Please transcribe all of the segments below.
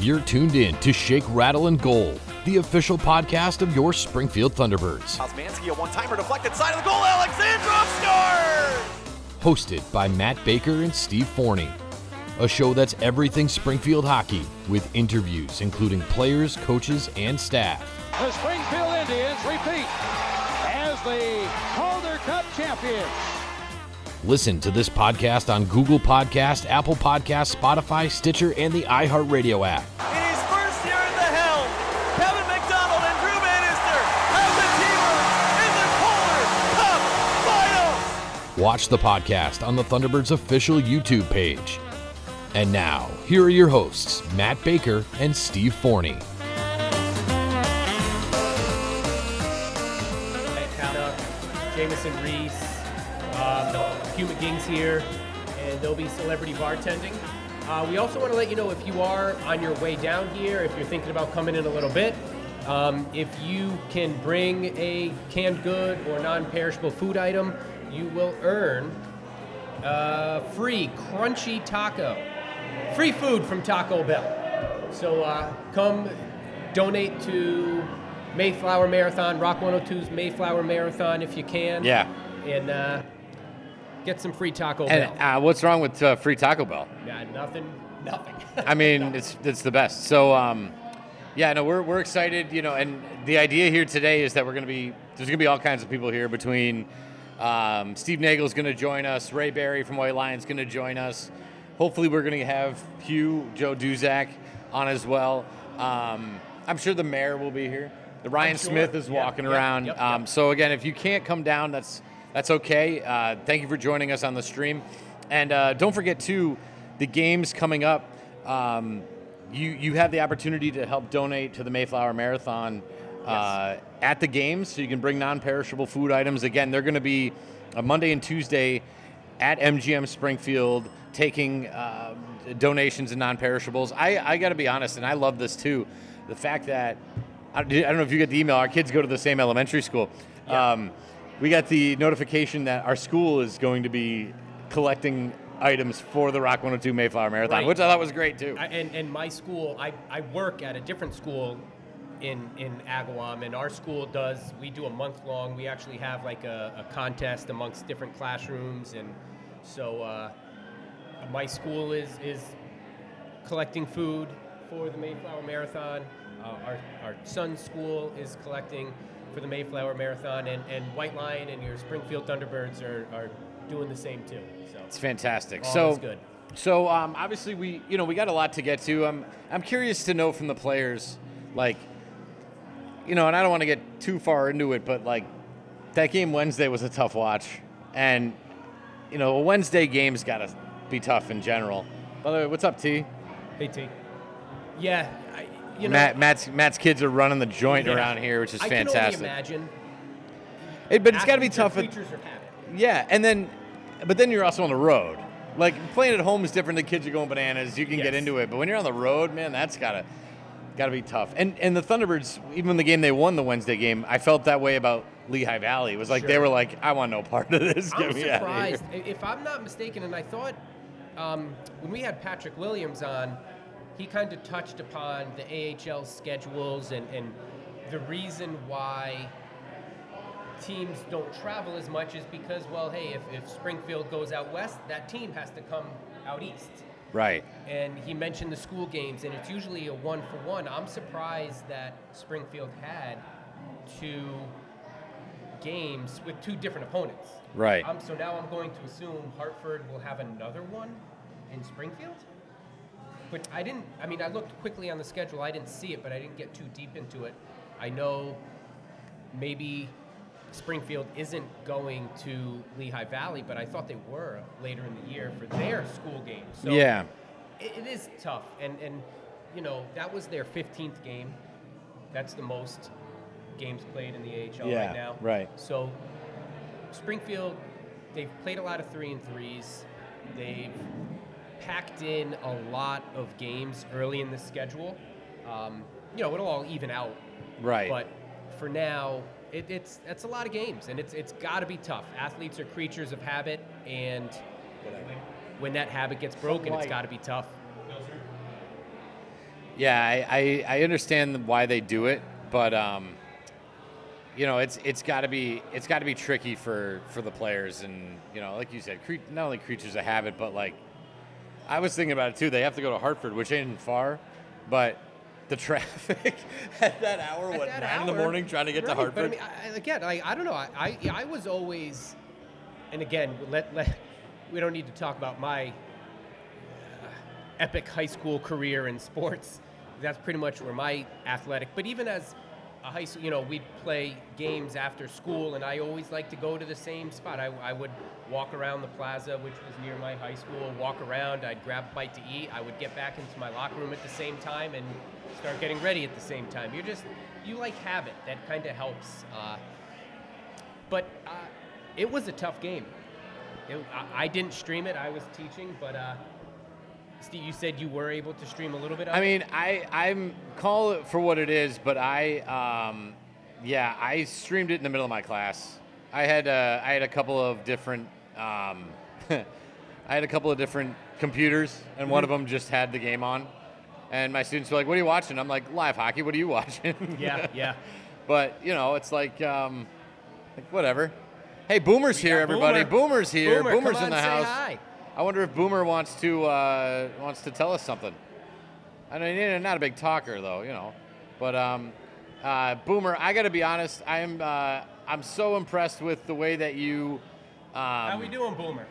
You're tuned in to Shake, Rattle, and Goal, the official podcast of your Springfield Thunderbirds. Osmanski, a one-timer deflected side of the goal. Alexandrov scores! Hosted by Matt Baker and Steve Forney. A show that's everything Springfield hockey, with interviews including players, coaches, and staff. The Springfield Indians repeat as the Calder Cup champions. Listen to this podcast on Google Podcast, Apple Podcast, Spotify, Stitcher, and the iHeartRadio app. In his first year at the helm, Kevin McDonald and Drew Bannister have the Teamers in the Calder Cup Finals. Watch the podcast on the Thunderbirds official YouTube page. And now, here are your hosts, Matt Baker and Steve Forney. Haddock, Jamieson Rees, um, Hugh McGing's here, and there'll be celebrity bartending. Uh, we also want to let you know if you are on your way down here, if you're thinking about coming in a little bit, um, if you can bring a canned good or non-perishable food item, you will earn a free crunchy taco, free food from Taco Bell. So uh, come donate to Mayflower Marathon, Rock 102's Mayflower Marathon if you can. Yeah. And uh, get some free Taco And Bell. uh, what's wrong with uh, free Taco Bell? yeah, nothing, nothing. I mean, it's it's the best. So, um, yeah, no, we're, we're excited, you know, and the idea here today is that we're going to be there's going to be all kinds of people here between um, Steve Nagle's going to join us, Ray Barry from White Lions going to join us. Hopefully, we're going to have Hugh Joe Duszak on as well. Um, I'm sure the mayor will be here. The Ryan sure. Smith is walking yep, around. yep, um. So again, if you can't come down, that's that's okay. Uh, thank you for joining us on the stream, and uh, don't forget too, the games coming up. Um, you you have the opportunity to help donate to the Mayflower Marathon uh, at the games, so you can bring non-perishable food items. Again, they're going to be a Monday and Tuesday at MGM Springfield taking uh, donations and non-perishables. I, I got to be honest, and I love this too. The fact that I, I don't know if you get the email. Our kids go to the same elementary school. Um, we got the notification that our school is going to be collecting items for the Rock 102 Mayflower Marathon, Right. which I thought was great too. I, and, and my school, I, I work at a different school in, in Agawam, and our school does, we do a month long, we actually have like a, a contest amongst different classrooms, and so uh, my school is, is collecting food for the Mayflower Marathon. Uh, our, our son's school is collecting for the Mayflower Marathon, and, and White Lion and your Springfield Thunderbirds are, are doing the same too. So It's fantastic. all so good. So um, obviously we you know we got a lot to get to. I'm I'm curious to know from the players, like, you know, and I don't want to get too far into it, but like that game Wednesday was a tough watch, and you know a Wednesday game's got to be tough in general. By the way, what's up, T? Hey T. Yeah, you know, Matt Matt's Matt's kids are running the joint Yeah. around here, which is I fantastic. can only imagine. Hey, but it's got to be tough. at- Creatures of habit. Yeah, and then, but then you're also on the road. Like playing at home is different. The kids are going bananas. You can get into it, but when you're on the road, man, that's gotta gotta be tough. And and the Thunderbirds, even the game they won the Wednesday game, I felt that way about Lehigh Valley. It was like they were like, I want no part of this. I'm me out of here. surprised. If I'm not mistaken, and I thought um, when we had Patrick Williams on, he kind of touched upon the AHL schedules and, and the reason why teams don't travel as much is because, well, hey, if, if Springfield goes out west, that team has to come out east. Right. And he mentioned the school games, and it's usually a one for one. I'm surprised that Springfield had two games with two different opponents. Right. Um, so now I'm going to assume Hartford will have another one in Springfield. But I didn't. I mean, I looked quickly on the schedule. I didn't see it, but I didn't get too deep into it. I know maybe Springfield isn't going to Lehigh Valley, but I thought they were later in the year for their school games. So yeah. it, it is tough, and and you know that was their 15th game. That's the most games played in the AHL Yeah, right now. right. So Springfield, they've played a lot of three and threes. They've packed in a lot of games early in the schedule. Um, you know, it'll all even out. Right. But for now, it, it's that's a lot of games, and it's it's got to be tough. Athletes are creatures of habit, and when that habit gets broken, it's got to be tough. Yeah, I, I, I understand why they do it, but um, you know, it's it's got to be it's got to be tricky for for the players, and you know, like you said, cre- not only creatures of habit, but like I was thinking about it too. They have to go to Hartford, which ain't far, but the traffic at that hour, At what that nine in the morning, trying to get right, to Hartford. But I mean, I, again, I, I don't know. I, I I was always, and again, let, let we don't need to talk about my uh, epic high school career in sports. That's pretty much where my athletic. But even as a high school, you know, we'd play games after school, and I always liked to go to the same spot. I, I would walk around the plaza, which was near my high school. Walk around. I'd grab a bite to eat. I would get back into my locker room at the same time and start getting ready at the same time. You're just you like habit. That kind of helps. Uh, but uh, it was a tough game. It, I, I didn't stream it. I was teaching, but uh, Steve, you said you were able to stream a little bit. Of I mean, I I'm call it for what it is, but I um, yeah, I streamed it in the middle of my class. I had uh, I had a couple of different um, I had a couple of different computers, and one of them just had the game on. And my students were like, "What are you watching?" I'm like, "Live hockey. What are you watching?" yeah, yeah. but you know, it's like, um, like whatever. Hey, Boomer's We here, everybody. Boomer. Boomer's here. Boomer, Boomer's on, in the house. hi. I wonder if Boomer wants to uh, wants to tell us something. I mean, he's not a big talker though, you know. But um, uh, Boomer, I got to be honest. I'm uh, I'm so impressed with the way that you um, How we doing, Boomer?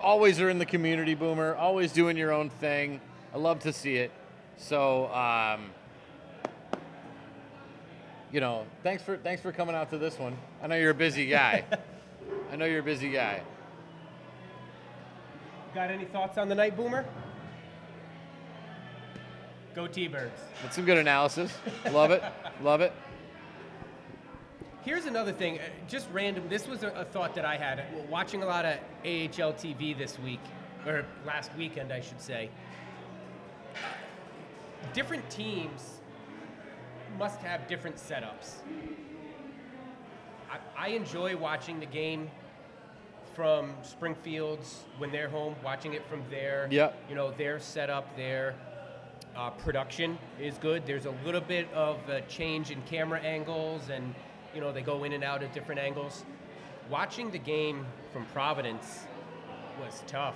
always are in the community, Boomer. Always doing your own thing. I love to see it. So, um, you know, thanks for thanks for coming out to this one. I know you're a busy guy. I know you're a busy guy. Got any thoughts on the night, Boomer? Go T-Birds. That's some good analysis. Love it. Love it. Here's another thing, uh, just random. This was a, thought that I had watching a lot of AHL TV this week, or last weekend, I should say. Different teams must have different setups. I, I enjoy watching the game from Springfield's when they're home, watching it from there. Yep. You know, their setup, their uh, production is good. There's a little bit of a change in camera angles, and you know they go in and out at different angles. Watching the game from Providence was tough.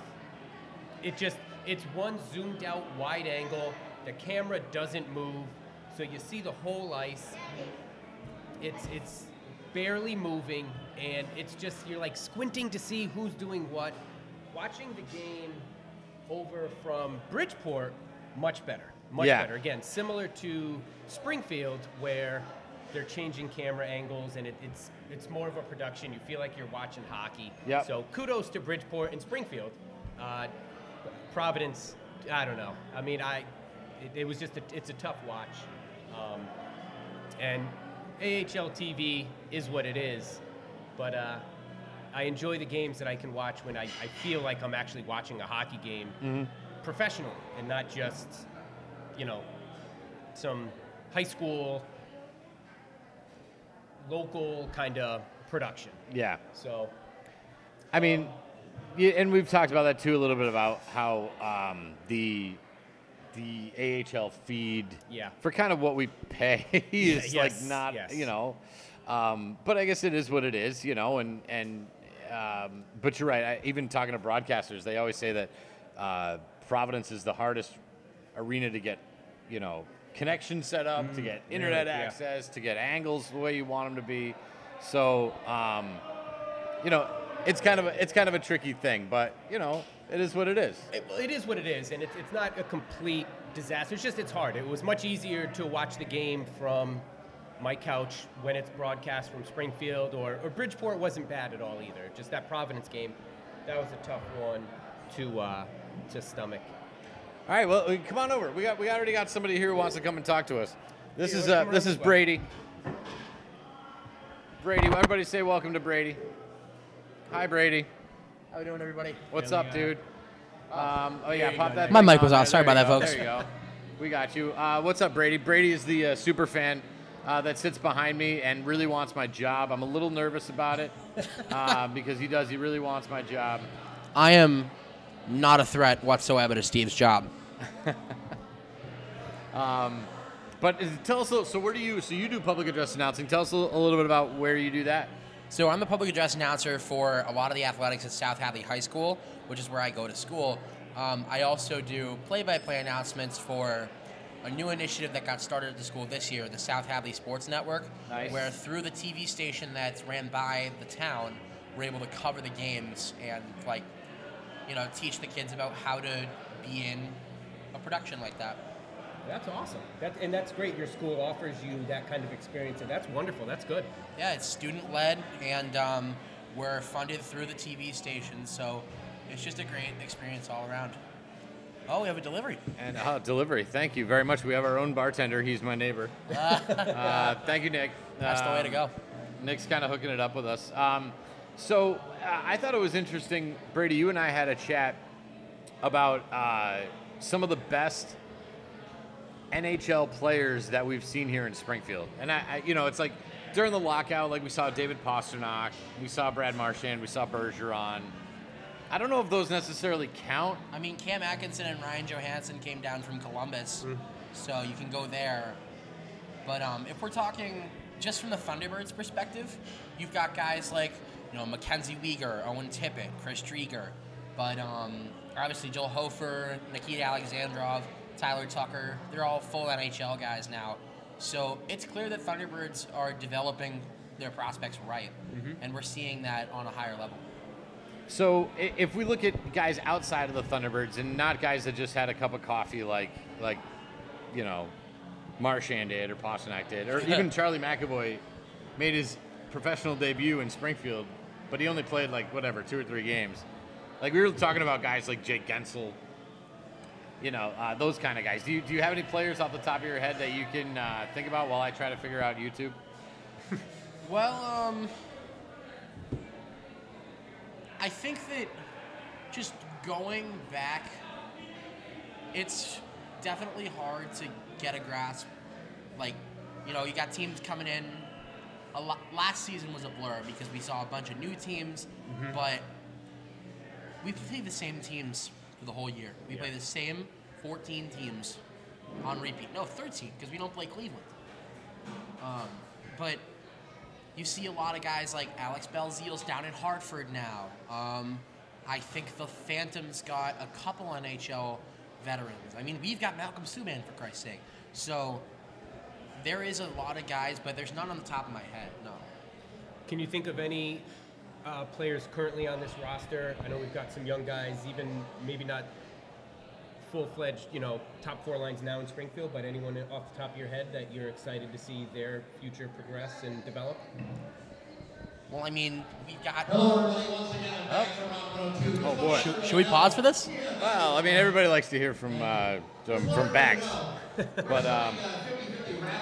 It just it's one zoomed out wide angle. The camera doesn't move, so you see the whole ice. It's it's barely moving, and it's just you're like squinting to see who's doing what. Watching the game over from Bridgeport, much better, much Yeah. better. Again, similar to Springfield, where they're changing camera angles, and it, it's it's more of a production. You feel like you're watching hockey. Yep. So kudos to Bridgeport and Springfield. Uh, Providence, I don't know. I mean, I it, it was just a, it's a tough watch, um, and AHL TV is what it is, but uh, I enjoy the games that I can watch when I, I feel like I'm actually watching a hockey game professionally and not just you know some high school local kind of production. Yeah. So I mean, yeah, and we've talked about that too a little bit about how um, the the AHL feed Yeah. for kind of what we pay is like yes, not yes. you know, um, but I guess it is what it is, you know, and and um, but you're right. I, even talking to broadcasters, they always say that uh, Providence is the hardest arena to get, you know, connection set up, to get internet Mm, yeah. access, to get angles the way you want them to be. So. Um, you know, it's kind of a, it's kind of a tricky thing, but you know, it is what it is. It, well, it is what it is, and it's, it's not a complete disaster. It's just it's hard. It was much easier to watch the game from my couch when it's broadcast from Springfield or, or Bridgeport wasn't bad at all either. Just that Providence game, that was a tough one to uh, to stomach. All right, well, come on over. We got we already got somebody here who wants to come and talk to us. This Yeah, is uh, this is. Brady. Brady, everybody say welcome to Brady. Hi, Brady. How we doing, everybody? What's up, dude? Um, oh yeah, pop that. My mic was off. Sorry about that, folks. There you go. We got you. Uh, what's up, Brady? Brady is the uh, super fan uh, that sits behind me and really wants my job. I'm a little nervous about it uh, because he does. He really wants my job. I am not a threat whatsoever to Steve's job. Um, but is- tell us, a little, so where do you, so you do public address announcing. Tell us a, little- a little bit about where you do that. So I'm the public address announcer for a lot of the athletics at South Hadley High School, which is where I go to school. Um, I also do play-by-play announcements for a new initiative that got started at the school this year, the South Hadley Sports Network, Nice. where through the TV station that's ran by the town, we're able to cover the games and like, you know, teach the kids about how to be in a production like that. That's awesome. That, and that's great. Your school offers you that kind of experience, and that's wonderful. That's good. Yeah, it's student led, and um, we're funded through the TV station, so it's just a great experience all around. Oh, we have a delivery. And uh, delivery. Thank you very much. We have our own bartender. He's my neighbor. uh, thank you, Nick. That's the way to Um, go. Nick's kind of hooking it up with us. Um, so uh, I thought it was interesting, Brady. You and I had a chat about uh, some of the best NHL players that we've seen here in Springfield, and I, I, you know, it's like during the lockout, like we saw David Pastrnak, we saw Brad Marchand, we saw Bergeron. I don't know if those necessarily count. I mean, Cam Atkinson and Ryan Johansen came down from Columbus, so you can go there. But um, if we're talking just from the Thunderbirds' perspective, you've got guys like you know Mackenzie Weegar, Owen Tippett, Chris Driedger, but um, obviously Joel Hofer, Nikita Alexandrov, Tyler Tucker. They're all full NHL guys now. So it's clear that Thunderbirds are developing their prospects right, mm-hmm. and we're seeing that on a higher level. So if we look at guys outside of the Thunderbirds and not guys that just had a cup of coffee like like you know Marchand did or Pastrnak did or even Charlie McAvoy made his professional debut in Springfield, but he only played like whatever two or three games. Like we were talking about guys like Jake Guentzel, you know uh, those kind of guys. Do you do you have any players off the top of your head that you can uh, think about while I try to figure out YouTube? Well, um, I think that just going back, it's definitely hard to get a grasp. Like, you know, you got teams coming in. A lot, last season was a blur because we saw a bunch of new teams, but we play the same teams for the whole year. We play the same 14 teams on repeat. No, 13 because we don't play Cleveland. Um, but you see a lot of guys like Alex Belzile's down in Hartford now. Um, I think the Phantoms got a couple NHL veterans. I mean, we've got Malcolm Subban for Christ's sake. So there is a lot of guys, but there's none on the top of my head. No. Can you think of any uh, players currently on this roster? I know we've got some young guys, even maybe not full-fledged, you know, top four lines now in Springfield, but anyone off the top of your head that you're excited to see their future progress and develop? Well, I mean, we've got. Oh boy. Should, should we pause for this? Well, I mean, everybody likes to hear from uh, from, from Bax, but um,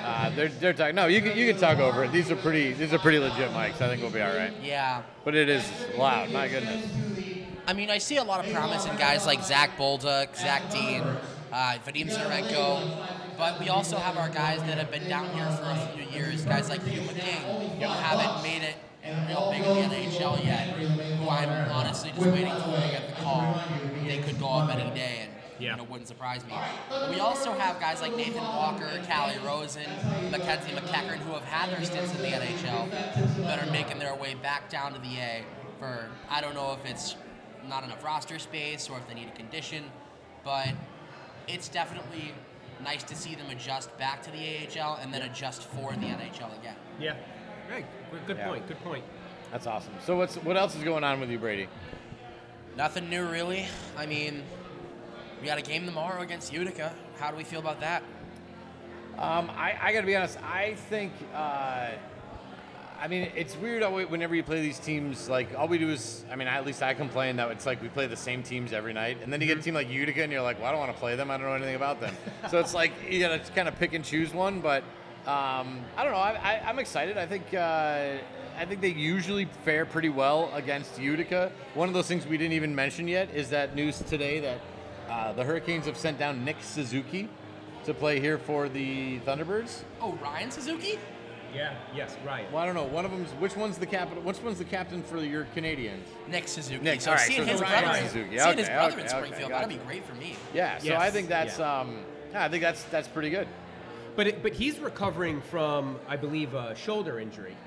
uh, they're they're talking. No, you can you can talk over it. These are pretty these are pretty legit mics. I think we'll be all right. Yeah. But it is loud. My goodness. I mean, I see a lot of promise in guys like Zach Bolduc, Zach Dean, uh, Vadim Zherenko, but we also have our guys that have been down here for a few years, guys like Hugh McGing, who haven't made it real big in the NHL yet, who I'm honestly just waiting for to get the call. They could go up any day, and Yeah. you know, wouldn't surprise me. We also have guys like Nathan Walker, Calle Rosen, Mackenzie McEachern, who have had their stints in the NHL, that are making their way back down to the A for, I don't know if it's not enough roster space or if they need a condition, but it's definitely nice to see them adjust back to the AHL and then adjust for the NHL again. Yeah. Right. Good Yeah. point. Good point. That's awesome. So what's what else is going on with you, Brady? Nothing new, really. I mean, we got a game tomorrow against Utica. How do we feel about that? Um, I, I got to be honest. I think. Uh, I mean, it's weird whenever you play these teams, like all we do is, I mean, at least I complain that it's like we play the same teams every night, and then you get a team like Utica, and you're like, well, I don't want to play them. I don't know anything about them. so it's like you got to kind of pick and choose one. But um, I don't know. I, I, I'm excited. I think. Uh, I think they usually fare pretty well against Utica. One of those things we didn't even mention yet is that news today that uh, the Hurricanes have sent down Nick Suzuki to play here for the Thunderbirds. Oh, Ryan Suzuki? Yeah. Yes. Right. Well, I don't know. One of them's which one's the captain? Which one's the captain for your Canadiens? Nick Suzuki. Nick, so all right, seeing so his Ryan brother, Suzuki. seeing his brother okay, in okay, Springfield, gotcha. that'd be great for me. Yeah. So Yes, I think that's yeah. um, Yeah, I think that's that's pretty good. But it, but he's recovering from, I believe, a shoulder injury.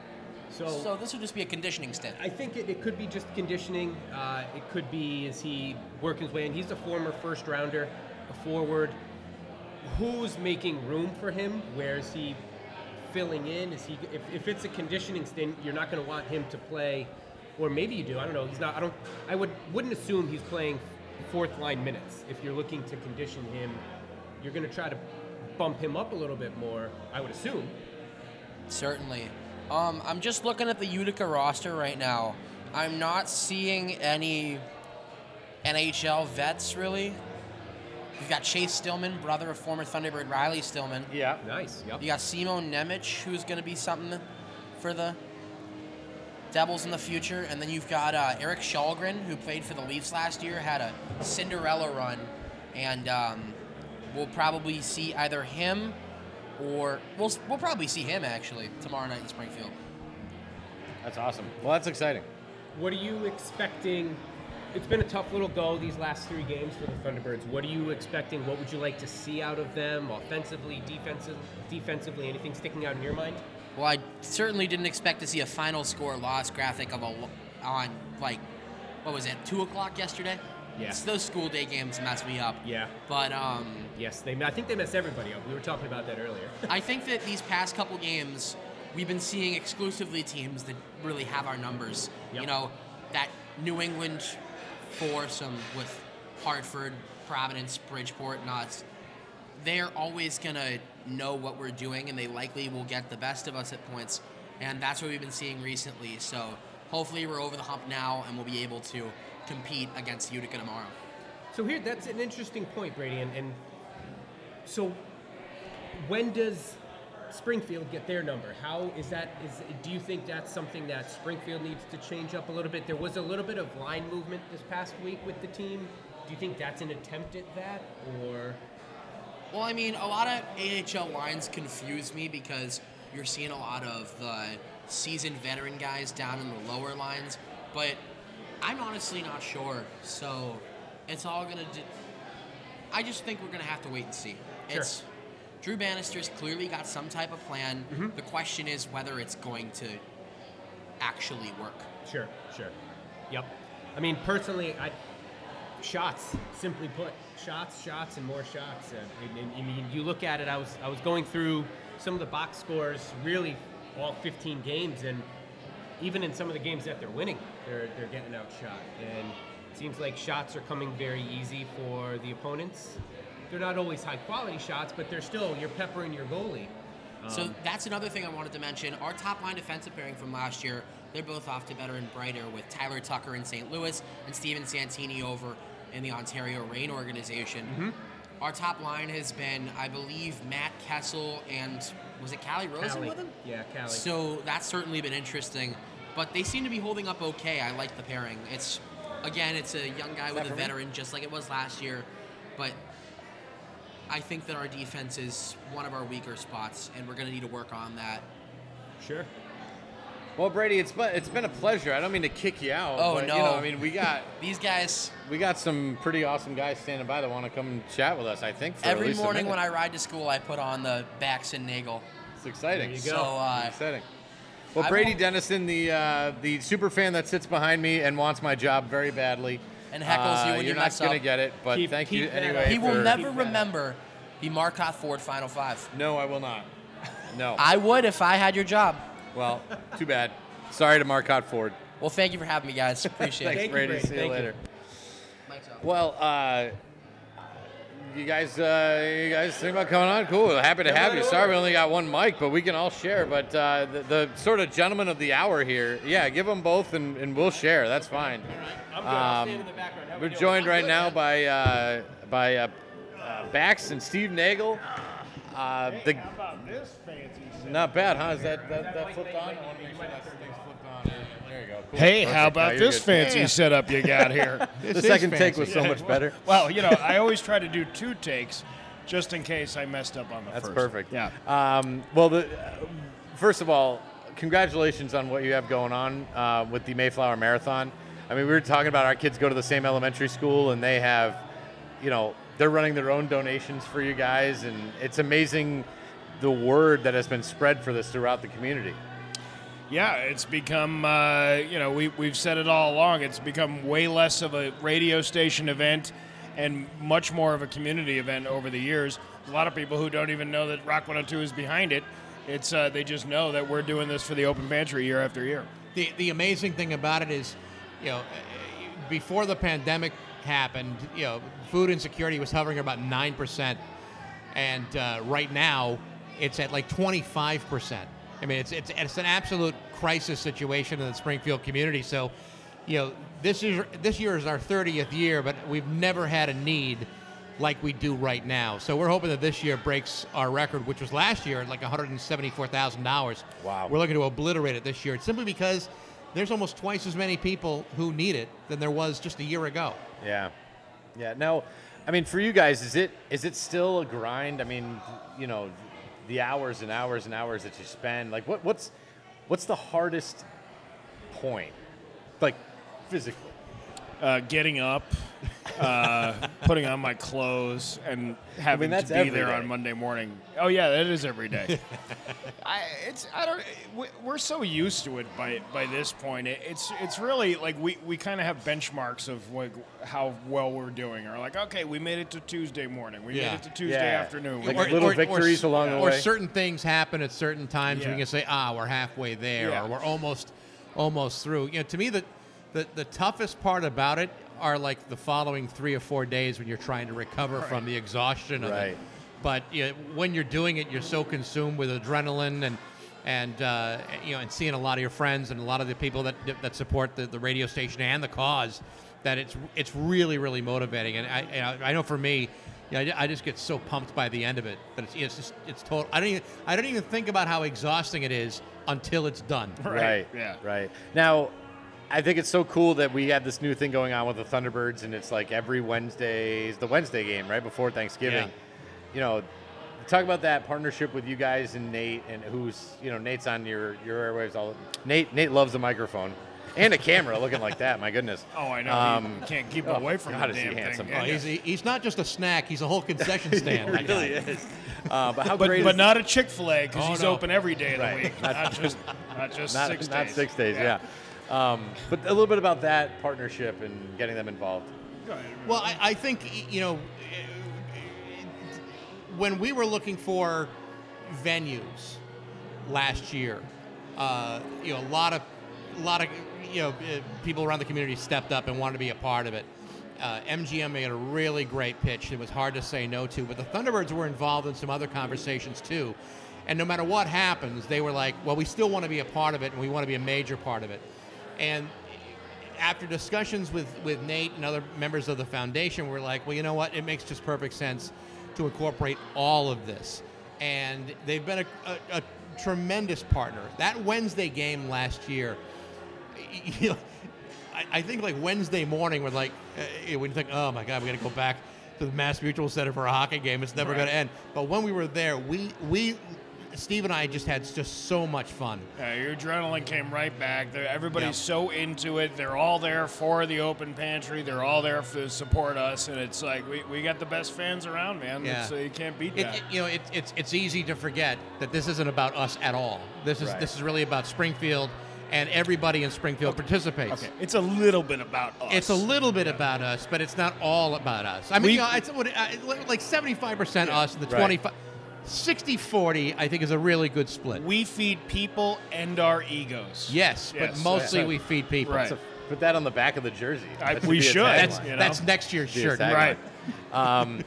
So, So this would just be a conditioning stint. I think it, it could be just conditioning. Uh, it could be as he working his way in. He's a former first rounder, a forward. Who's making room for him? Where is he filling in? Is he if, if it's a conditioning stint, you're not going to want him to play, or maybe you do. I don't know. He's not. I don't. I would wouldn't assume he's playing fourth line minutes. If you're looking to condition him, you're going to try to bump him up a little bit more. I would assume. Certainly. Um, I'm just looking at the Utica roster right now. I'm not seeing any NHL vets really. You've got Chase Stillman, brother of former Thunderbird Riley Stillman. Yeah. Nice. Yep. You got Simon Nemec, who's going to be something for the Devils in the future. And then you've got uh, Erik Källgren, who played for the Leafs last year, had a Cinderella run. And um, we'll probably see either him or we'll, we'll probably see him actually tomorrow night in Springfield. That's awesome. Well, that's exciting. What are you expecting? It's been a tough little go these last three games for the Thunderbirds. What are you expecting? What would you like to see out of them, offensively, defensive, defensively? Anything sticking out in your mind? Well, I certainly didn't expect to see a final score loss graphic of a lo- on like what was it two o'clock yesterday. Yeah. It's those school day games mess me up. Yeah. But um, Yes, they. I think they mess everybody up. We were talking about that earlier. I think that these past couple games, we've been seeing exclusively teams that really have our numbers. Yep. You know, that New England foursome with Hartford, Providence, Bridgeport, us. They're always gonna know what we're doing, and they likely will get the best of us at points. And that's what we've been seeing recently. So hopefully, we're over the hump now, and we'll be able to compete against Utica tomorrow. So here, that's an interesting point, Brady. And, and so, when does Springfield get their number? How is that? Is do you think that's something that Springfield needs to change up a little bit? There was a little bit of line movement this past week with the team. Do you think that's an attempt at that, or Well, I mean, a lot of AHL lines confuse me because you're seeing a lot of the seasoned veteran guys down in the lower lines, but I'm honestly not sure. So it's all gonna. I just think we're gonna have to wait and see. Sure. It's Drew Bannister's clearly got some type of plan. The question is whether it's going to actually work. Sure, sure. Yep. I mean, personally, I shots. Simply put, shots, shots, and more shots. Uh, I, I- I mean, you look at it. I was I was going through some of the box scores, really all 15 games, and even in some of the games that they're winning, they're they're getting outshot. And it seems like shots are coming very easy for the opponents. They're not always high quality shots, but they're still you're peppering your goalie. So um, that's another thing I wanted to mention. Our top line defensive pairing from last year, they're both off to better and brighter with Tyler Tucker in St. Louis and Steven Santini over in the Ontario Reign organization. Mm-hmm. Our top line has been, I believe, Matt Kessel and was it Calle Rosen Calle. with him? Yeah, Calle. So that's certainly been interesting. But they seem to be holding up okay. I like the pairing. It's again, it's a young guy with a veteran, just like it was last year. But I think that our defense is one of our weaker spots, and we're going to need to work on that. Sure. Well, Brady, it's been, it's been a pleasure. I don't mean to kick you out. Oh, but, no. You know, I mean, we got These guys, we got some pretty awesome guys standing by that want to come and chat with us. I think for at every least morning minute. when I ride to school, I put on the Bax and Nagle. it's exciting. There you So, go. uh, exciting. Well, I Brady won't- Denniston, the uh, the super fan that sits behind me and wants my job very badly, And heckles you when uh, you you're mess not gonna get it, but Keep- thank keep you that anyway. up. he will for- never Keep that. remember the Marcotte Ford Final Five. No, I will not. No. I would if I had your job. well, too bad. Sorry to Marcotte Ford. Well, thank you for having me, guys. Appreciate Thanks, it. Thank you, Brady. Brady. See you Thank you. later. Mike's. Well, uh, you guys, uh, you guys think about coming on? Cool. Happy to Come have you. over. Sorry, we only got one mic, but we can all share. But uh, the, the sort of gentleman of the hour here, yeah, give them both, and, and we'll share. That's fine. I'm good. I'll Um, stand in the background. We We're joined right now by uh, by uh, uh, Bax and Steve Nagle. Uh, the, this fancy not bad, huh? Is that that, that flipped on? There you go. Cool. Hey, Perfect. how about this good. fancy setup you got here? The second take was so much better. Well, you know, I always try to do two takes just in case I messed up on the That's first. perfect. Yeah. Um, well, the, uh, first of all, congratulations on what you have going on uh, with the Mayflower Marathon. I mean, we were talking about our kids go to the same elementary school, and they have, you know, they're running their own donations for you guys, and it's amazing the word that has been spread for this throughout the community. Yeah, it's become, uh, you know, we, we've said it all along. It's become way less of a radio station event and much more of a community event over the years. A lot of people who don't even know that Rock 102 is behind it. It's uh, they just know that we're doing this for the open pantry year after year. The the amazing thing about it is, you know, before the pandemic happened, you know, food insecurity was hovering about nine percent, and uh, right now it's at like twenty five percent. I mean, it's, it's it's an absolute crisis situation in the Springfield community. So, you know, this is this year is our 30th year, but we've never had a need like we do right now. So we're hoping that this year breaks our record, which was last year at like $174,000. Wow. We're looking to obliterate it this year, It's simply because there's almost twice as many people who need it than there was just a year ago. Yeah, yeah. Now, I mean, for you guys, is it is it still a grind? I mean, you know, the hours and hours and hours that you spend. Like, what what's what's the hardest point, like physically? Uh, getting up, uh, putting on my clothes, and having that's to be there day. on Monday morning. Oh yeah, that is every day. I, it's I don't. we- We're so used to it by by this point. It, it's it's really like we, we kind of have benchmarks of like how well we're doing. Or like, okay, we made it to Tuesday morning. We Yeah. made it to Tuesday Yeah. afternoon. We Like made- little victories along the way. or certain things happen at certain times. Yeah. We can say, ah, we're halfway there, Yeah. or we're almost, almost through. You know, to me, the, the the toughest part about it are like the following three or four days when you're trying to recover from the exhaustion of Right. it. But you know, when you're doing it, you're so consumed with adrenaline and and uh, you know, and seeing a lot of your friends and a lot of the people that that support the, the radio station and the cause, that it's it's really really motivating. And I and I I know for me, you know, I, I just get so pumped by the end of it that it's it's just it's total. I don't even I don't even think about how exhausting it is until it's done. Right. yeah. Right. Now, I think it's so cool that we have this new thing going on with the Thunderbirds, and it's like every Wednesday is the Wednesday game, right before Thanksgiving. Yeah. You know, talk about that partnership with you guys and Nate, and who's you know Nate's on your your airwaves. All Nate Nate loves the microphone and a camera, looking like that. My goodness. Oh, I know. Um, you can't keep oh, away from God, the is he damn handsome. thing. Oh, he's, he's not just a snack; he's a whole concession stand. that guy. is. Uh, but how but great but is not a Chick Fil A because Oh, he's no. open every day of the Right. week, not just not just not, six not days. six days, yeah. Um, but a little bit about that partnership and getting them involved. Well, I, I think you know when we were looking for venues last year, uh, you know, a lot of, a lot of, you know, uh, people around the community stepped up and wanted to be a part of it. Uh, MGM made a really great pitch. It was hard to say no to, but the Thunderbirds were involved in some other conversations too. And no matter what happens, they were like, "Well, we still want to be a part of it, and we want to be a major part of it." And after discussions with, with Nate and other members of the foundation, we're like, well, you know what? It makes just perfect sense to incorporate all of this. And they've been a, a, a tremendous partner. That Wednesday game last year, you know, I, I think like Wednesday morning, we're like, uh, when you think, oh my God, we got to go back to the Mass Mutual Center for a hockey game. It's never going to end. But when we were there, we, we, Steve and I just had just so much fun. Yeah, your adrenaline came right back. They're, everybody's Yeah. so into it. They're all there for the open pantry. They're all there to support us, and it's like we, we got the best fans around, man. Yeah. Uh, you can't beat that. it- you know, it, it's it's easy to forget that this isn't about us at all. This is Right. this is really about Springfield, and everybody in Springfield participates. okay, it's a little bit about us. It's a little bit about us, but it's not all about us. I mean, We- you know, it's what, uh, like 75% us and the Right. 25 60 40 I think is a really good split. We feed people and our egos. yes, but mostly yeah. we feed people. Right. So put that on the back of the jersey. I- we should. That's You know? that's next year's shirt. Right. Um,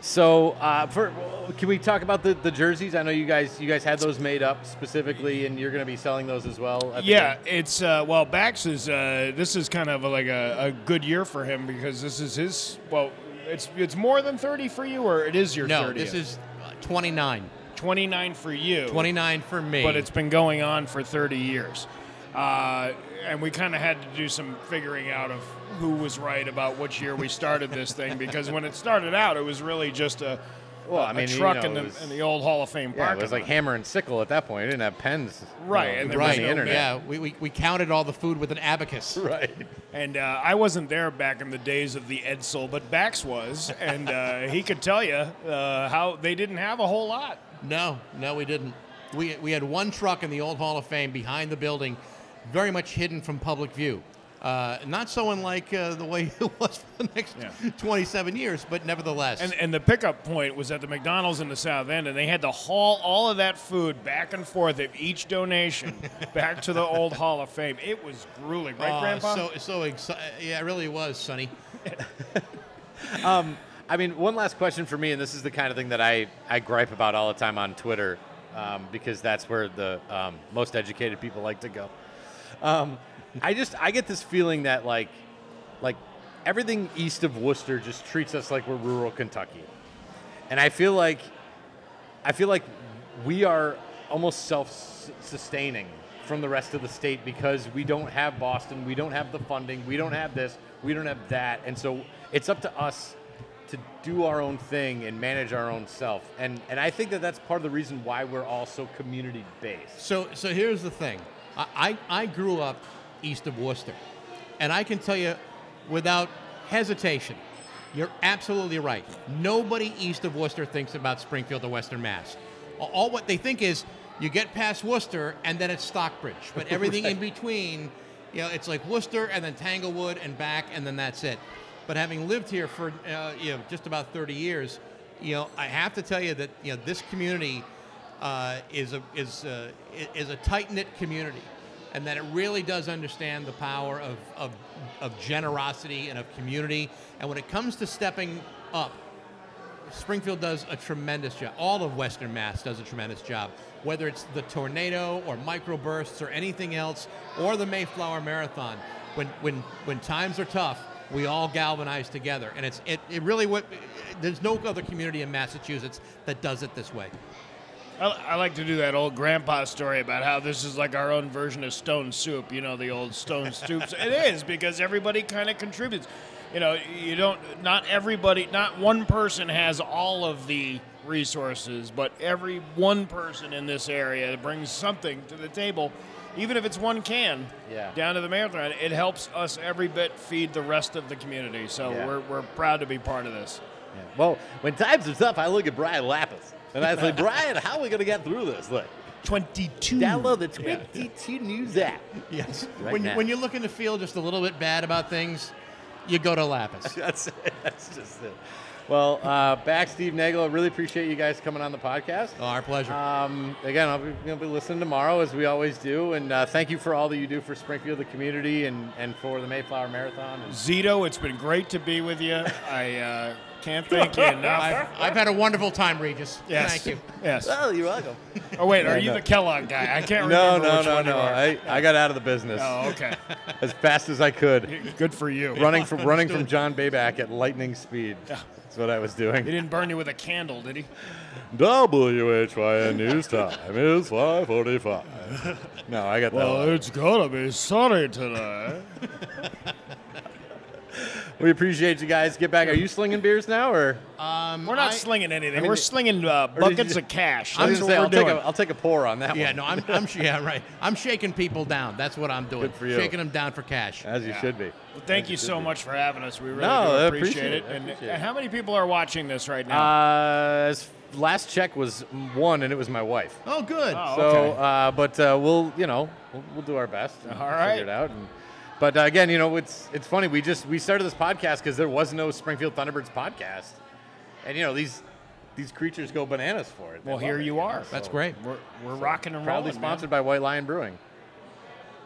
so, uh, for, can we talk about the, the jerseys? I know you guys you guys had those made up specifically, and you're going to be selling those as well. at Yeah, game? it's uh, well, Bax is uh, this is kind of like a, a good year for him because this is his. Well, it's it's more than thirty for you, or it is your No, 30th? this is uh, 29. twenty nine for you. 29 for me. but it's been going on for 30 years. Uh, and we kind of had to do some figuring out of who was right about which year we started this thing because when it started out, it was really just a, Well, a- I mean, a you truck know, in, the, was- in the old Hall of Fame park. yeah, it was like hammer and sickle at that point. It didn't have pens, you Right, know, and there on was right. the internet. Yeah, we, we, we counted all the food with an abacus. Right. And uh, I wasn't there back in the days of the Edsel, but Bax was, and uh, he could tell you uh, how they didn't have a whole lot. No, no, we didn't. We, we had one truck in the old Hall of Fame behind the building, very much hidden from public view. Uh, not so unlike uh, the way it was for the next Yeah. 27 years, but nevertheless. And, and the pickup point was at the McDonald's in the South End, and they had to haul all of that food back and forth of each donation back to the old Hall of Fame. It was grueling, right, Oh, Grandpa? So, so exci- yeah, it really was, Sonny. I mean, one last question for me, and this is the kind of thing that I, I gripe about all the time on Twitter um, because that's where the um, most educated people like to go. I just I get this feeling that like like everything east of Worcester just treats us like we're rural Kentucky, and I feel like I feel like we are almost self-sustaining from the rest of the state because we don't have Boston, we don't have the funding, we don't have this, we don't have that, and so it's up to us to do our own thing and manage our own self. And and I think that that's part of the reason why we're all so community based. So, so here's the thing. I, I grew up east of Worcester, and I can tell you without hesitation, you're absolutely right. Nobody east of Worcester thinks about Springfield or Western Mass. All- what they think is you get past Worcester and then it's Stockbridge, but everything in between, you know, it's like Worcester and then Tanglewood and back, and then that's it. But having lived here for uh, you know just about 30 years, you know, I have to tell you that you know this community uh, is a is a, is a tight knit community, and that it really does understand the power of, of of generosity and of community. And when it comes to stepping up, Springfield does a tremendous job. All of Western Mass does a tremendous job. Whether it's the tornado or microbursts or anything else, or the Mayflower Marathon, when when when times are tough, we all galvanize together, and it's it, it really what there's no other community in Massachusetts that does it this way. I, I like to do that old grandpa story about how this is like our own version of stone soup. You know, the old stone soup. it is because everybody kind of contributes. You know, you don't, not everybody, not one person has all of the resources, but every one person in this area brings something to the table. Even if it's one can Yeah. down to the marathon, it helps us every bit feed the rest of the community. So Yeah. we're, we're proud to be part of this. Well, when times are tough, I look at Brian Lapis and I say, Brian, how are we gonna get through this? Look, 22. download the 22 News app. Yes. Right when, you, when you're looking to feel just a little bit bad about things, you go to Lapis. That's it. That's just it. Well, uh, Bax Steve Nagle. I really appreciate you guys coming on the podcast. Oh, our pleasure. Um, again, I'll be, gonna be listening tomorrow as we always do, and uh, thank you for all that you do for Springfield, the community, and, and for the Mayflower Marathon. And Zito, it's been great to be with you. I uh, can't thank you enough. I've, I've had a wonderful time, Regis. yes. Thank you. Yes. well, you're welcome. Oh wait, are Yeah, you no. the Kellogg guy? I can't No, remember no, which no, one you no. are. I, I got out of the business Oh, okay. as fast as I could, Good for you. running from running from John Bayback at lightning speed. That's what I was doing. He doing. didn't burn you with a candle, did he? WHYN news time is 5:45. No, I got that. one. it's gonna be sunny today. We appreciate you guys. Get back. Are you slinging beers now, or? Um, We're not I- slinging anything. I mean, We're slinging uh, buckets you- of cash. I was That's gonna what say, we're I'll take, doing. a, I'll take a pour on that Yeah, one. no, I'm, I'm yeah, right. I'm shaking people down. That's what I'm doing. Good for you. Shaking them down for cash. As you should be. Well, thank you so much for having us. We really No, do appreciate, appreciate it. it. And appreciate how many people are watching this right now? Uh, last check was one, and it was my wife. Oh, good. Oh, So, okay. uh, but uh, we'll, you know, we'll, we'll do our best. And All right. Figure it out. And, but uh, again, you know, it's it's funny. We just we started this podcast because there was no Springfield Thunderbirds podcast, and you know these these creatures go bananas for it. They well, here it, you know, are. That's so great. We're, we're rocking and Proudly rolling. sponsored man. by White Lion Brewing.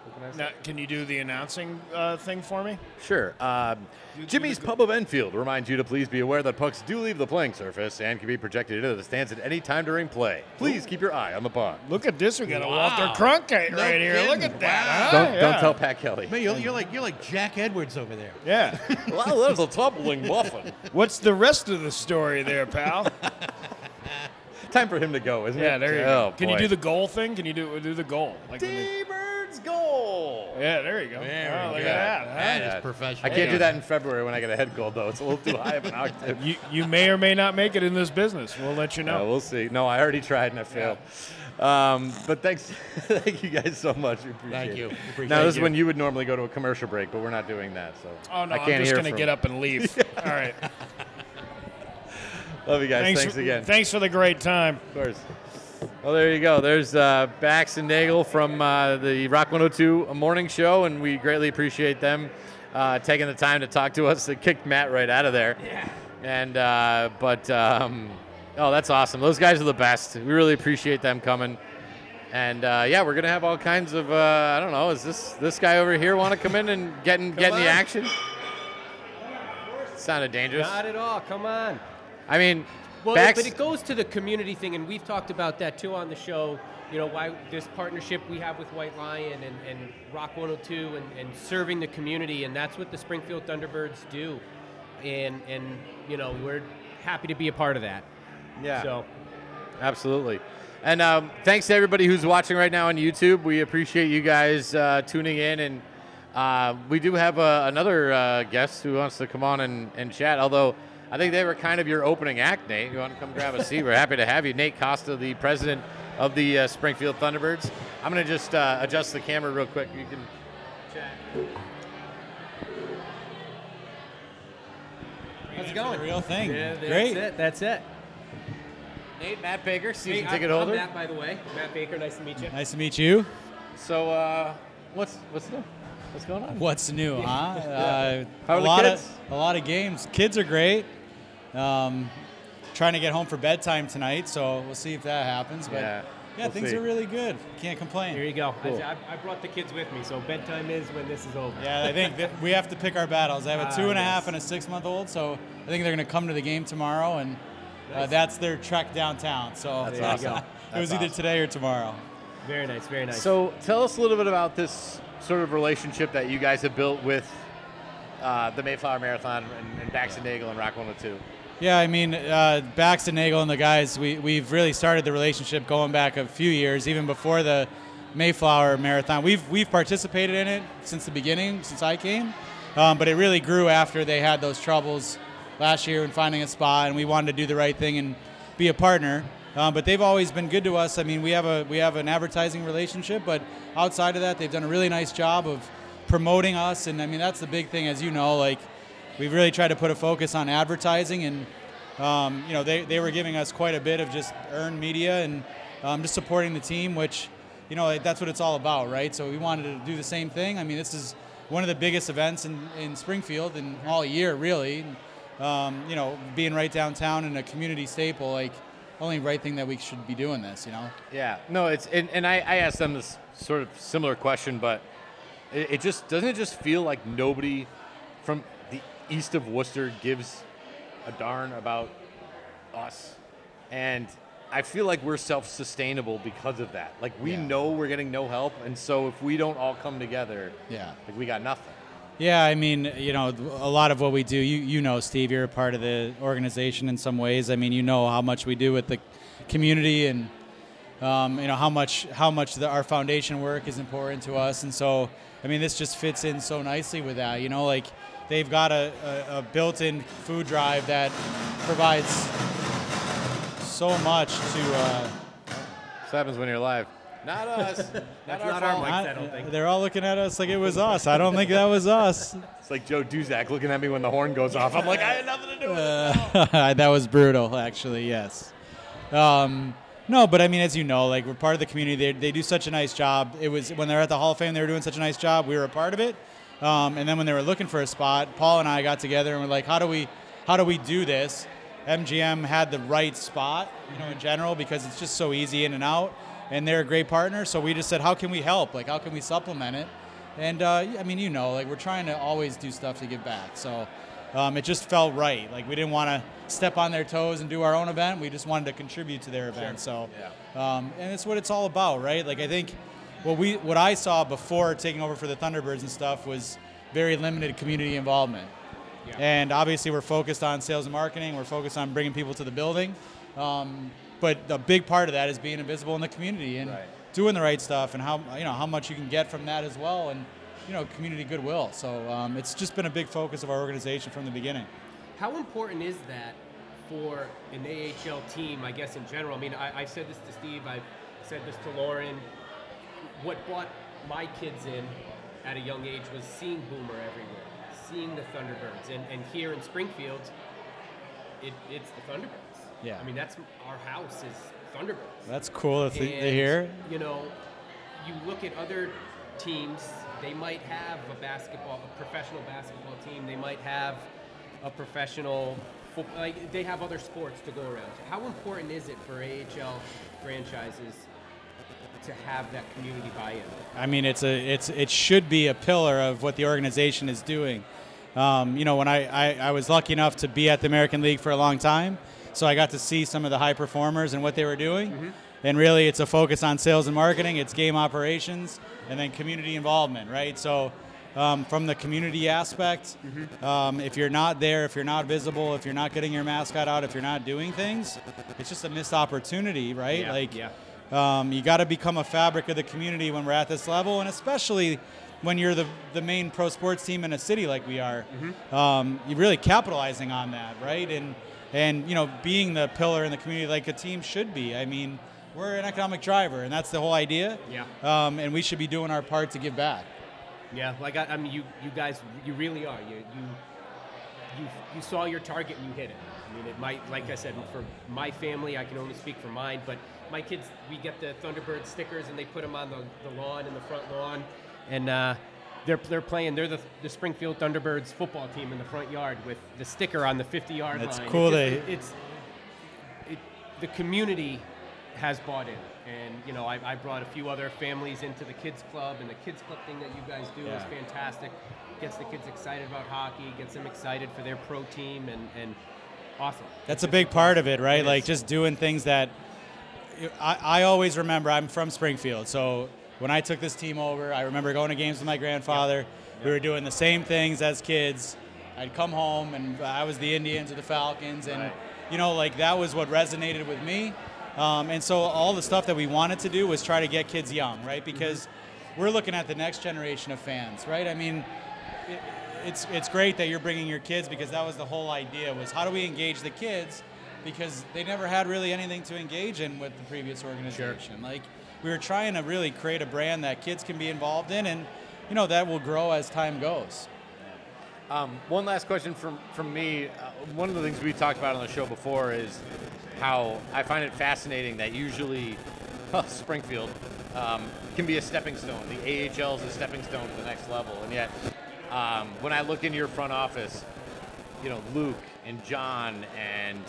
What can I say? Now, can you do the announcing uh, thing for me? Sure. Um, Jimmy's Pub of Enfield reminds you to please be aware that pucks do leave the playing surface and can be projected into the stands at any time during play. Please keep your eye on the pond. Look at this. We got a Wow. Walter Cronkite No right here. Look at that. Wow. huh? Don't, Yeah. don't tell Pat Kelly. Man, you're, you're like you're like Jack Edwards over there. Yeah. well, there's a tumbling muffin. What's the rest of the story there, pal? Time for him to go, isn't it? yeah, there you oh, go. Can you boy. do the goal thing? Can you do do the goal? Like when they- T-Birds goal. Yeah, there you go. There oh, look go. At that. huh? is professional. I can't do that in February when I get a head cold, though. It's a little too high of an octave. You, you may or may not make it in this business. We'll let you No, know. we'll see. No, I already tried and I failed. Um, but thanks, thank you guys so much. We appreciate Thank it. you. Now this is when you would normally go to a commercial break, but we're not doing that. So Oh no, I I'm just gonna from- get up and leave. All right. Love you guys. Thanks, Thanks, again. Thanks for the great time. Of course. Well, there you go. There's uh, Bax and Nagle from uh, the Rock 102 morning show, and we greatly appreciate them uh, taking the time to talk to us. They kicked Matt right out of there. Yeah. And uh, but um, oh, that's awesome. Those guys are the best. We really appreciate them coming. And uh, yeah, we're gonna have all kinds of uh, I don't know. Is this this guy over here want to come in and get in, get in the on. action? Sounded dangerous. Not at all. Come on. I mean, Well, Bax, but it goes to the community thing, and we've talked about that too on the show. You know, why this partnership we have with White Lion and, and Rock 102 and, and serving the community, and that's what the Springfield Thunderbirds do. And, and you know, we're happy to be a part of that. yeah. So, Absolutely. And um, thanks to everybody who's watching right now on YouTube. We appreciate you guys uh, tuning in. And uh, we do have uh, another uh, guest who wants to come on and, and chat, although I think they were kind of your opening act, Nate. You want to come grab a seat? We're happy to have you. Nate Costa, the president of the uh, Springfield Thunderbirds. I'm going to just uh, adjust the camera real quick. You can chat. how's it going? real thing. Yeah, that's Great. it. That's it. Nate, Matt Baker, season Hey, ticket I'm, holder. I'm Matt, by the way. Matt Baker. Nice to meet you. Nice to meet you. So, uh, what's what's new? What's going on? What's new, huh? Uh, How are a the lot kids? Of, a lot of games. Kids are great. Um, trying to get home for bedtime tonight, so we'll see if that happens. But Yeah, yeah, we'll things see. are really good. Can't complain. Here you go. Cool. I, I brought the kids with me, so bedtime is when this is over. Yeah, I think that we have to pick our battles. I have a Ah, two and a half yes. and a six month old, so I think they're going to come to the game tomorrow, and uh, that's their trek downtown. So That's There you awesome. go. it was That's either today or tomorrow. Very nice. Very nice. So tell us a little bit about this sort of relationship that you guys have built with uh, the Mayflower Marathon and, and Bax and Nagle and Rock 102. Yeah, I mean, uh, Bax and Nagle and the guys, we, we've really started the relationship going back a few years, even before the Mayflower Marathon. We've, we've participated in it since the beginning, since I came, um, but it really grew after they had those troubles last year in finding a spot, and we wanted to do the right thing and be a partner. Um, but they've always been good to us. I mean, we have a we have an advertising relationship, but outside of that, they've done a really nice job of promoting us. And I mean, that's the big thing, as you know. Like, we've really tried to put a focus on advertising, and um, you know, they, they were giving us quite a bit of just earned media and um, just supporting the team, which you know that's what it's all about, right? So we wanted to do the same thing. I mean, this is one of the biggest events in, in Springfield and all year, really. Um, you know, being right downtown and a community staple, like only right thing that we should be doing this, you know. Yeah, no, it's and, and I, I asked them this sort of similar question, but it, it just doesn't it just feel like nobody from east of Worcester gives a darn about us, and I feel like we're self-sustainable because of that. Like we Yeah. know we're getting no help, and so if we don't all come together, Yeah. like we got nothing. Yeah, I mean, you know, a lot of what we do, you you know, Steve, you're a part of the organization in some ways. I mean, you know how much we do with the community, and um, you know how much how much the, our foundation work is important to us. And so, I mean, this just fits in so nicely with that. You know, like they've got a, a, a built-in food drive that provides so much to. Uh, This happens when you're live. Not us. not That's our not our fault. mic. I- I don't think. They're all looking at us like it was us. I don't think that was us. It's like Joe Duszak looking at me when the horn goes off. I'm like, I had nothing to do with it. Uh, that was brutal, actually. Yes. Um, no, but I mean, as you know, like we're part of the community. They, they do such a nice job. It was when they're at the Hall of Fame, they were doing such a nice job. We were a part of it. Um, and then when they were looking for a spot, Paul and I got together and we're like, how do we, how do we do this? MGM had the right spot, you know, in general because it's just so easy in and out, and they're a great partner. So we just said, how can we help? Like, how can we supplement it? And uh, I mean, you know, like we're trying to always do stuff to give back. So um, it just felt right. Like we didn't want to step on their toes and do our own event. We just wanted to contribute to their event. So, um, and it's what it's all about, right? Like I think what we what I saw before taking over for the Thunderbirds and stuff was very limited community involvement. And obviously, we're focused on sales and marketing. We're focused on bringing people to the building. Um, but a big part of that is being invisible in the community and doing the right stuff and how you know how much you can get from that as well, and you know community goodwill. So um, it's just been a big focus of our organization from the beginning. How important is that for an AHL team, I guess, in general? I mean, I, I've said this to Steve, I've said this to Lauren. What brought my kids in at a young age was seeing Boomer everywhere, seeing the Thunderbirds. And, and here in Springfield, it, it's the Thunderbirds. Yeah. I mean, that's our house is Thunderbirds. That's cool to And, hear. You know, you look at other teams, they might have a basketball, a professional basketball team, they might have a professional like they have other sports to go around. How important is it for AHL franchises to have that community buy-in? I mean, it's a it's it should be a pillar of what the organization is doing. Um, you know, when I, I, I was lucky enough to be at the American League for a long time, so I got to see some of the high performers and what they were doing. And really, it's a focus on sales and marketing, it's game operations, and then community involvement, right? So, um, from the community aspect, um, if you're not there, if you're not visible, if you're not getting your mascot out, if you're not doing things, it's just a missed opportunity, right? Yeah, like, yeah. Um, you got to become a fabric of the community when we're at this level, and especially when you're the, the main pro sports team in a city like we are. Um, you're really capitalizing on that, right? And and you know, being the pillar in the community like a team should be. I mean, we're an economic driver, and that's the whole idea. Yeah. Um, and we should be doing our part to give back. Yeah, like I, I mean, you you guys, you really are. You you you you saw your target and you hit it. I mean, it might, like I said, for my family, I can only speak for mine, but my kids, we get the Thunderbird stickers and they put them on the, the lawn in the front lawn, and uh, they're they're playing. They're the, the Springfield Thunderbirds football team in the front yard with the sticker on the 50 yard line. That's cool It's, to- it's it, the community has bought in. And, you know, I, I brought a few other families into the kids club, and the kids club thing that you guys do is fantastic. Gets the kids excited about hockey, gets them excited for their pro team, and, and awesome. That's a big part of it, right? It like is. just doing things that I, I always remember. I'm from Springfield, so when I took this team over, I remember going to games with my grandfather. We were doing the same things as kids. I'd come home and I was the Indians or the Falcons, and Right. you know, like that was what resonated with me. Um, and so all the stuff that we wanted to do was try to get kids young, right? Because we're looking at the next generation of fans, right? I mean, it, it's it's great that you're bringing your kids because that was the whole idea was how do we engage the kids because they never had really anything to engage in with the previous organization. Like we were trying to really create a brand that kids can be involved in and you know that will grow as time goes. Um, one last question from from me. Uh, one of the things we talked about on the show before is how I find it fascinating that usually Springfield um, can be a stepping stone. The AHL is a stepping stone to the next level, and yet um, when I look into your front office, you know Luke and John and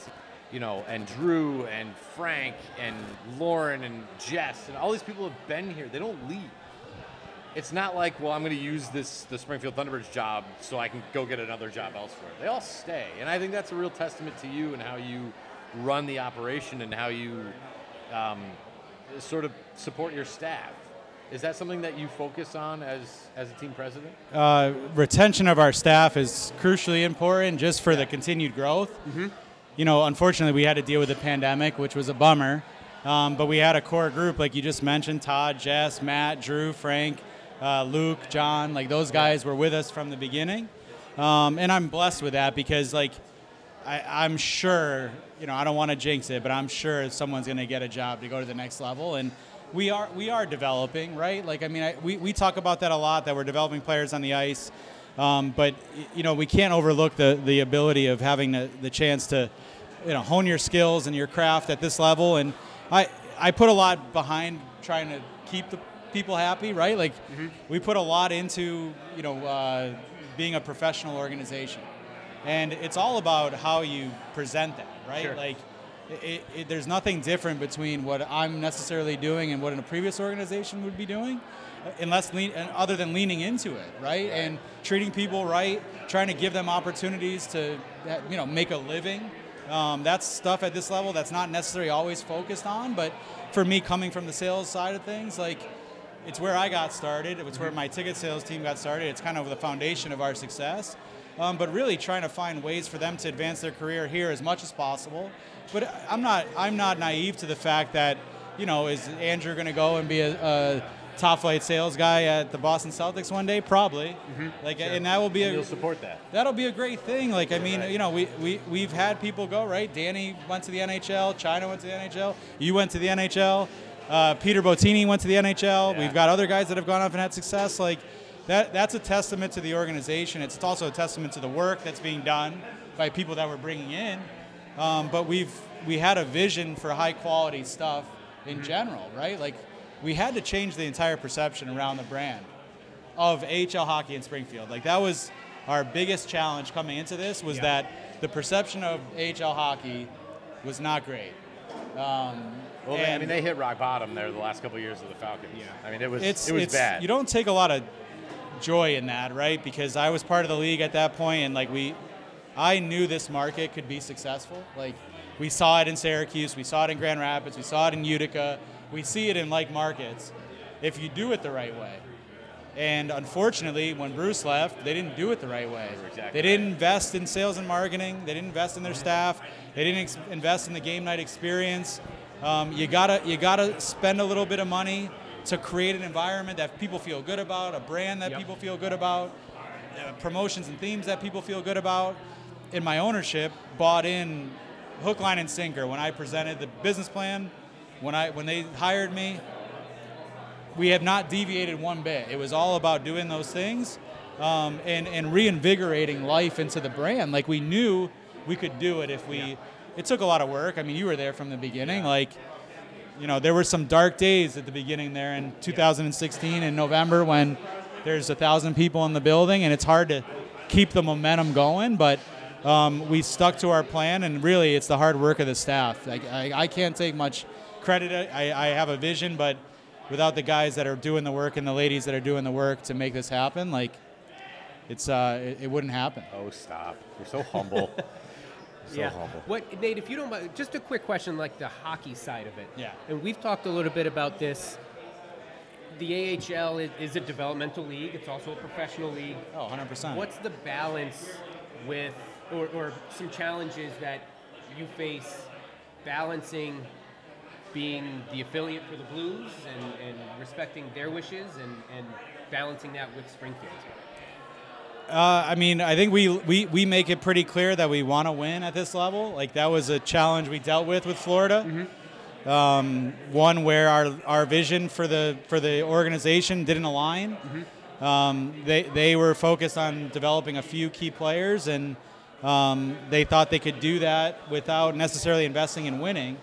you know and Drew and Frank and Lauren and Jess and all these people have been here. They don't leave it's not like, well, I'm going to use this the Springfield Thunderbirds job so I can go get another job elsewhere. They all stay, and I think that's a real testament to you and how you run the operation and how you um, sort of support your staff. Is that something that you focus on as as a team president? Uh, retention of our staff is crucially important just for the continued growth. You know, unfortunately, we had to deal with the pandemic, which was a bummer. Um, but we had a core group, like you just mentioned Todd, Jess, Matt, Drew, Frank, uh, Luke, John. Like those guys were with us from the beginning. Um, and I'm blessed with that because, like, I, I'm sure, you know, I don't want to jinx it, but I'm sure someone's going to get a job to go to the next level. And we are we are developing, right? Like, I mean, I, we, we talk about that a lot that we're developing players on the ice. Um, but, you know, we can't overlook the, the ability of having the, the chance to, you know, hone your skills and your craft at this level. And I, I put a lot behind trying to keep the people happy, right? Like, we put a lot into, you know, uh, being a professional organization and it's all about how you present that, right? Sure. Like, it, it, there's nothing different between what I'm necessarily doing and what in a previous organization would be doing, unless lean, other than leaning into it, right? And treating people right, trying to give them opportunities to, you know, make a living. Um, that's stuff at this level that's not necessarily always focused on, but for me, coming from the sales side of things, like it's where I got started. It's where my ticket sales team got started. It's kind of the foundation of our success. Um, but really trying to find ways for them to advance their career here as much as possible. But I'm not I'm not naive to the fact that you know, is Andrew going to go and be a, a top flight sales guy at the Boston Celtics one day? Probably. Like, and that will be And a you'll support that. That'll be a great thing. Like, I mean, you know, we, we, we've had people go, right? Danny went to the NHL. China went to the NHL. You went to the NHL. Uh, Peter Bottini went to the NHL. Yeah. We've got other guys that have gone off and had success. Like, that, that's a testament to the organization. It's also a testament to the work that's being done by people that we're bringing in. Um, but we've we had a vision for high quality stuff in general, right? Like, we had to change the entire perception around the brand of AHL hockey in Springfield. Like that was our biggest challenge coming into this was that the perception of AHL hockey was not great. Um, Well, they, I mean, they hit rock bottom there the last couple of years of the Falcons. Yeah. I mean, it was it's it was it's, bad. You don't take a lot of joy in that, right? Because I was part of the league at that point, and like we, I knew this market could be successful. Like we saw it in Syracuse, we saw it in Grand Rapids, we saw it in Utica, we see it in like markets. If you do it the right way. And unfortunately, when Bruce left, they didn't do it the right way. exactly they didn't invest in sales and marketing. They didn't invest in their staff. They didn't ex- invest in the game night experience. Um, you gotta you gotta spend a little bit of money to create an environment that people feel good about, a brand that people feel good about, uh, promotions and themes that people feel good about. In my ownership, bought in hook, line, and sinker when I presented the business plan. When I when they hired me, we have not deviated one bit. It was all about doing those things um, and, and reinvigorating life into the brand. Like we knew we could do it if we. It took a lot of work. I mean, you were there from the beginning. Like, you know, there were some dark days at the beginning there in 2016 in November when there's a thousand people in the building and it's hard to keep the momentum going. But um, we stuck to our plan, and really, it's the hard work of the staff. Like, I, I can't take much credit. I, I have a vision, but without the guys that are doing the work and the ladies that are doing the work to make this happen, like it's uh, it, it wouldn't happen. oh, stop! You're so humble. so yeah. humble. What Nate, if you don't mind, just a quick question, like the hockey side of it. Yeah. And we've talked a little bit about this. The AHL is, is a developmental league. It's also a professional league. Oh, 100 percent. What's the balance with, or, or some challenges that you face balancing being the affiliate for the Blues and, and respecting their wishes and, and balancing that with Springfield? Uh, I mean, I think we, we, we make it pretty clear that we want to win at this level. Like that was a challenge we dealt with with Florida. Um, one where our, our vision for the for the organization didn't align. Um, they they were focused on developing a few key players, and um, they thought they could do that without necessarily investing in winning.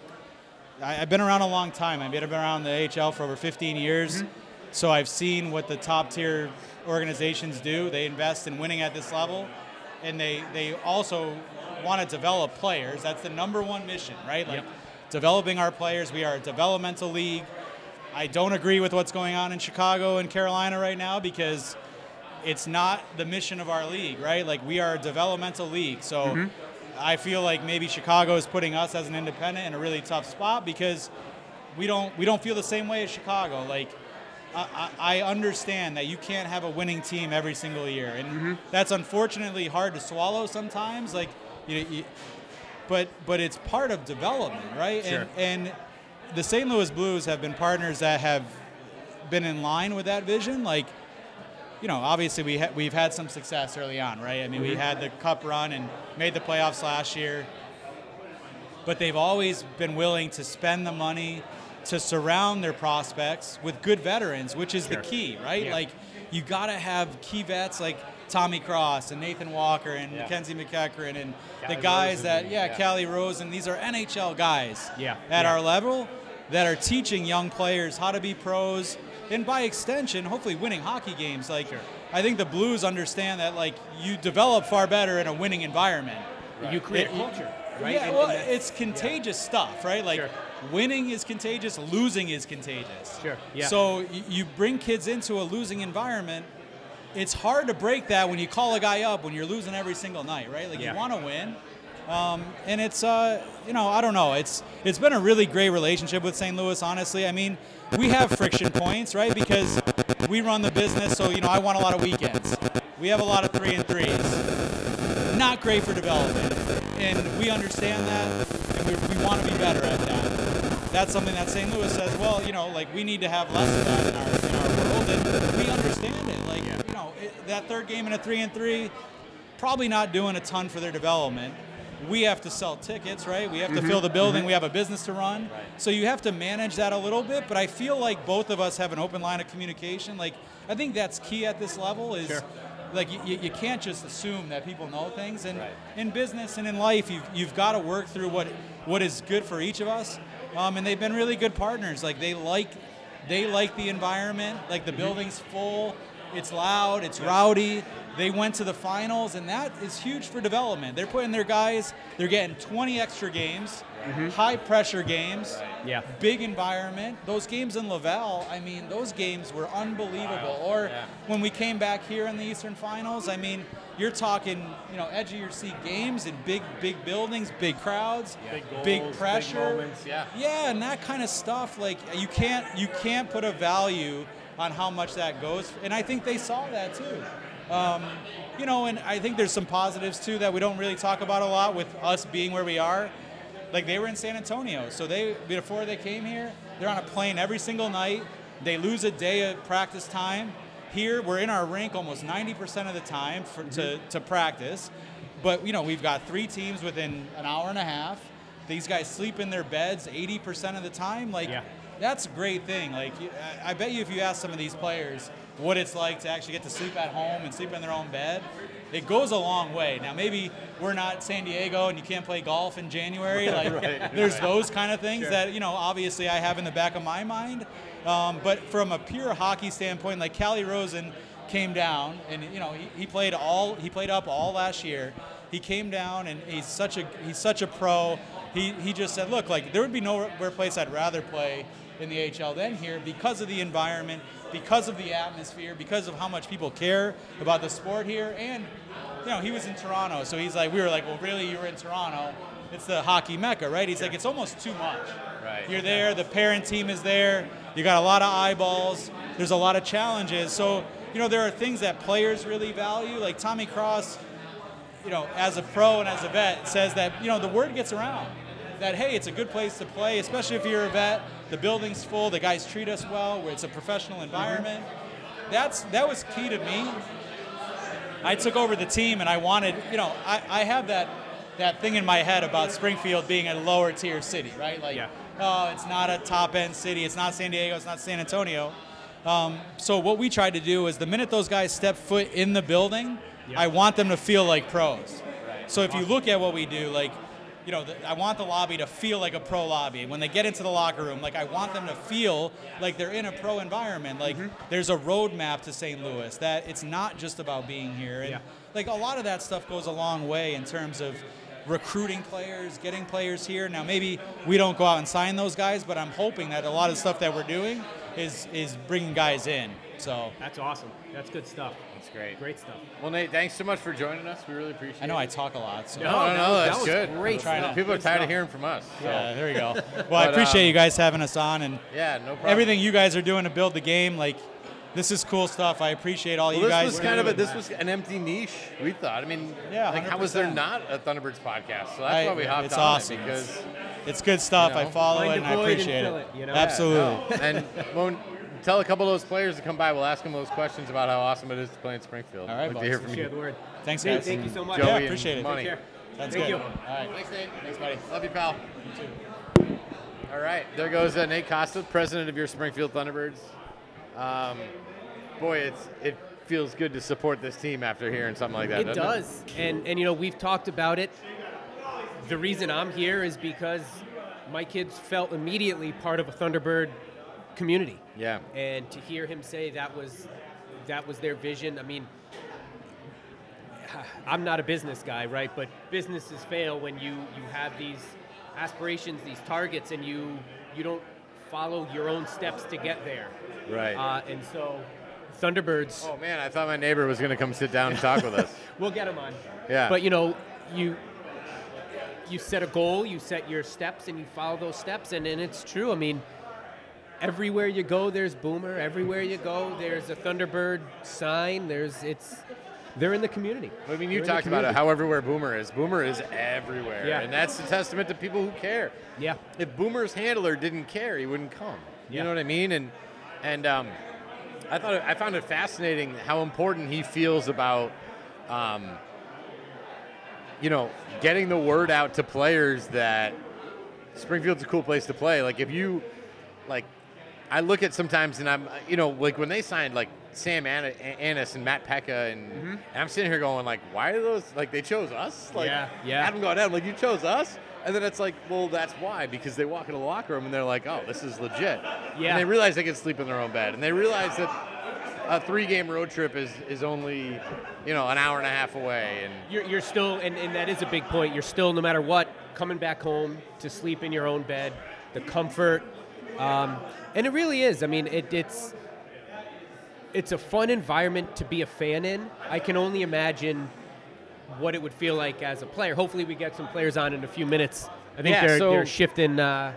I, I've been around a long time. I've been around the AHL for over 15 years, mm-hmm. so I've seen what the top tier organizations do. They invest in winning at this level, and they they also want to develop players. That's the number one mission, right? Like developing our players. We are a developmental league. I don't agree with what's going on in Chicago and Carolina right now because it's not the mission of our league, right? Like we are a developmental league. So mm-hmm. I feel like maybe Chicago is putting us as an independent in a really tough spot because we don't we don't feel the same way as Chicago. Like I, I understand that you can't have a winning team every single year, and mm-hmm. that's unfortunately hard to swallow sometimes. Like you, you but but it's part of development, right? Sure. And and the St. Louis Blues have been partners that have been in line with that vision. Like, you know, obviously we ha- we've had some success early on, right? I mean, we mm-hmm. had the Cup run and made the playoffs last year, but they've always been willing to spend the money to surround their prospects with good veterans, which is the key, right? Yeah. Like, you got to have key vets like Tommy Cross and Nathan Walker and Yeah. Mackenzie MacEachern and Calle the guys Rosen, that, yeah, yeah. Calle Rosen. These are NHL guys Yeah, at our level that are teaching young players how to be pros and by extension, hopefully winning hockey games. Like, I think the Blues understand that, like, you develop far better in a winning environment. You create a It- culture, right? Yeah, And- well, and it's contagious stuff, right? Like, Sure. winning is contagious, losing is contagious. Sure, yeah. So you bring kids into a losing environment. It's hard to break that when you call a guy up when you're losing every single night, right? Like Yeah. you want to win, um, and it's uh, you know I don't know. It's it's been a really great relationship with St. Louis. Honestly, I mean we have friction points, right? Because we run the business, so you know I want a lot of weekends. We have a lot of three and threes. Not great for development, and we understand that, and we, we want to be better at that. that's something that St. Louis says, well, you know, like we need to have less of that in our, in our world, and we understand it. Like, you know, it, that third game in a three and three, probably not doing a ton for their development. We have to sell tickets, right? We have to mm-hmm. fill the building. Mm-hmm. We have a business to run. So you have to manage that a little bit. But I feel like both of us have an open line of communication. Like, I think that's key at this level is like you, you can't just assume that people know things and in business and in life you've, you've got to work through what what is good for each of us um, and they've been really good partners like they like they like the environment like the mm-hmm. building's full it's loud it's rowdy they went to the finals and that is huge for development they're putting their guys they're getting 20 extra games mm-hmm. high pressure games Yeah. big environment. Those games in Laval, I mean, those games were unbelievable. Or when we came back here in the Eastern Finals, I mean, you're talking, you know, edge of your seat games in big, big buildings, big crowds, big, big pressure. yeah. Yeah, and that kind of stuff. Like you can't, you can't put a value on how much that goes. And I think they saw that too. Um, you know, and I think there's some positives too that we don't really talk about a lot with us being where we are like they were in San Antonio. So they before they came here, they're on a plane every single night. They lose a day of practice time. Here we're in our rink almost 90% of the time for, to, to practice. But you know we've got three teams within an hour and a half. These guys sleep in their beds 80% of the time. Like Yeah. That's a great thing. Like I bet you if you ask some of these players what it's like to actually get to sleep at home and sleep in their own bed, it goes a long way. Now maybe we're not San Diego and you can't play golf in January. Like there's those kind of things that you know obviously I have in the back of my mind. Um, but from a pure hockey standpoint, like Calle Rosen came down and you know he, he played all he played up all last year. He came down and he's such a he's such a pro. He he just said, look, like there would be nowhere place I'd rather play in the AHL than here because of the environment, because of the atmosphere, because of how much people care about the sport here. And, you know, he was in Toronto, so he's like, we were like, well, really, you were in Toronto. It's the hockey mecca, right? He's like, it's almost too much. Right. You're there, the parent team is there, you got a lot of eyeballs, there's a lot of challenges. So, you know, there are things that players really value. Like Tommy Cross, you know, as a pro and as a vet, says that, you know, the word gets around that, hey, it's a good place to play, especially if you're a vet. The building's full, the guys treat us well, it's a professional environment. That's That was key to me. I took over the team and I wanted, you know, I, I have that, that thing in my head about Springfield being a lower tier city, right? Like, Yeah. oh, it's not a top end city, it's not San Diego, it's not San Antonio. Um, so what we tried to do is the minute those guys step foot in the building, I want them to feel like pros. So if you look at what we do, like, you know, the, I want the lobby to feel like a pro lobby. When they get into the locker room, like I want them to feel like they're in a pro environment. Like mm-hmm. there's a roadmap to St. Louis that it's not just about being here. And Yeah. like a lot of that stuff goes a long way in terms of recruiting players, getting players here. Now maybe we don't go out and sign those guys, but I'm hoping that a lot of stuff that we're doing is is bringing guys in. So That's awesome. That's good stuff. That's great. Great stuff. Well, Nate, thanks so much for joining us. We really appreciate it. I know I talk a lot. So. No, no, that was- that's that was good. great trying stuff. to- People are Good tired of hearing from us. so- Yeah, there you go. Well, I appreciate um, you guys having us on and Yeah, no problem. everything you guys are doing to build the game. Like, this is cool stuff. I appreciate all Well, you this guys. This was kind of a, this was an empty niche. We thought. I mean, Yeah, like how was there not a Thunderbirds podcast? So that's I- why we hopped on. it's on awesome. it because It's good stuff. You know, I follow it and I void and appreciate it. it, you know? Absolutely. and when tell a couple of those players to come by, we'll ask them those questions about how awesome it is to play in Springfield. All right, Like to hear from Share you. the word. Thanks, Nate, guys. thank you so much. Joey Yeah, appreciate it. Money. Take care. That's Thank good. you. All right. Thanks, Nate. Thanks, buddy. Love you, pal. You too. All right, there goes uh, Nate Costa, president of your Springfield Thunderbirds. Um, boy, it's it feels good to support this team after hearing something like that. It doesn't does. And and you know, we've talked about it. The reason I'm here is because my kids felt immediately part of a Thunderbird community. Yeah. And to hear him say that was that was their vision, I mean I'm not a business guy, right? But businesses fail when you you have these aspirations, these targets and you you don't follow your own steps to get there. Right. Uh, and so Thunderbirds Oh man, I thought my neighbor was going to come sit down and talk with us. We'll get him on. Yeah. But you know, you you set a goal, you set your steps, and you follow those steps, and, and it's true. I mean, everywhere you go, there's Boomer. Everywhere you go, there's a Thunderbird sign. There's it's they're in the community. I mean, They're you talked about it, how everywhere Boomer is. Boomer is everywhere. Yeah. And that's a testament to people who care. Yeah. If Boomer's handler didn't care, he wouldn't come. You Yeah. know what I mean? And and um, I thought I found it fascinating how important he feels about um, you know, getting the word out to players that Springfield's a cool place to play. Like if you like I look at sometimes and I'm you know, like when they signed like Sam Anna- Anas and Matt Peca and, mm-hmm. and I'm sitting here going like, why are those like they chose us? Like Yeah, yeah. Adam going down, like you chose us? And then it's like, well, that's why, because they walk into the locker room and they're like, oh, this is legit. Yeah. And they realize they can sleep in their own bed. And they realize that a three game road trip is, is only, you know, an hour and a half away. And You're, you're still, and, and that is a big point. You're still, no matter what, coming back home to sleep in your own bed, the comfort, um, and it really is. I mean, it, it's it's a fun environment to be a fan in. I can only imagine what it would feel like as a player. Hopefully, we get some players on in a few minutes. I think Yeah, they're, so- they're shifting. Uh,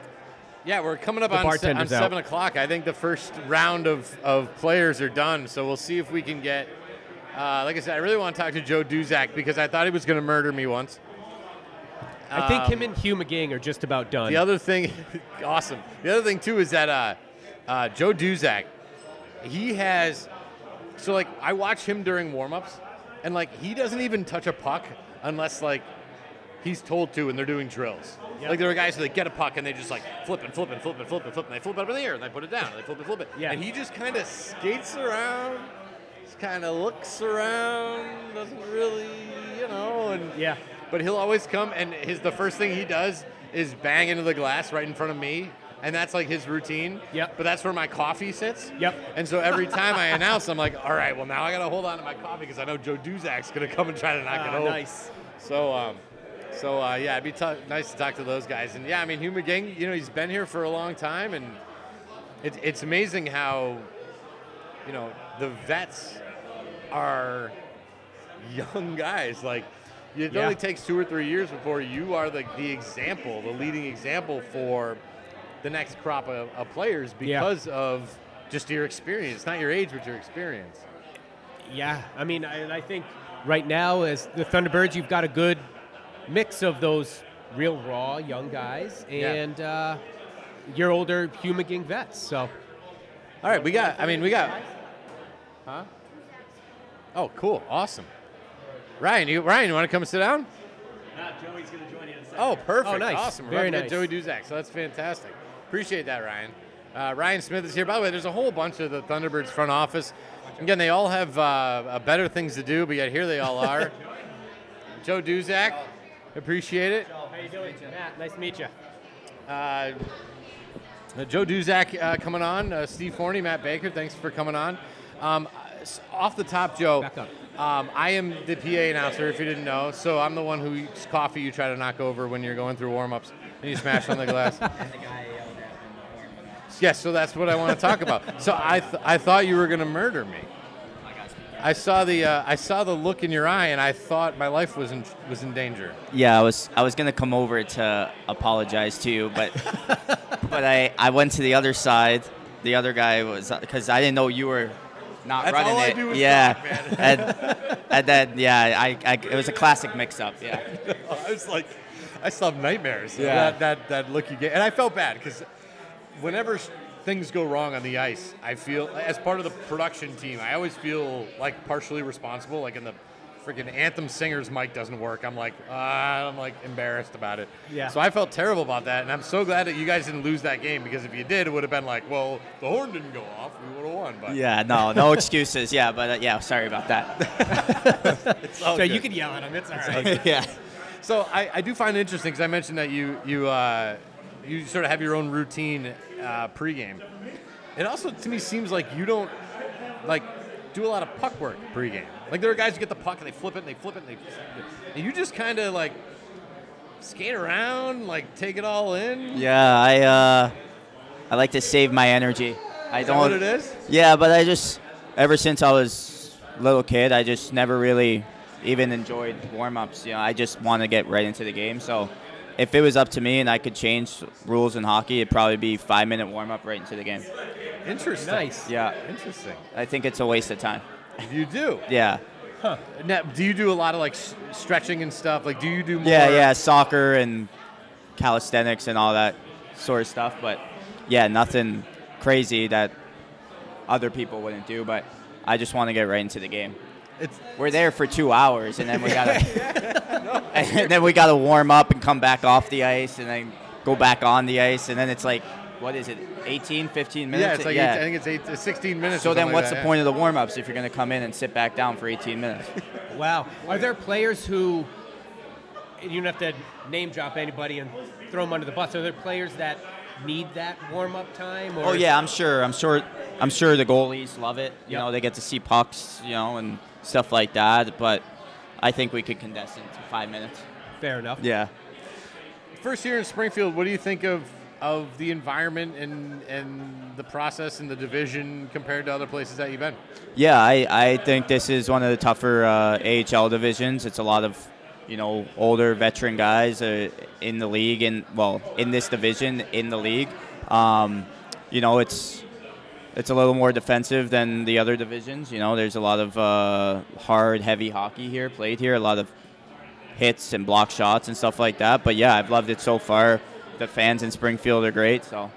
Yeah, we're coming up on, se- on 7 o'clock. I think the first round of, of players are done, so we'll see if we can get. Uh, like I said, I really want to talk to Joe Duszak because I thought he was going to murder me once. I think him Um, and Hugh McGing are just about done. The other thing, awesome. The other thing too is that uh, uh, Joe Duszak, he has. So like, I watch him during warmups, and like he doesn't even touch a puck unless like he's told to, and they're doing drills. Yep. Like there are guys who they get a puck and they just like flip and flip and flip and flip and flip and they flip it up in the air and they put it down and they flip and flip it. Yeah. And he just kind of skates around, just kind of looks around, doesn't really, you know, and Yeah. But he'll always come, and his the first thing he does is bang into the glass right in front of me, and that's like his routine. Yep. But that's where my coffee sits. Yep. And so every time I announce, I'm like, all right, well now I gotta hold on to my coffee because I know Joe Duszak's gonna come and try to knock it Ah, over. nice. So, um, so uh, yeah, it'd be t- nice to talk to those guys, and yeah, I mean Hugh McGing, you know, he's been here for a long time, and it's it's amazing how, you know, the vets are young guys. Like, it Yeah. only takes two or three years before you are the, the example, the leading example for the next crop of, of players Yeah. because of just your experience, not your age, but your experience. Yeah, I mean, I, I think right now as the Thunderbirds, you've got a good mix of those real raw young guys Yeah. and uh, your older Hugh McGing vets. So All right, we got. I mean, we got. Huh? Oh, cool, awesome. Ryan, you Ryan, you want to come sit down? Joey's going to join you in a second. Oh, perfect. Oh, nice. Awesome. We're Very about to get nice. Joey Duszak, so that's fantastic. Appreciate that, Ryan. Uh, Ryan Smith is here. By the way, there's a whole bunch of the Thunderbirds front office. Again, they all have uh, better things to do, but yet here they all are. Joe Duszak, appreciate it. how are you doing, Matt? Nice to meet you. Uh, uh, Joe Duszak uh, coming on. Uh, Steve Forney, Matt Baker, thanks for coming on. Um, s- off the top, Joe, Back up. Um, I am the PA announcer, if you didn't know. So I'm the one whose coffee you try to knock over when you're going through warm-ups and you smash on the glass. Yes, so that's what I want to talk about. So I, th- I thought you were going to murder me. I saw the uh, I saw the look in your eye, and I thought my life was in was in danger. Yeah, I was I was gonna come over to apologize to you, but but I, I went to the other side. The other guy was because I didn't know you were not That's running all I it. do yeah, talk, man. and, and then yeah, I, I it was a classic mix-up. Yeah, I was like, I still have nightmares. Yeah. That, that, that look you get. And I felt bad because whenever things go wrong on the ice, I feel, as part of the production team, I always feel like partially responsible. Like in the freaking anthem singer's mic doesn't work. I'm like, uh, I'm like embarrassed about it. Yeah. So I felt terrible about that. And I'm so glad that you guys didn't lose that game because if you did, it would have been like, well, the horn didn't go off. We would have won. But yeah, no, no excuses. Yeah, but uh, yeah, sorry about that. so good. you can yell at him. It's all right. yeah. So I, I do find it interesting because I mentioned that you you uh, you sort of have your own routine uh, pregame. It also to me seems like you don't like do a lot of puck work pregame. Like there are guys who get the puck and they flip it and they flip it and they and you just kind of like skate around, like take it all in. Yeah, I uh, I like to save my energy. I Is don't. what it is? Yeah, but I just ever since I was little kid, I just never really even enjoyed warm-ups. You know, I just want to get right into the game. So if it was up to me and I could change rules in hockey, it'd probably be five-minute warm-up right into the game. Interesting. Nice. Yeah, Interesting. I think it's a waste of time. You do. Yeah, Huh. Now, do you do a lot of like s- stretching and stuff? Like, do you do more? Yeah, yeah, soccer and calisthenics and all that sort of stuff. But yeah, nothing crazy that other people wouldn't do. But I just want to get right into the game. It's, We're there for two hours, and then we gotta, and then we gotta warm up and come back off the ice, and then go back on the ice, and then it's like, what is it, 18, 15 minutes? Yeah, it's like eight- I think it's eight, it's 16 minutes. So then, what's like the that, point of the warm-ups if you're gonna come in and sit back down for 18 minutes? Wow. Are there players who, you don't have to name drop anybody and throw them under the bus, are there players that need that warm up time? Or Oh yeah, I'm sure. I'm sure. I'm sure the goalies love it. You know, they get to see pucks, you know, and stuff like that. But I think we could condense it to five minutes. Fair enough. Yeah. First year in Springfield, what do you think of of the environment and and the process and the division compared to other places that you've been? Yeah, I, I think this is one of the tougher uh, AHL divisions. It's a lot of, you know, older veteran guys uh, in the league and well, in this division in the league. Um, you know, it's it's a little more defensive than the other divisions. You know, there's a lot of uh, hard, heavy hockey here played here. A lot of hits and block shots and stuff like that. But yeah, I've loved it so far. The fans in Springfield are great. So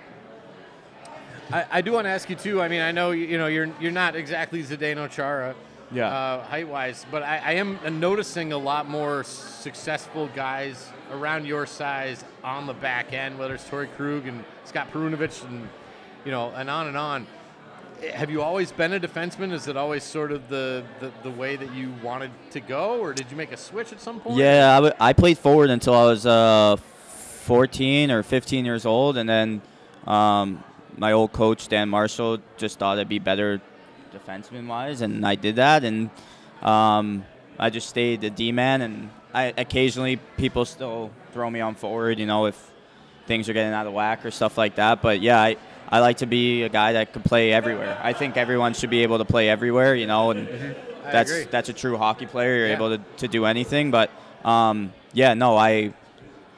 I, I do want to ask you too. I mean, I know you you know you're you're not exactly Zdeno Chara, Yeah. uh, height wise, but I, I am noticing a lot more successful guys around your size on the back end, whether it's Torey Krug and Scott Perunovich and you know, and on and on. Have you always been a defenseman? Is it always sort of the, the, the way that you wanted to go, or did you make a switch at some point? Yeah, I, w- I played forward until I was uh, 14 or 15 years old, and then um, my old coach Dan Marshall just thought I'd be better defenseman wise, and I did that, and um, I just stayed the D man, and I occasionally people still throw me on forward, you know, if things are getting out of whack or stuff like that. But yeah, I, I like to be a guy that could play everywhere. I think everyone should be able to play everywhere, you know, and I that's agree. that's a true hockey player. You're Yeah. able to, to do anything. But um, yeah, no, I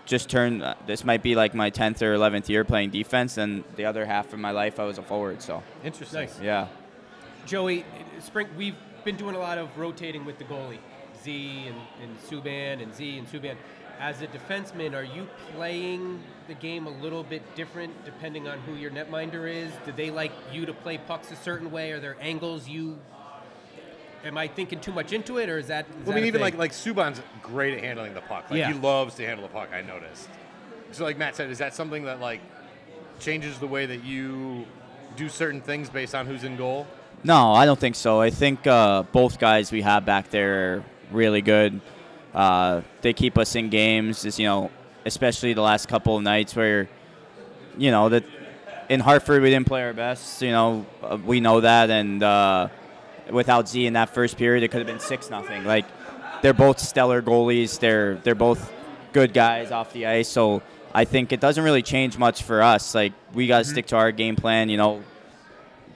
just turned. uh, This might be like my 10th or 11th year playing defense, and the other half of my life I was a forward. So Interesting. Nice. yeah. Joey, Spring, we've been doing a lot of rotating with the goalie, Z and, and Subban and Z and Subban. As a defenseman, are you playing the game a little bit different depending on who your netminder is? Do they like you to play pucks a certain way? Are there angles you? Am I thinking too much into it, or is that? Is Well, I mean, a even thing? like like Subban's great at handling the puck. Like Yeah. he loves to handle the puck. I noticed. So, like Matt said, is that something that like changes the way that you do certain things based on who's in goal? No, I don't think so. I think uh, both guys we have back there are really good. Uh, they keep us in games, is, you know, especially the last couple of nights where, you know, that in Hartford we didn't play our best. You know, uh, we know that, and uh, without Z in that first period, it could have been six nothing. Like they're both stellar goalies. They're they're both good guys off the ice. So I think it doesn't really change much for us. Like we got to mm-hmm. stick to our game plan. You know,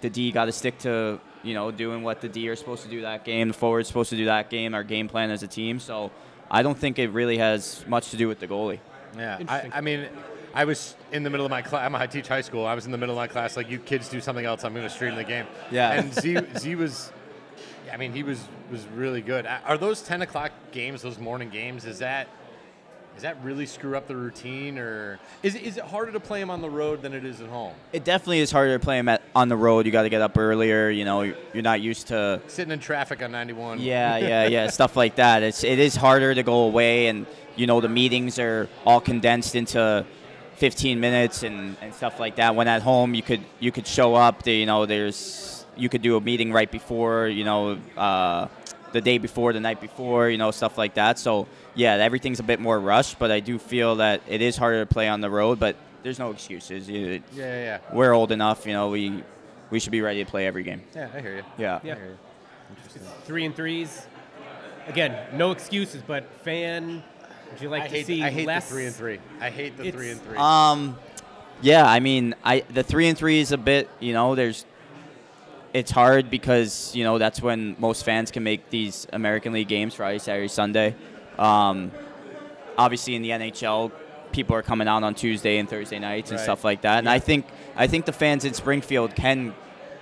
the D got to stick to you know doing what the D are supposed to do that game. The forward's supposed to do that game. Our game plan as a team. So I don't think it really has much to do with the goalie. Yeah, I, I mean, I was in the middle of my class. I'm I teach high school. I was in the middle of my class. Like, you kids do something else. I'm going to stream the game. Yeah. And Z Z was, I mean, he was was really good. Are those 10 o'clock games, those morning games? Is that Does that really screw up the routine, or is it, is it harder to play him on the road than it is at home? It definitely is harder to play him at, on the road. You got to get up earlier. You know, you're not used to. Sitting in traffic on 91. Yeah, yeah, yeah, stuff like that. It's it is harder to go away, and you know the meetings are all condensed into 15 minutes and, and stuff like that. When at home, you could you could show up. The, you know, there's you could do a meeting right before. You know, uh, the day before, the night before. You know, stuff like that. So yeah, everything's a bit more rushed. But I do feel that it is harder to play on the road. But there's no excuses. You- Yeah, yeah, yeah. We're old enough. You know, we we should be ready to play every game. Yeah, I hear you. Yeah. Yeah. Three and threes. Again, no excuses, but fan. Would you like I to hate, see I hate less? the three and three. I hate the It's- three and three. Um, yeah, I mean, I the three and three is a bit, you know, there's. It's hard because you know that's when most fans can make these American League games Friday, Saturday, Sunday. Um, obviously, in the NHL, people are coming out on Tuesday and Thursday nights and Right. stuff like that. And I think I think the fans in Springfield can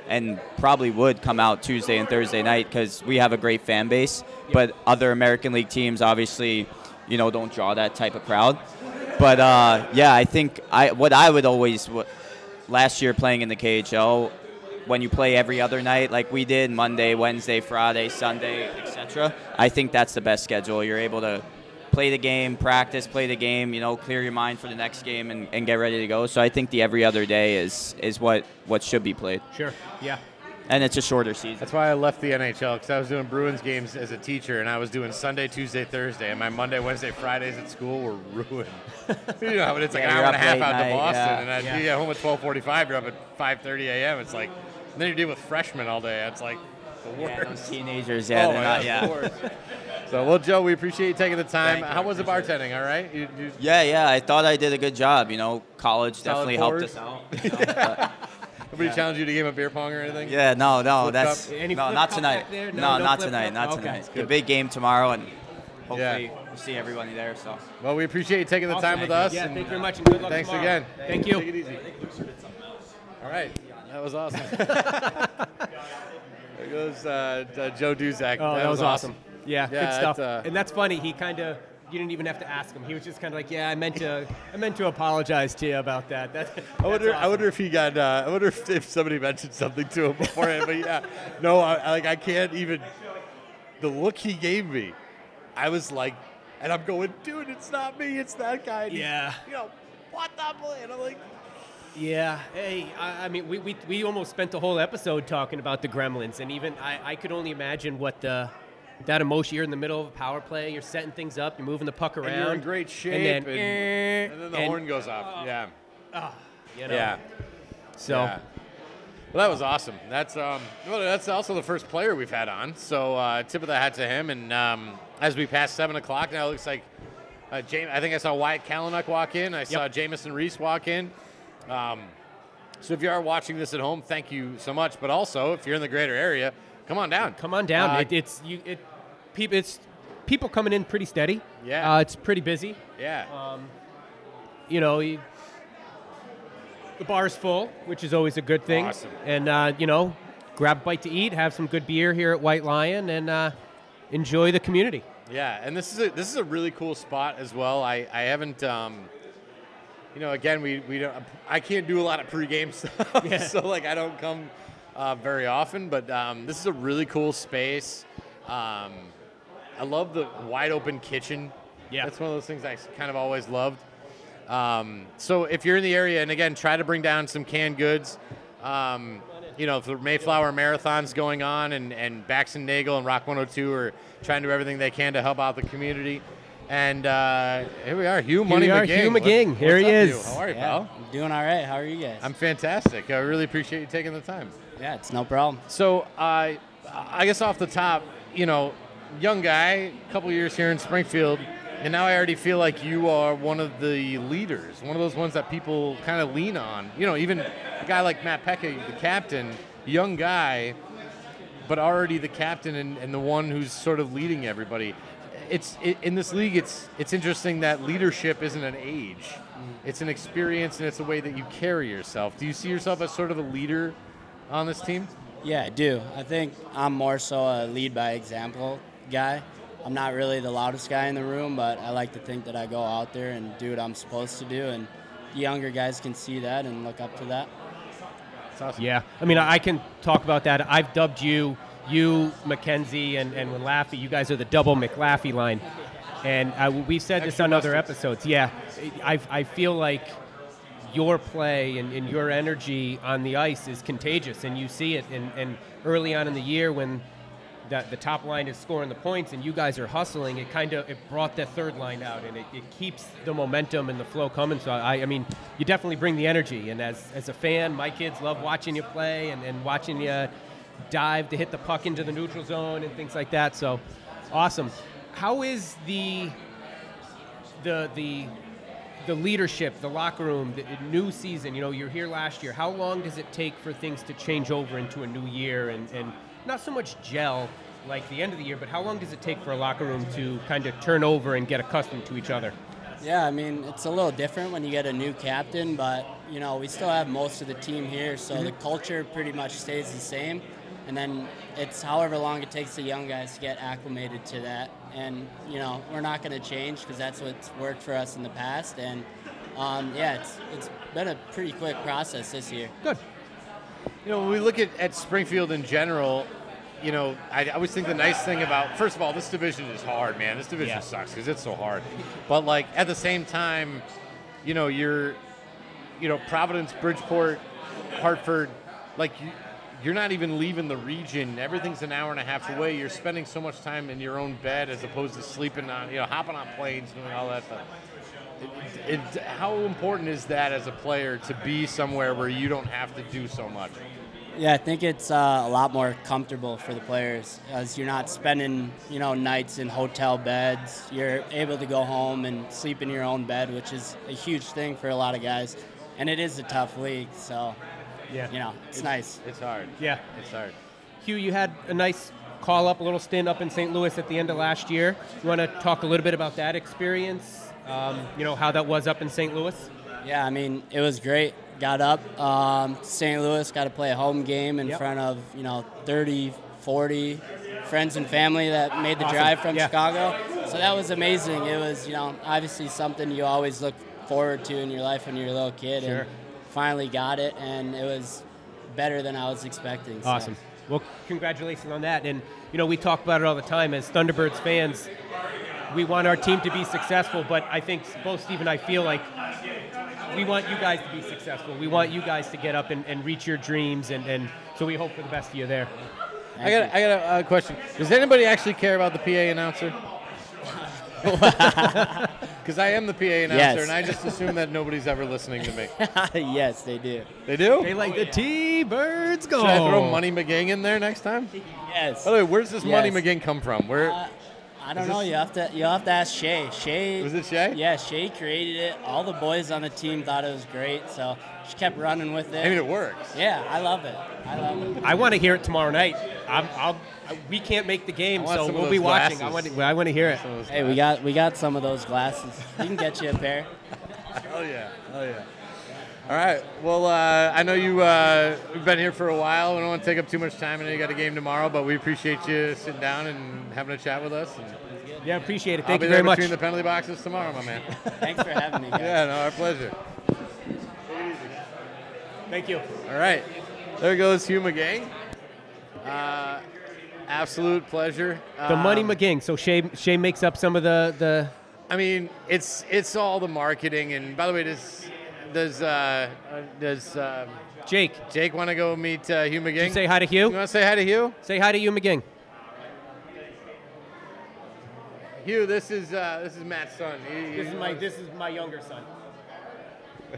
and probably would come out Tuesday and Thursday night because we have a great fan base. But other American League teams obviously, you know, don't draw that type of crowd. But uh, yeah, I think I what I would always what, last year playing in the KHL when you play every other night like we did Monday, Wednesday, Friday, Sunday, etc. I think that's the best schedule. You're able to play the game, practice, play the game, you know, clear your mind for the next game and, and get ready to go. So I think the every other day is is what what should be played. Sure. Yeah. And it's a shorter season. That's why I left the NHL because I was doing Bruins games as a teacher, and I was doing Sunday, Tuesday, Thursday, and my Monday, Wednesday, Fridays at school were ruined. you know, it's like Yeah, an hour and a half out night, to Boston, yeah. and I'd Yeah. be at home at 12:45. You're up at 5:30 a.m. It's like, and then you deal with freshmen all day. It's like the worst. Yeah, worst. those teenagers, yeah, oh they're not- yeah. so, well, Joe, we appreciate you taking the time. Thank you, How was the bartending? All right. You, you, Yeah, yeah, I thought I did a good job. You know, college Solid definitely helped us out. you know, but- Nobody Yeah. challenged you to game of beer pong or anything? yeah, no, no, Flip that's cup? no, not tonight. there? No, No, no not tonight, cup? not Okay. tonight. That's The big game tomorrow, and hopefully Yeah. we'll see everybody there. So. Well, we appreciate you taking the Awesome. time with us. Yeah, and thank you very uh, much, and good luck Thanks tomorrow. again. Thank you. Take it easy. All right. That was awesome. it goes uh, uh, Joe Duszak. Oh, that, was, awesome. Yeah, Yeah, good stuff. uh, and that's funny. He kind of you didn't even have to ask him. He was just kind of like, "Yeah, I meant to, I meant to apologize to you about that." That. I wonder. I wonder if he got. Uh, I wonder if, if somebody mentioned something to him beforehand. but yeah, no. I, I- like I can't even. The look he gave me, I was like, and I'm going, dude, it's not me, it's that guy. And he's, Yeah. You know, what the boy? And I'm like, Yeah. Hey, I, I mean, we, we, we almost spent the whole episode talking about the Gremlins, and even I, I could only imagine what the that emotion. You're in the middle of a power play. You're setting things up. You're moving the puck around. and you're in great shape, And then, and, eh, and then the and- horn goes off. yeah. you know. Yeah. So. Yeah. Well, that was awesome. That's um, well, that's also the first player we've had on. So uh, tip of the hat to him. And um, as we pass seven o'clock now, it looks like uh, James. I think I saw Wyatt Kalynuk walk in. I saw Jamieson Rees walk in. Um, so if you are watching this at home, thank you so much. But also, if you're in the greater area, come on down. Come on down. Uh, it, it's you. It people. It's people coming in pretty steady. Yeah. Uh, it's pretty busy. yeah. Um, you know, you, the bar's full, which is always a good thing. Awesome. And uh, you know, grab a bite to eat, have some good beer here at White Lion, and uh, enjoy the community. Yeah, and this is a this is a really cool spot as well. I I haven't um, you know, again we we don't I can't do a lot of pregame stuff, so like I don't come uh, very often. But um, this is a really cool space. Um, I love the wide open kitchen. Yeah. that's one of those things I kind of always loved. Um, so if you're in the area, and again, try to bring down some canned goods. Um, you know, if the Mayflower Marathon's going on, and, and Bax and Nagle and Rock 102 are trying to do everything they can to help out the community. And uh, here we are, Hugh Money we are, McGing. Hugh What- Here he up, is. Hugh? How are you, Yeah, pal? I'm doing all right. How are you guys? I'm fantastic. I really appreciate you taking the time. yeah, it's no problem. So, uh, I guess off the top, you know, young guy, a couple years here in Springfield, and now I already feel like you are one of the leaders, one of those ones that people kind of lean on. You know, even a guy like Matt Peca, the captain, young guy, but already the captain and, and the one who's sort of leading everybody. It's it, in this league. It's it's interesting that leadership isn't an age; it's an experience and it's a way that you carry yourself. Do you see yourself as sort of a leader on this team? Yeah, I do. I think I'm more so a lead by example guy. I'm not really the loudest guy in the room, but I like to think that I go out there and do what I'm supposed to do, and the younger guys can see that and look up to that. Yeah, I mean, I can talk about that. I've dubbed you, you, Mackenzie, and and Laffy. You guys are the double McLaffy line, and uh, we've said this Extra on other episodes. Yeah, I I feel like your play and, and your energy on the ice is contagious, and you see it. And, and early on in the year, when the, the top line is scoring the points and you guys are hustling, it kind of it brought that third line out, and it, it keeps the momentum and the flow coming. So I, I mean, you definitely bring the energy. And as as a fan, my kids love watching you play and, and watching you dive to hit the puck into the neutral zone and things like that. So awesome. How is the the the the leadership, the locker room, the new season. You know, you're here last year. How long does it take for things to change over into a new year and, and not so much gel like the end of the year, but how long does it take for a locker room to kind of turn over and get accustomed to each other? Yeah, I mean, it's a little different when you get a new captain, but you know, we still have most of the team here, so the Mhm. culture pretty much stays the same. And then it's however long it takes the young guys to get acclimated to that. And, you know, we're not going to change because that's what's worked for us in the past. And, um, yeah, it's, it's been a pretty quick process this year. Good. You know, when we look at, at Springfield in general, you know, I, I always think the nice thing about, first of all, this division is hard, man. This division Yeah. sucks because it's so hard. But, like, at the same time, you know, you're, you know, Providence, Bridgeport, Hartford, like, you, you're not even leaving the region. Everything's an hour and a half away. You're spending so much time in your own bed as opposed to sleeping on, you know, hopping on planes, doing all that stuff. It, it, how important is that as a player to be somewhere where you don't have to do so much? Yeah, I think it's uh, a lot more comfortable for the players as you're not spending, you know, nights in hotel beds. You're able to go home and sleep in your own bed, which is a huge thing for a lot of guys. And it is a tough league, so Yeah. you know, it's, nice. It's hard. Yeah. It's hard. Hugh, you had a nice call up, a little stint up in St. Louis at the end of last year. You want to talk a little bit about that experience? Um, you know, how that was up in St. Louis? Yeah, I mean, it was great. Got up, um, St. Louis, got to play a home game in Yep. front of, you know, 30, 40 friends and family that made the Awesome. drive from Yeah. Chicago. So that was amazing. It was, you know, obviously something you always look forward to in your life when you're a little kid. Sure. And finally got it, and it was better than I was expecting. so. Awesome. Well, congratulations on that. And, you know, we talk about it all the time as Thunderbirds fans. We want our team to be successful, but I think both Steve and I feel like we want you guys to be successful. We want you guys to get up and, and reach your dreams, and, and so we hope for the best of you there. I got, I got a, uh question. Does anybody actually care about the PA announcer? Because I am the PA announcer, Yes. and I just assume that nobody's ever listening to me. yes, they do. They do? They like the T-Birds go. Should I throw Money McGing in there next time? Yes. By the way, where's this Money Yes. McGing come from? Where? Uh, I don't know. this- You have to. You have to ask Shay. Shay. Was it Shay? Yeah, Shay created it. All the boys on the team thought it was great, so she kept running with it. I mean, it works. Yeah, I love it. I love it. I want to hear it tomorrow night. I'm, I'll, we can't make the game, so we'll be those watching. I want, to, I want to hear it. Hey, we got we got some of those glasses. We can get you a pair. Hell yeah. Hell yeah. All right. Well, uh, I know you, uh, you've been here for a while. We don't want to take up too much time. I know you got a game tomorrow, but we appreciate you sitting down and having a chat with us. And Yeah, appreciate it. I'll Thank be you there very much. between the penalty boxes tomorrow, my man. Thanks for having me, guys. yeah, no, our pleasure. Thank you. All right. There goes Hugh McGing. Uh, absolute pleasure. The Money Um, McGing. So Shay, Shay makes up some of the, the I mean, it's it's all the marketing. And by the way, does does uh, does um, Jake. Jake want to go meet uh, Hugh McGing? you say hi to Hugh? You want to say hi to Hugh? Say hi to Hugh McGing. Hugh, this is uh, this is Matt's son. He- This is my this is my younger son.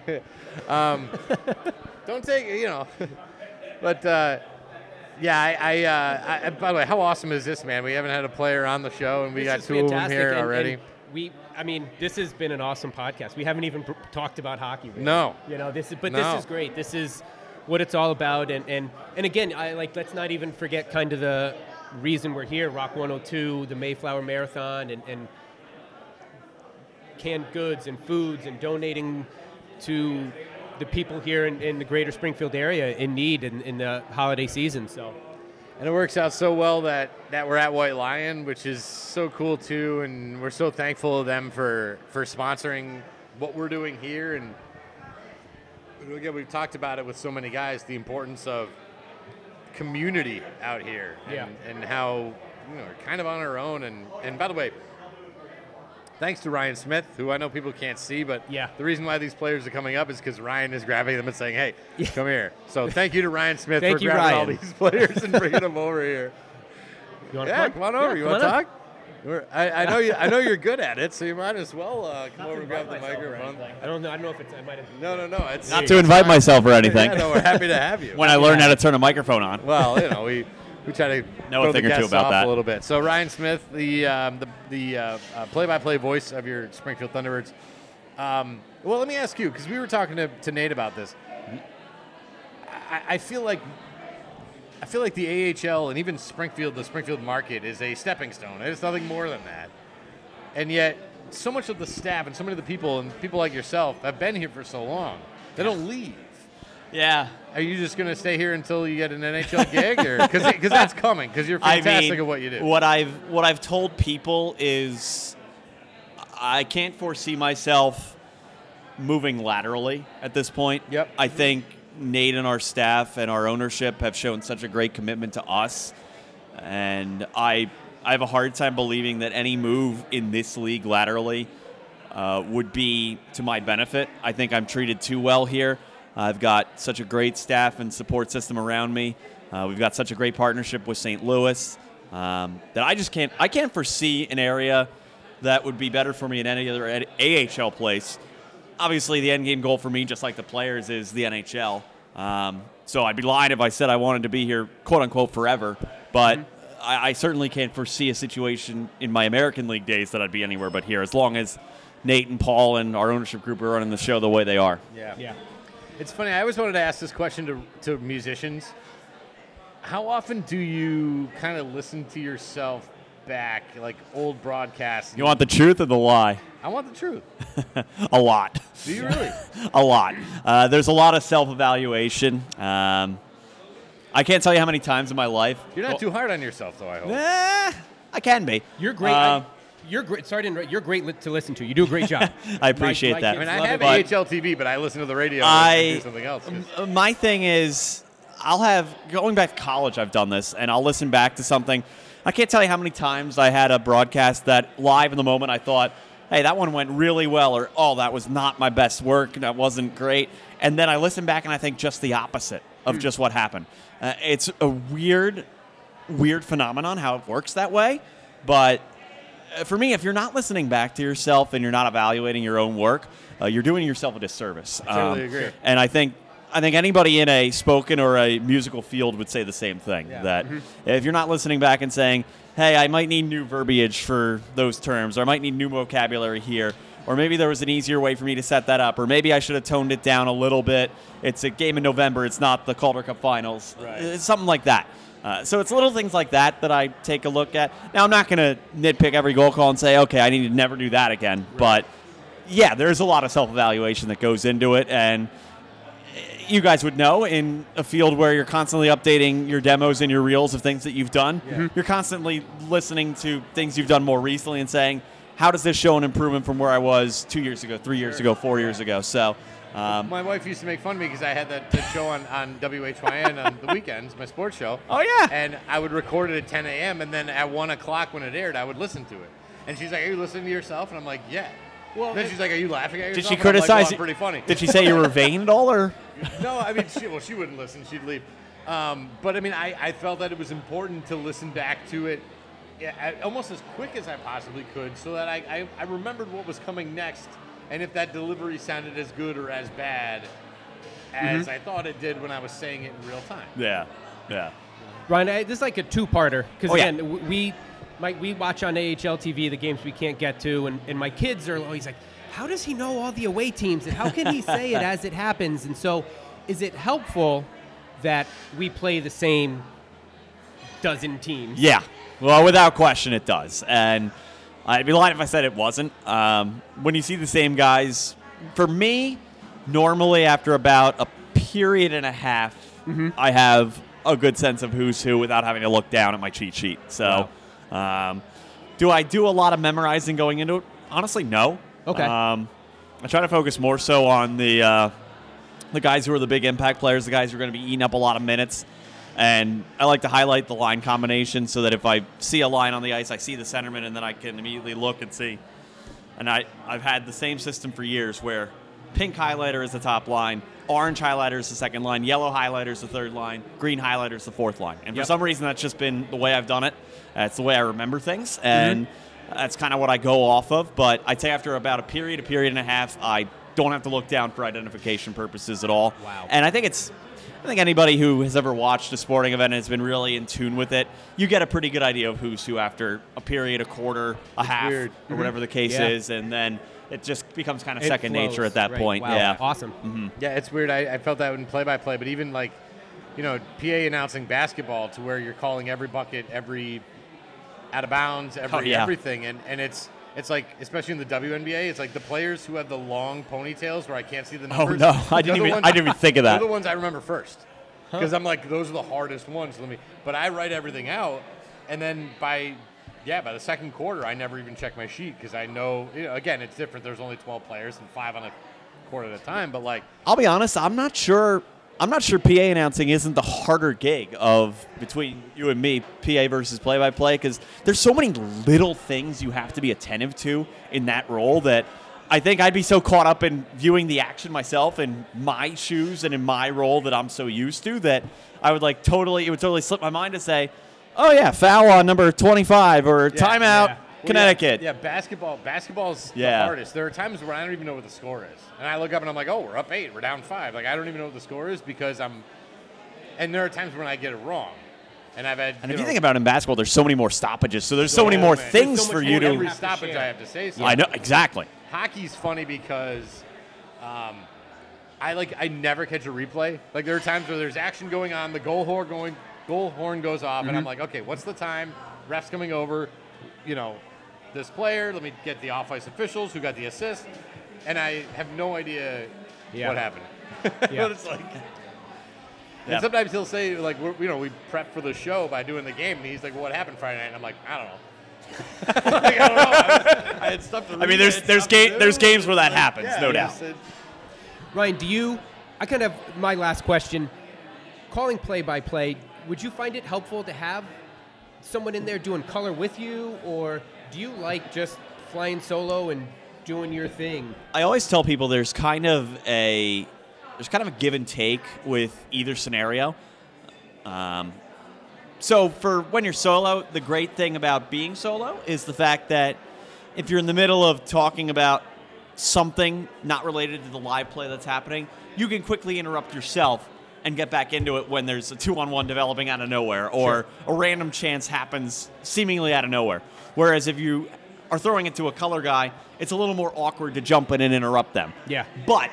um, don't take you know, but uh, yeah, I. I, uh, I. By the way, how awesome is this, man? We haven't had a player on the show, and we This got two of them fantastic, here and- already. and we, I mean, this has been an awesome podcast. We haven't even pr- talked about hockey. Really. No. You know, this is, but No. this is great. This is what it's all about. And, and, and again, I like, let's not even forget kind of the reason we're here Rock 102, the Mayflower Marathon, and, and canned goods and foods and donating to the people here in, in the greater Springfield area in need in, in the holiday season. So, And it works out so well that, that we're at White Lion, which is so cool too, and we're so thankful to them for for sponsoring what we're doing here. And again, we've talked about it with so many guys, the importance of community out here, and, Yeah. and how you know we're kind of on our own. And and by the way, thanks to Ryan Smith, who I know people can't see, but Yeah. the reason why these players are coming up is because Ryan is grabbing them and saying, "Hey, come here." So thank you to Ryan Smith Thank for you, grabbing all these players and bringing them over here. you want Yeah, to come on over. Yeah, you want to talk? I, I know you. I know you're good at it, so you might as well uh, come over and grab the microphone. I don't know. I don't know if it's. I might have. No, no, no. It's Not to invite myself or anything. Yeah, no, we're happy to have you. when I learned how to turn a microphone on. Well, you know, we we try to Know a throw thing the or two about off that. a little bit. So Ryan Smith, the um, the the uh, uh, play-by-play voice of your Springfield Thunderbirds. Um, well, let me ask you because we were talking to, to Nate about this. I, I feel like I feel like the AHL and even Springfield, the Springfield market, is a stepping stone. It's nothing more than that. And yet, so much of the staff and so many of the people and people like yourself have been here for so long. They don't leave. Yeah. Are you just going to stay here until you get an NHL gig, or because that's coming? Because you're fantastic I mean, at what you do. What I've what I've told people is I can't foresee myself moving laterally at this point. Yep. I think Nate and our staff and our ownership have shown such a great commitment to us, and I I have a hard time believing that any move in this league laterally uh, would be to my benefit. I think I'm treated too well here. I've got such a great staff and support system around me. Uh, we've got such a great partnership with St. Louis um, that I just can't I can't foresee an area that would be better for me in any other AHL place. Obviously, the end game goal for me, just like the players, is the NHL. Um, so I'd be lying if I said I wanted to be here, quote unquote, forever. But I, I certainly can't foresee a situation in my American League days that I'd be anywhere but here, as long as Nate and Paul and our ownership group are running the show the way they are. Yeah. Yeah. It's funny. I always wanted to ask this question to, to musicians. How often do you kind of listen to yourself back, like old broadcasts? You want the truth or the lie? I want the truth. a lot. Do you really? a lot. Uh, there's a lot of self evaluation. Um, I can't tell you how many times in my life. You're not too hard on yourself, though. I hope. Eh, I can be. You're great. Uh, you're great. Sorry to interrupt. You're great li- to listen to. You do a great job. I appreciate My- my that. I mean, kids I love have it. AHL TV, but I listen to the radio I- and do something else. 'cause- Uh, My thing is, I'll have going back to college. I've done this, and I'll listen back to something. I can't tell you how many times I had a broadcast that live in the moment I thought, "Hey, that one went really well," or "Oh, that was not my best work. That wasn't great." And then I listen back and I think just the opposite of just what happened. Uh, it's a weird, weird phenomenon how it works that way, but for me, if you're not listening back to yourself and you're not evaluating your own work, uh, you're doing yourself a disservice. Um, totally agree. And I think I think anybody in a spoken or a musical field would say the same thing. That if you're not listening back and saying, "Hey, I might need new verbiage for those terms, or I might need new vocabulary here." Or maybe there was an easier way for me to set that up, or maybe I should have toned it down a little bit. It's a game in November; it's not the Calder Cup Finals. Right. It's something like that. Uh, so it's little things like that that I take a look at. Now I'm not going to nitpick every goal call and say, okay, I need to never do that again. But yeah, there's a lot of self-evaluation that goes into it, and you guys would know in a field where you're constantly updating your demos and your reels of things that you've done. You're constantly listening to things you've done more recently and saying, how does this show an improvement from where I was two years ago, three years ago, four years ago? So. Um, My wife used to make fun of me because I had that, that show on, on WHYN on the weekends, my sports show. Oh, yeah. And I would record it at 10 a.m. and then at 1 o'clock when it aired, I would listen to it. And she's like, Are you listening to yourself? And I'm like, Yeah. Well, then she's like, Are you laughing at yourself?" did she And I'm like, criticize well. I'm pretty funny. Did she say you were vain at all, or? no, I mean, she, well, she wouldn't listen. She'd leave. Um, but I mean, I, I felt that it was important to listen back to it yeah, I- almost as quick as I possibly could so that I, I, I remembered what was coming next and if that delivery sounded as good or as bad as Mhm. I thought it did when I was saying it in real time. Yeah, yeah. Ryan, I, this is like a two-parter because Oh, again, w- we Mike, we watch on AHL TV the games we can't get to, and, and my kids are always like, "How does he know all the away teams? And how can he say it as it happens?" And so, is it helpful that we play the same dozen teams? Yeah. Well, without question, it does. And I'd be lying if I said it wasn't. Um, when you see the same guys, for me, normally after about a period and a half, I have a good sense of who's who without having to look down at my cheat sheet. So, um, do I do a lot of memorizing going into it? Honestly, no. Okay. Um, I try to focus more so on the uh, the guys who are the big impact players, the guys who are going to be eating up a lot of minutes. And I like to highlight the line combination so that if I see a line on the ice, I see the centerman, and then I can immediately look and see. And I, I've had the same system for years where pink highlighter is the top line, orange highlighter is the second line, yellow highlighter is the third line, green highlighter is the fourth line. And for Yep. some reason, that's just been the way I've done it. That's the way I remember things. Mm-hmm. And that's kind of what I go off of. But I'd say after about a period, a period and a half, I don't have to look down for identification purposes at all. Wow. And I think it's. I think anybody who has ever watched a sporting event and has been really in tune with it, you get a pretty good idea of who's who after a period, a quarter, a half, weird. or whatever the case Yeah. is, and then it just becomes kind of It second nature at that right. point. Wow. Yeah. Awesome. hmm Yeah, it's weird. I, I felt that in play by play, but even like, you know, PA announcing basketball to where you're calling every bucket, every out of bounds, every Oh, yeah. everything, and, and it's It's like, especially in the WNBA, it's like the players who have the long ponytails where I can't see the oh, numbers. Oh, no. I didn't even- I didn't even think of that. They're the ones I remember first because I'm like, those are the hardest ones. Let me. But I write everything out, and then by yeah, by the second quarter, I never even check my sheet because I know, you know. Again, it's different. There's only 12 players and five on a court at a time. But like, I'll be honest, I'm not sure. I'm not sure PA announcing isn't the harder gig of between you and me, PA versus play-by-play, because there's so many little things you have to be attentive to in that role that I think I'd be so caught up in viewing the action myself in my shoes and in my role that I'm so used to that I would like totally. It would totally slip my mind to say, "Oh yeah, foul on number 25 or timeout." Well, Connecticut. Yeah, yeah, basketball. Basketball's Yeah. the hardest. There are times where I don't even know what the score is, and I look up and I'm like, "Oh, we're up eight. We're down five. Like I don't even know what the score is because I'm. And there are times when I get it wrong, and I've had. And if you think about it in basketball, there's so many more stoppages, so there's so many more man. things so for you to. Every stoppage I have to say. something. I know exactly. Hockey's funny because um, I like I never catch a replay. Like there are times where there's action going on, the goal horn going, goal horn goes off, and I'm Mhm. like, okay, what's the time? Refs coming over, you know, this player. Let me get the off ice officials who got the assist, and I have no idea Yeah. what happened. Yeah. but it's like. Yeah. And sometimes he'll say, like, we're, you know, we prep for the show by doing the game, and he's like, well, "What happened Friday night?" And I'm like, "I don't know." Like, I don't know. I, was- I had stuff to I mean, there's had there's stuff game there's games where that happens, Yeah, no doubt. it- Ryan, do you? I kind of my last question. Calling play-by-play, would you find it helpful to have someone in there doing color with you, or do you like just flying solo and doing your thing? I always tell people there's kind of a there's kind of a give and take with either scenario. Um, so for when you're solo, the great thing about being solo is the fact that if you're in the middle of talking about something not related to the live play that's happening, you can quickly interrupt yourself and get back into it when there's a two-on-one developing out of nowhere or a random chance happens seemingly out of nowhere. Whereas if you are throwing it to a color guy, it's a little more awkward to jump in and interrupt them. Yeah. But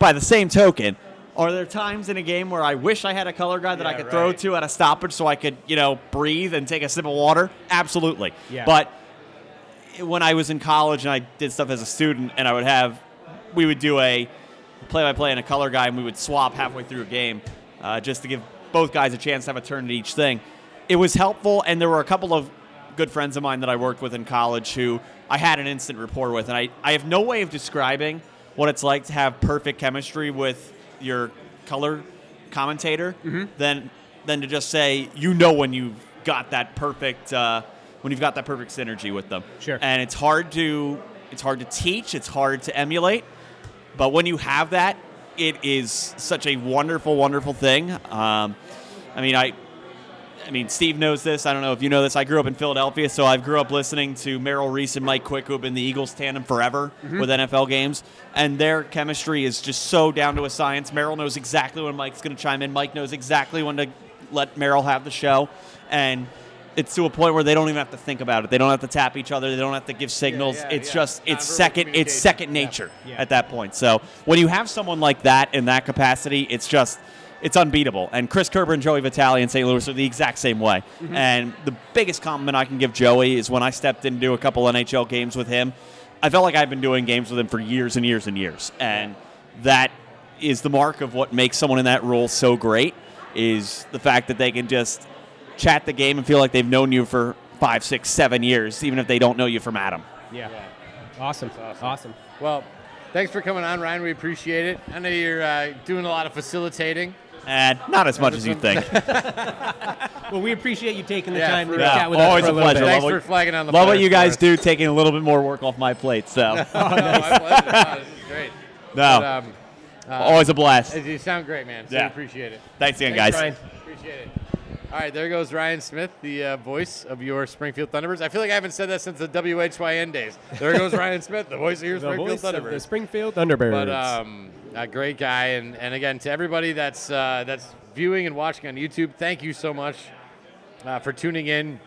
by the same token, are there times in a game where I wish I had a color guy that I Yeah, could throw to at a stoppage so I could, you know, breathe and take a sip of water? Absolutely. Yeah. But when I was in college and I did stuff as a student, and I would have, we would do a play-by-play and a color guy, and we would swap halfway through a game, uh, just to give both guys a chance to have a turn at each thing. It was helpful, and there were a couple of good friends of mine that I worked with in college who I had an instant rapport with, and I, I have no way of describing what it's like to have perfect chemistry with your color commentator than than to just say you know when you've got that perfect uh, when you've got that perfect synergy with them. Sure. And it's hard to it's hard to teach. It's hard to emulate. But when you have that, it is such a wonderful, wonderful thing. Um, I mean, I, I mean, Steve knows this. I don't know if you know this. I grew up in Philadelphia, so I grew up listening to Merrill Reese and Mike Quick, who have been the Eagles tandem forever Mhm. with NFL games, and their chemistry is just so down to a science. Merrill knows exactly when Mike's going to chime in. Mike knows exactly when to let Merrill have the show, and it's to a point where they don't even have to think about it. They don't have to tap each other. They don't have to give signals. yeah, it's yeah. just it's second it's second Yeah. nature Yeah. at that point. So when you have someone like that in that capacity, it's just it's unbeatable. And Chris Kerber and Joey Vitale in St. Louis are the exact same way. And the biggest compliment I can give Joey is when I stepped in to do a couple NHL games with him. I felt like I've been doing games with him for years and years and years, and that is the mark of what makes someone in that role so great. Is the fact that they can just chat the game and feel like they've known you for five, six, seven years, even if they don't know you from Adam. Yeah. Awesome. awesome. Well, thanks for coming on, Ryan. We appreciate it. I know you're uh, doing a lot of facilitating. And not as much as you think. Well, we appreciate you taking the Yeah, time to for chat real. with us always a a pleasure. bit. Thanks love for what, flagging on the love what you guys us. do, taking a little bit more work off my plate. So no, my pleasure. No, this is great. No. But, um, uh, Always a blast. You sound great, man. So Yeah. appreciate it. Thanks again, Thanks, guys. Ryan. Appreciate it. All right, there goes Ryan Smith, the uh, voice of your Springfield Thunderbirds. I feel like I haven't said that since the WHYN days. There goes Ryan Smith, the voice of your The Springfield voice of Thunderbirds. the Springfield Thunderbirds. But um, a great guy, and, and again to everybody that's uh, that's viewing and watching on YouTube, thank you so much uh, for tuning in.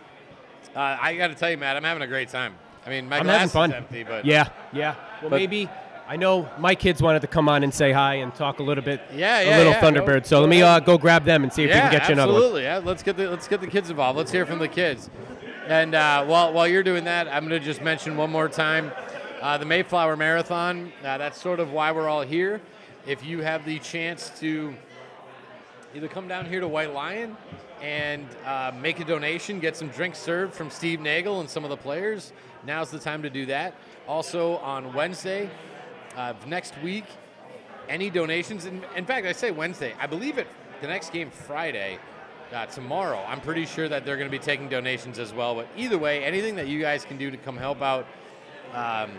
Uh, I got to tell you, Matt, I'm having a great time. I mean, my I'm glass having fun. is empty, but yeah, yeah. Well, but- maybe I know my kids wanted to come on and say hi and talk a little bit. Yeah, a yeah, little yeah. Thunderbird. Go- so let me uh, go grab them and see if yeah, we can get you another one. absolutely. Yeah, let's get the let's get the kids involved. Let's hear from the kids. And uh, while, while you're doing that, I'm going to just mention one more time uh, the Mayflower Marathon. Uh, that's sort of why we're all here. If you have the chance to either come down here to White Lion and uh, make a donation, get some drinks served from Steve Nagle and some of the players, now's the time to do that. Also, on Wednesday of next week, any donations, in, in fact, I say Wednesday, I believe it, the next game Friday, uh, tomorrow, I'm pretty sure that they're going to be taking donations as well. But either way, anything that you guys can do to come help out um,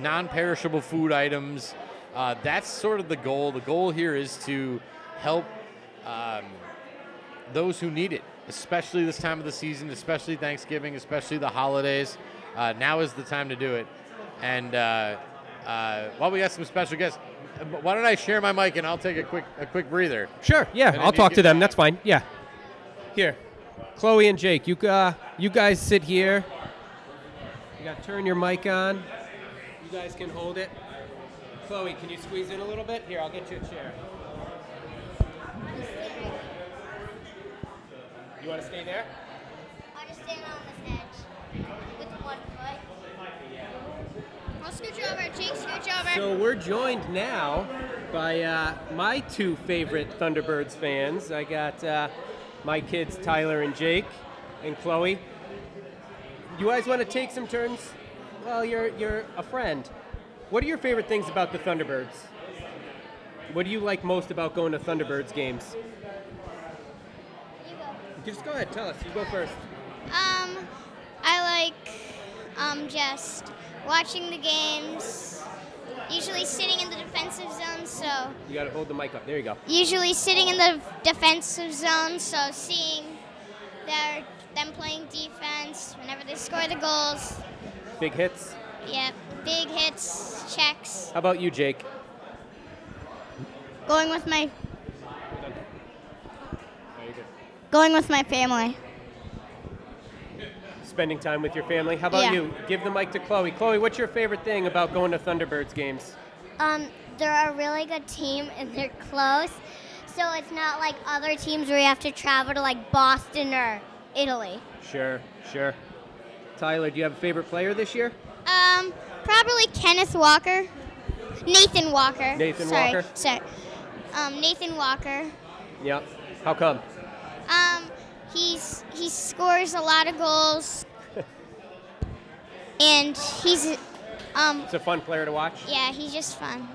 non perishable food items, uh, that's sort of the goal. The goal here is to help um, those who need it, especially this time of the season, especially Thanksgiving, especially the holidays. Uh, now is the time to do it. And uh, uh, while we got some special guests, why don't I share my mic and I'll take a quick a quick breather. Sure. Yeah, I'll talk to them. That's fine. Yeah. Here, Chloe and Jake, you uh, you guys sit here. You got to turn your mic on. You guys can hold it. Chloe, can you squeeze in a little bit? Here, I'll get you a chair. You want to stay there? I'll just stand on this edge with one foot. I'll scooch over. Jake, scooch over. So we're joined now by uh, my two favorite Thunderbirds fans. I got uh, my kids Tyler and Jake, and Chloe. You guys want to take some turns? Well, you're you're a friend. What are your favorite things about the Thunderbirds? What do you like most about going to Thunderbirds games? Just go ahead, tell us. You go first. Um, I like um just watching the games. Usually sitting in the defensive zone, so You got to hold the mic up. There you go. usually sitting in the defensive zone, so seeing their them playing defense whenever they score the goals. Big hits. Yep, big hits, checks. How about you, Jake? Going with my going with my family. Spending time with your family. How about Yeah. you? Give the mic to Chloe. Chloe, what's your favorite thing about going to Thunderbirds games? Um, they're a really good team and they're close. So it's not like other teams where you have to travel to like Boston or Italy. Sure, sure. Tyler, do you have a favorite player this year? Um, probably Kenneth Walker. Nathan Walker. Nathan sorry, Walker? Sorry. Um, Nathan Walker. Yep. How come? Um, he's he scores a lot of goals. and he's um It's a fun player to watch. yeah, he's just fun.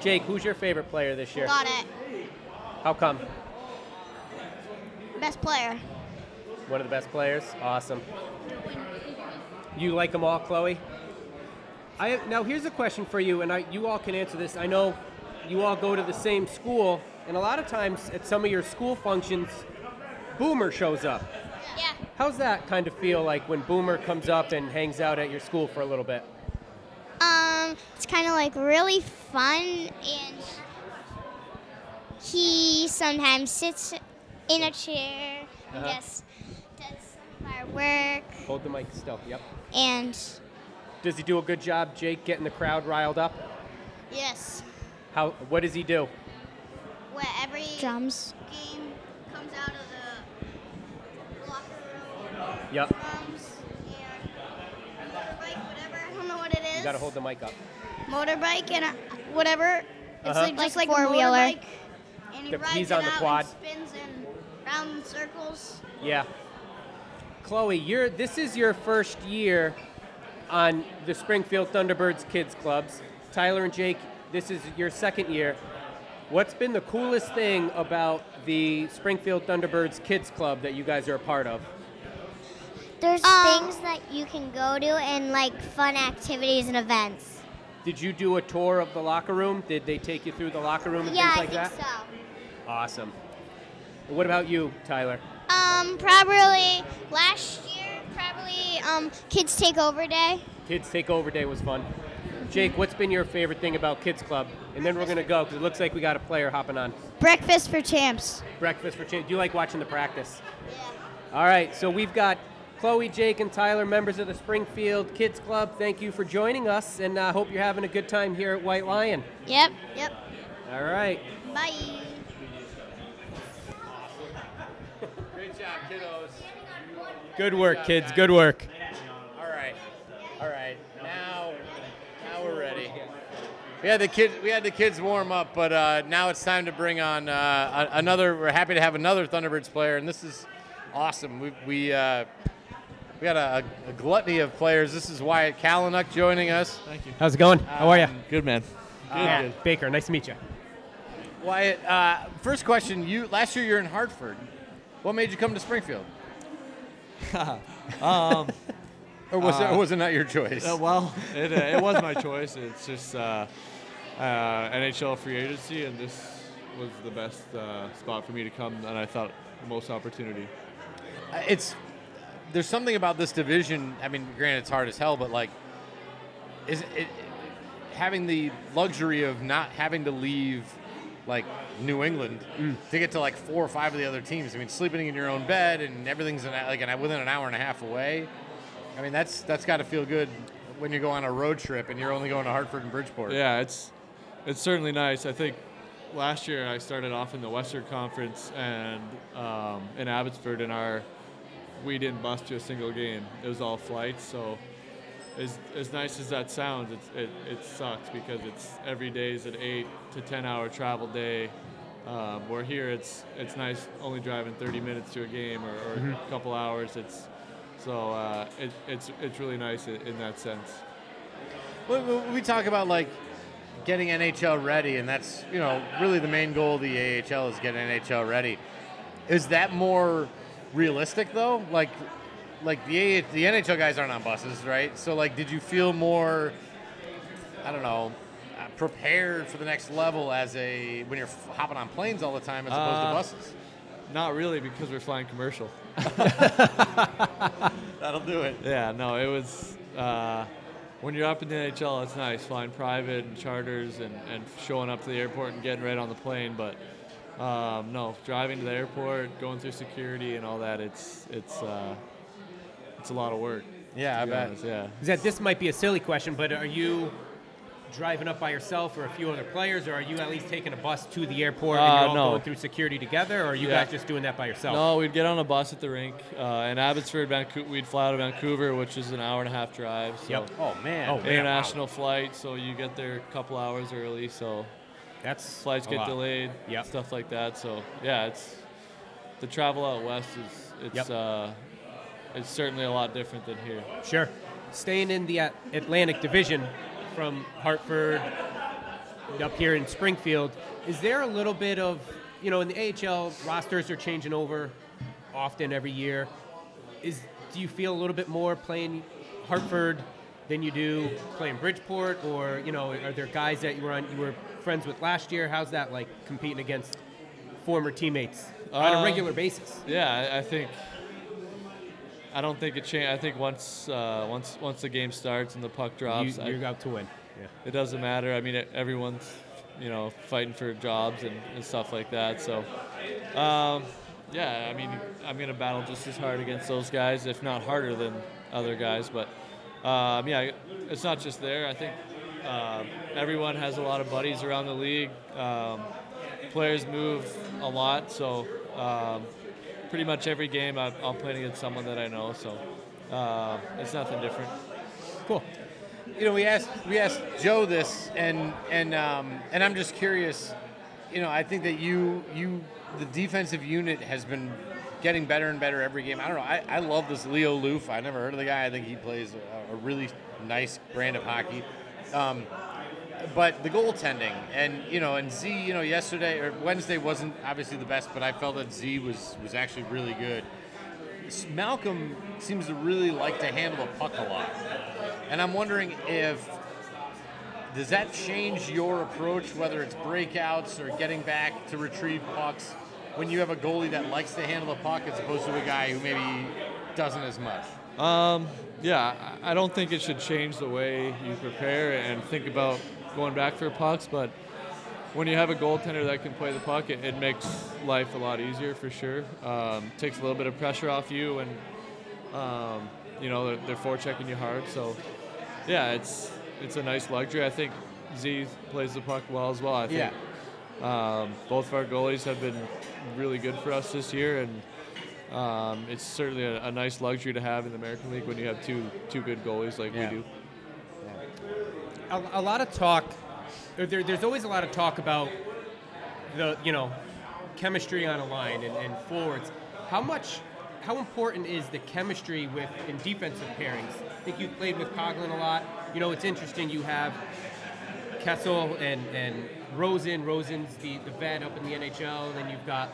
Jake, who's your favorite player this year? Got it. How come? Best player. One of the best players. Awesome. You like them all, Chloe? I now here's a question for you, and I, you all can answer this. I know you all go to the same school, and a lot of times at some of your school functions, Boomer shows up. Yeah. How's that kind of feel like when Boomer comes up and hangs out at your school for a little bit? Um, it's kind of like really fun, and he sometimes sits in a chair and Uh-huh. just some of our work. Hold the mic still. Yep. And Does he do a good job, Jake, getting the crowd riled up? yes, How? What does he do? where every drums. game comes out of the locker room. Yep. Drums and motorbike, whatever. I don't know what it is. You got to hold the mic up. motorbike and uh, whatever. It's Uh-huh. like just like four wheeler. And he The- rides he's it on the out quad. and spins in round circles. Yeah. Chloe, you're this is your first year on the Springfield Thunderbirds Kids Clubs. Tyler and Jake, this is your second year. What's been the coolest thing about the Springfield Thunderbirds Kids Club that you guys are a part of? There's um, things that you can go to and like fun activities and events. Did you do a tour of the locker room? Did they take you through the locker room and yeah, things like that? Yeah, I that? think so. Awesome. What about you, Tyler? Um, probably last year, probably um, Kids Takeover Day. Kids Takeover Day was fun. Jake, what's been your favorite thing about Kids Club? And then we're gonna go because it looks like we got a player hopping on. Breakfast for Champs. Breakfast for Champs. Do you like watching the practice? Yeah. All right, so we've got Chloe, Jake, and Tyler, members of the Springfield Kids Club. Thank you for joining us, and I uh, hope you're having a good time here at White Lion. Yep. Yep. All right. Bye. Great job, kiddos. Good work, kids. Good work. All right, all right. Now, now we're ready. We had the kids. We had the kids warm up, but uh, now it's time to bring on uh, another. We're happy to have another Thunderbirds player, and this is awesome. We we uh, we got a, a gluttony of players. This is Wyatt Kalynuk joining us. Thank you. How's it going? How are you? Um, Good man. Good, Baker, nice to meet you. Wyatt, uh, first question. You last year you're in Hartford. What made you come to Springfield? um, Or was it- uh, or was it not your choice? uh, well, it, uh, it was my choice. It's just uh, uh, NHL free agency, and this was the best uh, spot for me to come, and I thought the most opportunity. It's there's something about this division. I mean, granted, it's hard as hell, but like, is it having the luxury of not having to leave like New England to get to like four or five of the other teams? I mean, sleeping in your own bed and everything's like an, within an hour and a half away. I mean, that's that's got to feel good when you go on a road trip and you're only going to Hartford and Bridgeport. Yeah, it's it's certainly nice. I think last year I started off in the Western Conference and um, in Abbotsford, and our we didn't bust to a single game. It was all flights. So as as nice as that sounds, it it sucks because it's every day is an eight to ten hour travel day. Um, where here it's it's nice only driving 30 minutes to a game or, or Mhm. a couple hours. It's so uh, it, it's it's really nice in, in that sense. We, talk about like getting NHL ready, and that's you know really the main goal of the AHL is getting NHL ready. Is that more realistic though? Like, like the the NHL guys aren't on buses, right? So like, did you feel more? I don't know. Uh, Prepared for the next level as a when you're f- hopping on planes all the time as opposed Uh, to buses. Not really, because we're flying commercial. That'll do it. Yeah, no, it was. Uh, when you're up in the NHL, it's nice flying private and charters and, and showing up to the airport and getting right on the plane. But um, no, driving to the airport, going through security and all that, it's it's uh, it's a lot of work. Yeah, I bet. honest, Yeah. That this might be a silly question, but are you driving up by yourself or a few other players, or are you at least taking a bus to the airport and Uh, you're all no. going through security together, or are you Yeah. guys just doing that by yourself? No, we'd get on a bus at the rink uh, in Abbotsford. Vancouver, we'd fly out of Vancouver, which is an hour and a half drive. So Yep. Oh, man. Oh, man, international flight, so you get there a couple hours early. So that's flights get lot. delayed, Yep. stuff like that. So yeah, it's the travel out west is it's Yep. uh, it's certainly a lot different than here. Sure. Staying in the Atlantic Division from Hartford up here in Springfield, is there a little bit of, you know, in the AHL, rosters are changing over often every year. Is Do you feel a little bit more playing Hartford than you do playing Bridgeport? Or, you know, are there guys that you were, on, you were friends with last year? How's that like competing against former teammates on a Uh, regular basis? Yeah, I think. I don't think it changed. I think once uh, once once the game starts and the puck drops, you, you're out to win. Yeah. It doesn't matter. I mean, everyone's you know fighting for jobs and, and stuff like that. So, um, yeah, I mean, I'm gonna battle just as hard against those guys, if not harder than other guys. But um, yeah, it's not just there. I think um, everyone has a lot of buddies around the league. Um, players move a lot, so um, pretty much every game I'm, I'm playing against someone that I know. So uh, it's nothing different. Cool. you know, we asked we asked Joe this, and and um, and I'm just curious. You know, I think that you you the defensive unit has been getting better and better every game. I don't know. I, I love this Leo Loof. I never heard of the guy. I think he plays a, a really nice brand of hockey. Um, but the goaltending and you know and Z you know yesterday or Wednesday wasn't obviously the best, but I felt that Z was was actually really good. Malcolm seems to really like to handle the puck a lot, and I'm wondering if does that change your approach, whether it's breakouts or getting back to retrieve pucks, when you have a goalie that likes to handle the puck as opposed to a guy who maybe doesn't as much. Um, yeah, I I don't think it should change the way you prepare and think about going back for pucks, but when you have a goaltender that can play the puck, it, it makes life a lot easier for sure. Um, takes a little bit of pressure off you, and um, you know they're, they're forechecking you hard. So, yeah, it's it's a nice luxury. I think Z plays the puck well as well. I think um, both of our goalies have been really good for us this year, and Um, it's certainly a, a nice luxury to have in the American League when you have two two good goalies like Yeah. we do. A, a lot of talk. There, there's always a lot of talk about the you know chemistry on a line and, and forwards. How much, how important is the chemistry with in defensive pairings? I think you've played with Coughlin a lot. You know, it's interesting. You have Kessel and and Rosen. Rosen's the the vet up in the NHL. Then you've got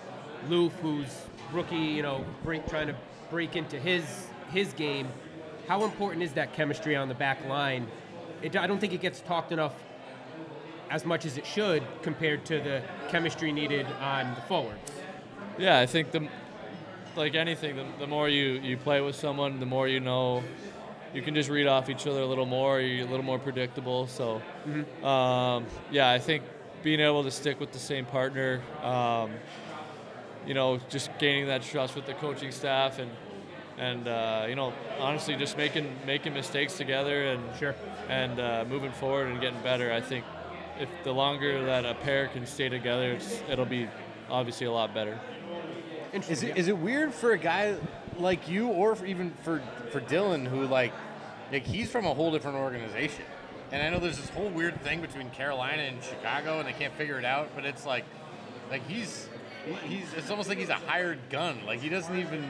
Loof, who's rookie. You know, trying to break into his his game. How important is that chemistry on the back line? It, I don't think it gets talked enough as much as it should compared to the chemistry needed on the forwards. Yeah, I think the like anything, the, the more you, you play with someone, the more you know. You can just read off each other a little more. You're a little more predictable. So, um, yeah, I think being able to stick with the same partner, um, you know, just gaining that trust with the coaching staff and and uh, you know, honestly, just making making mistakes together and sure and uh, moving forward and getting better. I think if the longer that a pair can stay together, it's, it'll be obviously a lot better. Is it, is it weird for a guy like you, or for even for for Dylan, who like like he's from a whole different organization, and I know there's this whole weird thing between Carolina and Chicago, and they can't figure it out. But it's like like he's he's it's almost like he's a hired gun. Like he doesn't even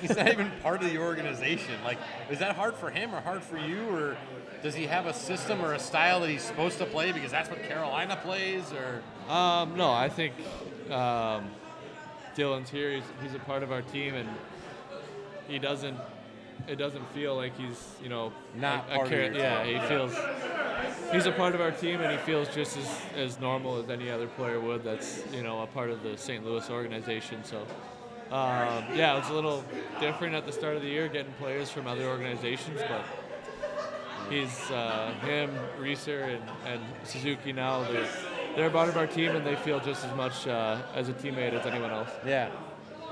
he's not even part of the organization. Like is that hard for him or hard for you, or does he have a system or a style that he's supposed to play because that's what Carolina plays, or Um, no, I think um, Dylan's here. He's, he's a part of our team, and he doesn't. It doesn't feel like he's, you know, Not a, a part your Yeah, he Yeah. feels. He's a part of our team, and he feels just as, as normal as any other player would. That's you know a part of the St. Louis organization. So, um, yeah, it was a little different at the start of the year getting players from other organizations, but he's uh, him, Reeser, and, and Suzuki now. They're, they're a part of our team, and they feel just as much uh, as a teammate as anyone else. Yeah.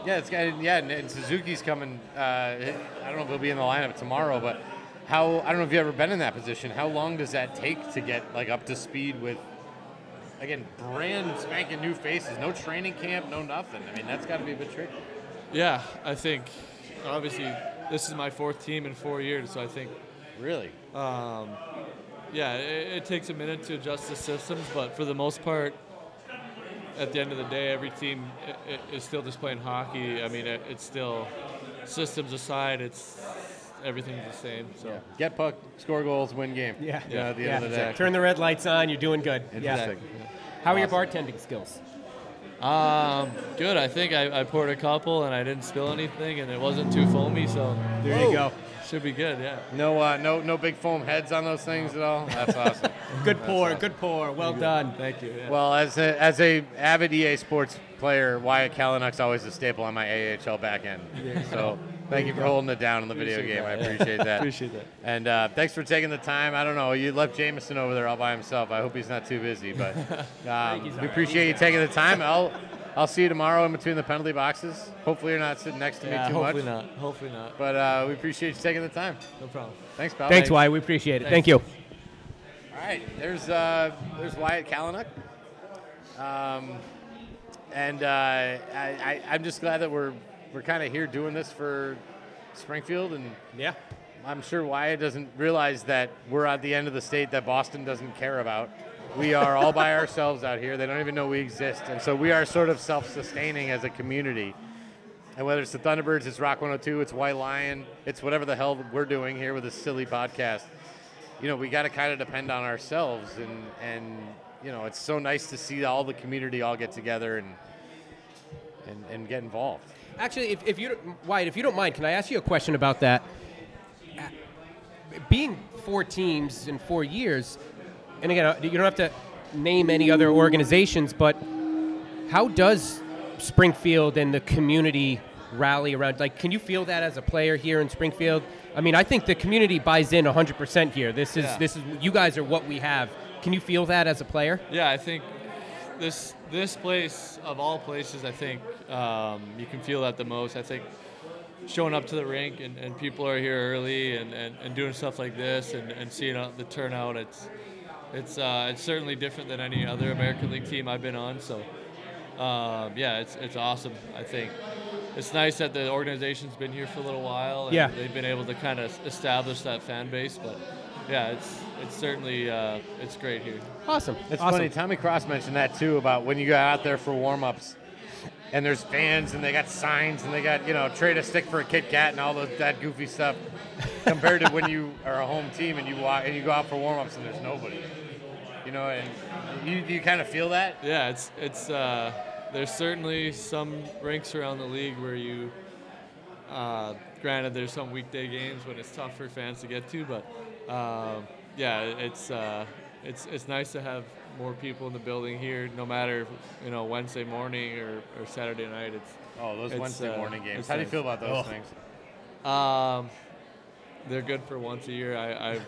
Yeah, it's got yeah, and, and Suzuki's coming. Uh, I don't know if he'll be in the lineup tomorrow, but how I don't know if you've ever been in that position. How long does that take to get like up to speed with again brand spanking new faces? No training camp, no nothing. I mean, that's got to be a bit tricky. Yeah, I think obviously this is my fourth team in four years, so I think really, um, yeah, it, it takes a minute to adjust the systems, but for the most part, at the end of the day, every team i- i- is still just playing hockey. I mean, it, it's still systems aside, it's everything's the same. So Get puck, score goals, win game. Yeah. You know, at the end of the day. Turn the red lights on. You're doing good. Interesting. Yeah. How are your bartending skills? Um, good. I think I, I poured a couple and I didn't spill anything, and it wasn't too foamy, so There you go. Should be good. Yeah. No, uh, no, no big foam heads on those things at all. That's awesome. Good That's pour. awesome. Good pour. Well done. Thank you. Well, as a, as a avid EA Sports player, Wyatt Kalynuk's always a staple on my AHL back end. Yeah. So thank you for holding it down in the video game. that, I yeah. appreciate that. Appreciate that. And uh, thanks for taking the time. I don't know, you left Jamieson over there all by himself. I hope he's not too busy, but um, he's all we right. appreciate you taking the time. I'll I'll see you tomorrow in between the penalty boxes. Hopefully you're not sitting next to Yeah, me too hopefully much. Hopefully not. Hopefully not. But uh, we appreciate you taking the time. No problem. Thanks, pal. Thanks, Wyatt. We appreciate it. Thanks. Thank you. All right, there's uh, there's Wyatt Kalynuk. Um, and uh, I, I, I'm just glad that we're we're kind of here doing this for Springfield, and yeah, I'm sure Wyatt doesn't realize that we're at the end of the state that Boston doesn't care about. We are all by ourselves out here. They don't even know we exist, and so we are sort of self-sustaining as a community. And whether it's the Thunderbirds, it's Rock 102, it's White Lion, it's whatever the hell we're doing here with this silly podcast. You know, we got to kind of depend on ourselves, and and you know, it's so nice to see all the community all get together and and, and get involved. Actually, if, if you don't- if you don't mind, can I ask you a question about that? Being four teams in four years, and again, uh, you don't have to name any other organizations, but how does Springfield and the community rally around? Like, can you feel that as a player here in Springfield? I mean, I think the community buys in 100% here. This is Yeah. this is you guys are what we have. Can you feel that as a player? Yeah, I think this this place of all places, I think um, you can feel that the most. I think showing up to the rink and, and people are here early and, and, and doing stuff like this and, and seeing the turnout, it's it's uh, it's certainly different than any other American League team I've been on. So um, yeah, it's it's awesome. I think it's nice that the organization's been here for a little while. And Yeah. they've been able to kind of establish that fan base. But yeah, it's it's certainly uh, it's great here. Awesome. It's awesome. funny. Tommy Cross mentioned that too about when you go out there for warm ups, and there's fans and they got signs and they got you know trade a stick for a Kit Kat and all those that goofy stuff, compared to when you are a home team and you walk and you go out for warm ups and there's nobody. You know, and you you kind of feel that. Yeah, it's it's uh, there's certainly some rinks around the league where you, uh, granted, there's some weekday games when it's tough for fans to get to, but um, yeah, it's uh, it's it's nice to have more people in the building here, no matter you know Wednesday morning or, or Saturday night. It's Oh, those it's, Wednesday uh, morning games. it's How do you feel about those Oh. things? Um, they're good for once a year. I I,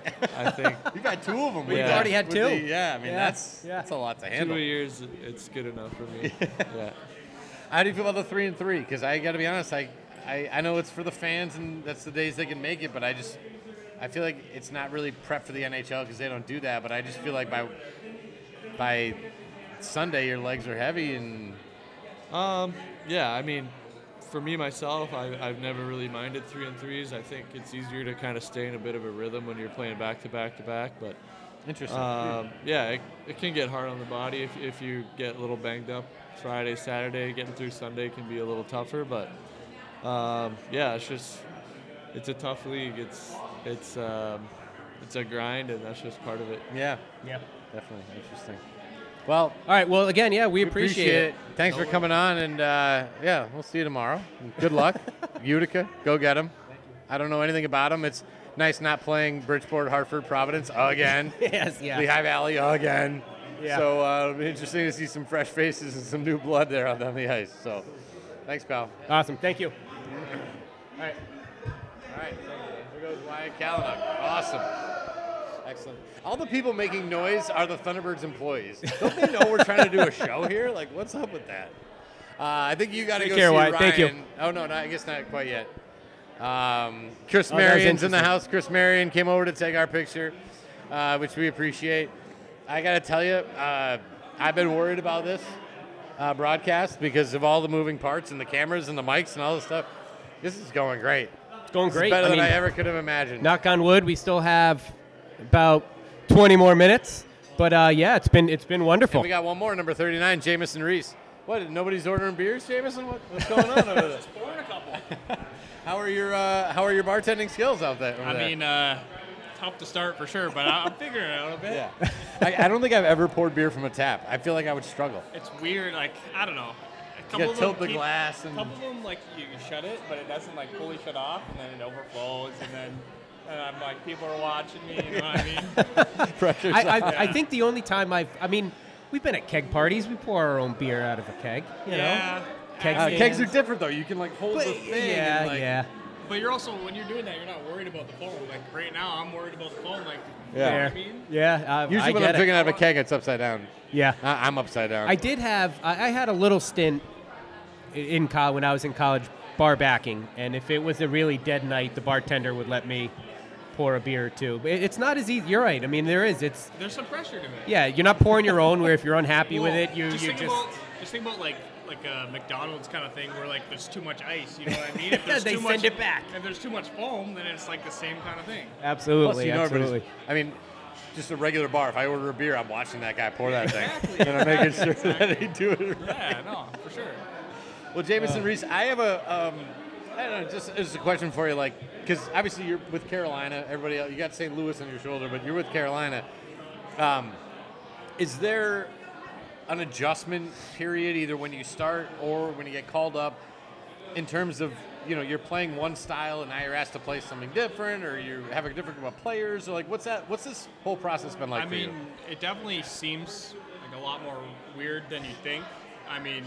I think you've got two of them. We've already had two. the- yeah, I mean Yeah, that's yeah. that's a lot to handle. Two handle. years, it's good enough for me. yeah. How do you feel about the three and three? Because I got to be honest, I, I I know it's for the fans and that's the days they can make it, but I just I feel like it's not really prep for the NHL because they don't do that. But I just feel like by by Sunday your legs are heavy and Um, yeah, I mean, for me myself, I, I've never really minded three and threes. I think it's easier to kind of stay in a bit of a rhythm when you're playing back to back to back. But Interesting. Um, yeah, it, it can get hard on the body if, if you get a little banged up. Friday, Saturday, getting through Sunday can be a little tougher. But um, yeah, it's just it's a tough league. It's it's um, it's a grind, and that's just part of it. yeah, Yeah. definitely interesting. Well, All right. Well, again, yeah, we appreciate, it. Thanks for coming on, and uh, yeah, we'll see you tomorrow. Good luck, Utica. Go get them. I don't know anything about them. It's nice not playing Bridgeport, Hartford, Providence again. Yes, yeah. Lehigh Valley again. Yeah. So uh, it'll be interesting to see some fresh faces and some new blood there on the ice. So, thanks, pal. Awesome. Thank you. All right. All right. Goes Wyatt Kalynuk. Awesome. Excellent. All the people making noise are the Thunderbirds employees. Don't they know we're trying to do a show here? Like, what's up with that? Uh, I think you got to go care, see Wyatt. Ryan. Thank you. Oh no, no, I guess not quite yet. Um, Chris Oh, Marion's in the house. Chris Marion came over to take our picture, uh, which we appreciate. I got to tell you, uh, I've been worried about this uh, broadcast because of all the moving parts and the cameras and the mics and all this stuff. This is going great. It's going This is great. better I than mean, I ever could have imagined. Knock on wood. We still have about 20 more minutes, but uh, yeah, it's been it's been And wonderful. we got one more, number 39, Jamieson Rees. What? Nobody's ordering beers, Jamieson? What, what's going on over there? pouring a couple. How are your uh, How are your bartending skills out there? over I there? mean, uh, tough to start for sure, but I- I'm figuring it out a bit. yeah. I, I don't think I've ever poured beer from a tap. I feel like I would struggle. It's weird. Like I don't know. A You couple gotta of them tilt the keep- glass and- A couple of them like you, you shut it, but it doesn't like fully shut off, and then it overflows, and then and I'm like, people are watching me. You know what I mean? Pressure's I, I, on. I think the only time I've, I mean, we've been at keg parties. We pour our own beer out of a keg. You Yeah. know, keg Uh, kegs are different though. You can like hold But, the thing. yeah, and, like, yeah. But you're also when you're doing that, you're not worried about the foam. Like right now, I'm worried about the foam. Like, Yeah. you know what I mean? Yeah, uh, Usually I when get I'm it. drinking out of a keg, it's upside down. Yeah. I, I'm upside down. I did have. I, I had a little stint i- in college when I was in college bar backing, and if it was a really dead night, the bartender would let me pour a beer or two. But it's not as easy. You're right. I mean, there is. It's There's some pressure to it. yeah. You're not pouring your own. Where if you're unhappy with it, you just you think just about just think about like like a McDonald's kind of thing where like there's too much ice. You know what I mean? If there's They too send much, it back. If there's too much foam, then it's like the same kind of thing. absolutely Plus, you know, absolutely. I mean, just a regular bar. If I order a beer, I'm watching that guy pour that Exactly. thing, and I'm making sure Exactly. that he do it. Right. Yeah, no, for sure. Well, Jamieson Uh, Rees, I have a, um, I don't know, just just a question for you, like, because obviously you're with Carolina. Everybody, else, you got St. Louis on your shoulder, but you're with Carolina. Um, is there an adjustment period either when you start or when you get called up, in terms of you know you're playing one style and now you're asked to play something different, or you have a different group of players, or like what's that? What's this whole process been like I for mean, you? it definitely seems like a lot more weird than you think. I mean,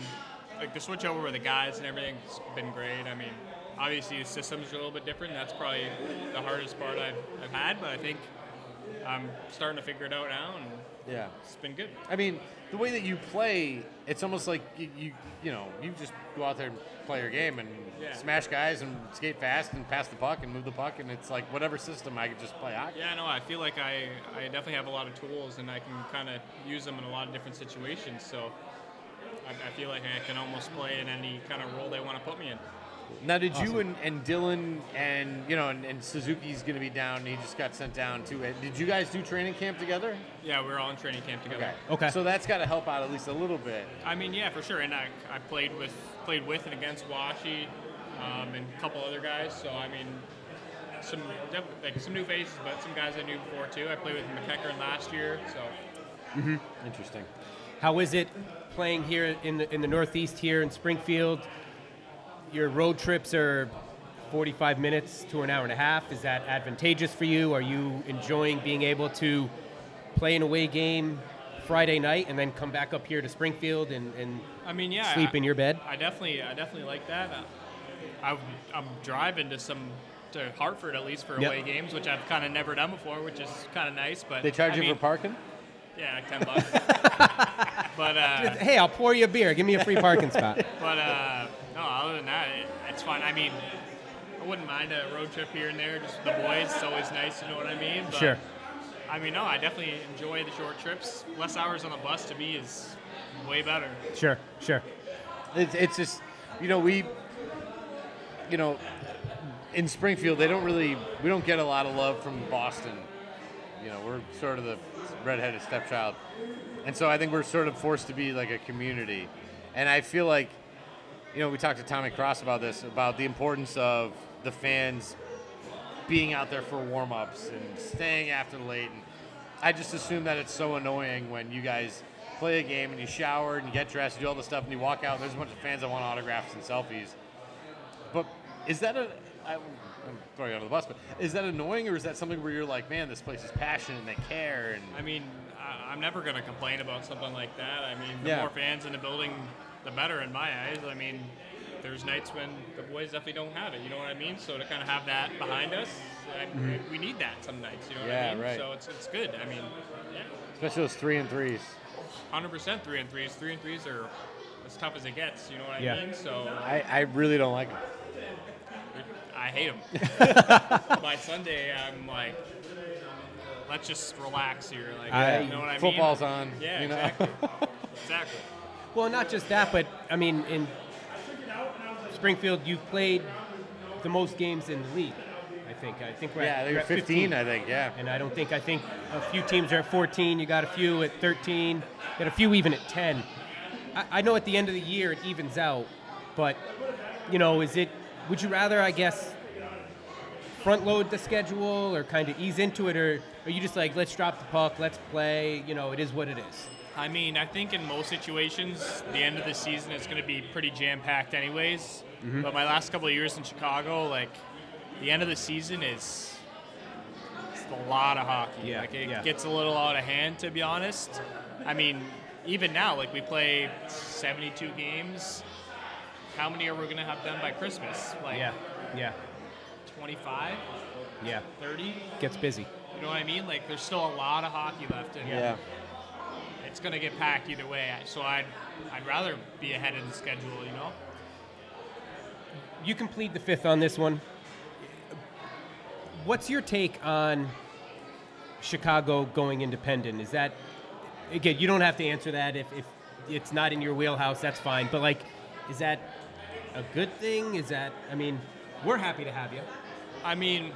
like the switch over with the guys and everything's been great. I mean, obviously the systems are a little bit different. That's probably the hardest part I've, I've had, but I think I'm starting to figure it out now, and Yeah. it's been good. I mean, the way that you play, it's almost like you, you, you know, you just go out there and play your game and Yeah. smash guys and skate fast and pass the puck and move the puck, and it's like whatever system I could just play hockey. Yeah, no, I feel like I, I definitely have a lot of tools and I can kind of use them in a lot of different situations. So I, I feel like I can almost play in any kind of role they want to put me in. Now, did you and, and Dylan and you know and, and Suzuki's going to be down? He just got sent down too. Did you guys do training camp together? Yeah, we were all in training camp together. Okay. okay. So that's got to help out at least a little bit. I mean, yeah, for sure. And I, I played with played with and against Washi um, and a couple other guys. So I mean, some like some new faces, but some guys I knew before too. I played with MacEachern last year. So Mm-hmm. Interesting. How is it playing here in the in the Northeast here in Springfield? Your road trips are 45 minutes to an hour and a half. Is that advantageous for you? Are you enjoying being able to play an away game Friday night and then come back up here to Springfield and, and I mean, yeah, sleep I- in your bed? I definitely, I definitely like that. Uh, I, I'm driving to some to Hartford at least for Yep. away games, which I've kind of never done before, which is kind of nice. But They charge I you mean, for parking? Yeah, like ten bucks. but uh, hey, I'll pour you a beer. Give me a free parking spot. But uh, no, other than that, it, it's fun. I mean, I wouldn't mind a road trip here and there, just with the boys. It's always nice, you know what I mean? But, Sure. I mean, no, I definitely enjoy the short trips. Less hours on the bus to me is way better. Sure, sure. It's, it's just, you know, we, you know, in Springfield, they don't really, we don't get a lot of love from Boston. You know, we're sort of the redheaded stepchild. And so I think we're sort of forced to be like a community. And I feel like, you know, we talked to Tommy Cross about this, about the importance of the fans being out there for warm ups and staying after the late. And I just assume that it's so annoying when you guys play a game and you shower and you get dressed, you do all the stuff, and you walk out. And there's a bunch of fans that want autographs and selfies. But is that a? I, throwing you under the bus, but is that annoying, or is that something where you're like, man, this place is passionate and they care? And I mean, I, I'm never going to complain about something like that. I mean, the Yeah. more fans in the building, the better in my eyes. I mean, there's nights when the boys definitely don't have it. You know what I mean? So to kind of have that behind us, I, Mhm. we need that some nights. You know what Yeah, I mean? right. So it's, it's good. I mean, yeah, especially those three and threes. 100% three and threes. Three and threes are as tough as it gets. You know what I Yeah. mean? So I, I really don't like them. I hate them. By Sunday, I'm like, let's just relax here. Like, I- you know what I mean? Football's on, Yeah, you know? exactly. exactly. Well, not just that, but I mean, in Springfield, you've played the most games in the league. I think. I think we're Yeah, at, they we're were at 15, I think, yeah. And I don't think I think a few teams are at 14. You got a few at 13. You got a few even at 10. I, I know at the end of the year it evens out, but you know, is it? Would you rather, I guess, front load the schedule or kind of ease into it, or are you just like, let's drop the puck, let's play? You know, it is what it is. I mean, I think in most situations, the end of the season is going to be pretty jam packed, anyways. Mhm. But my last couple of years in Chicago, like the end of the season is it's a lot of hockey. Yeah, like it yeah. gets a little out of hand, to be honest. I mean, even now, like we play 72 games. How many are we going to have done by Christmas? Like Yeah, yeah, 25, yeah. 30. Gets busy. You know what I mean? Like there's still a lot of hockey left, and Yeah. it's gonna get packed either way. So I'd I'd rather be ahead of the schedule, you know. You can plead the fifth on this one. What's your take on Chicago going independent? Is that again? You don't have to answer that if, if it's not in your wheelhouse. That's fine. But like, is that a good thing? Is that? I mean, we're happy to have you. I mean,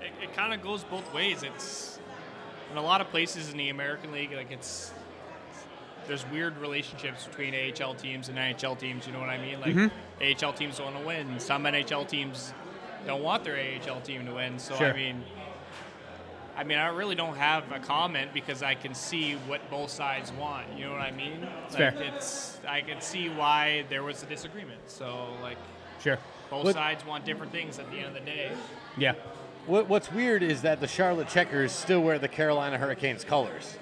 it, it kind of goes both ways. It's in a lot of places in the American League, like it's there's weird relationships between AHL teams and NHL teams. You know what I mean? Like Mhm. AHL teams want to win. Some NHL teams don't want their AHL team to win. So Sure. I mean, I mean, I really don't have a comment because I can see what both sides want. You know what I mean? It's like fair. it's I can see why there was a disagreement. So like Sure. Both What- sides want different things at the end of the day. Yeah. What, what's weird is that the Charlotte Checkers still wear the Carolina Hurricanes colors,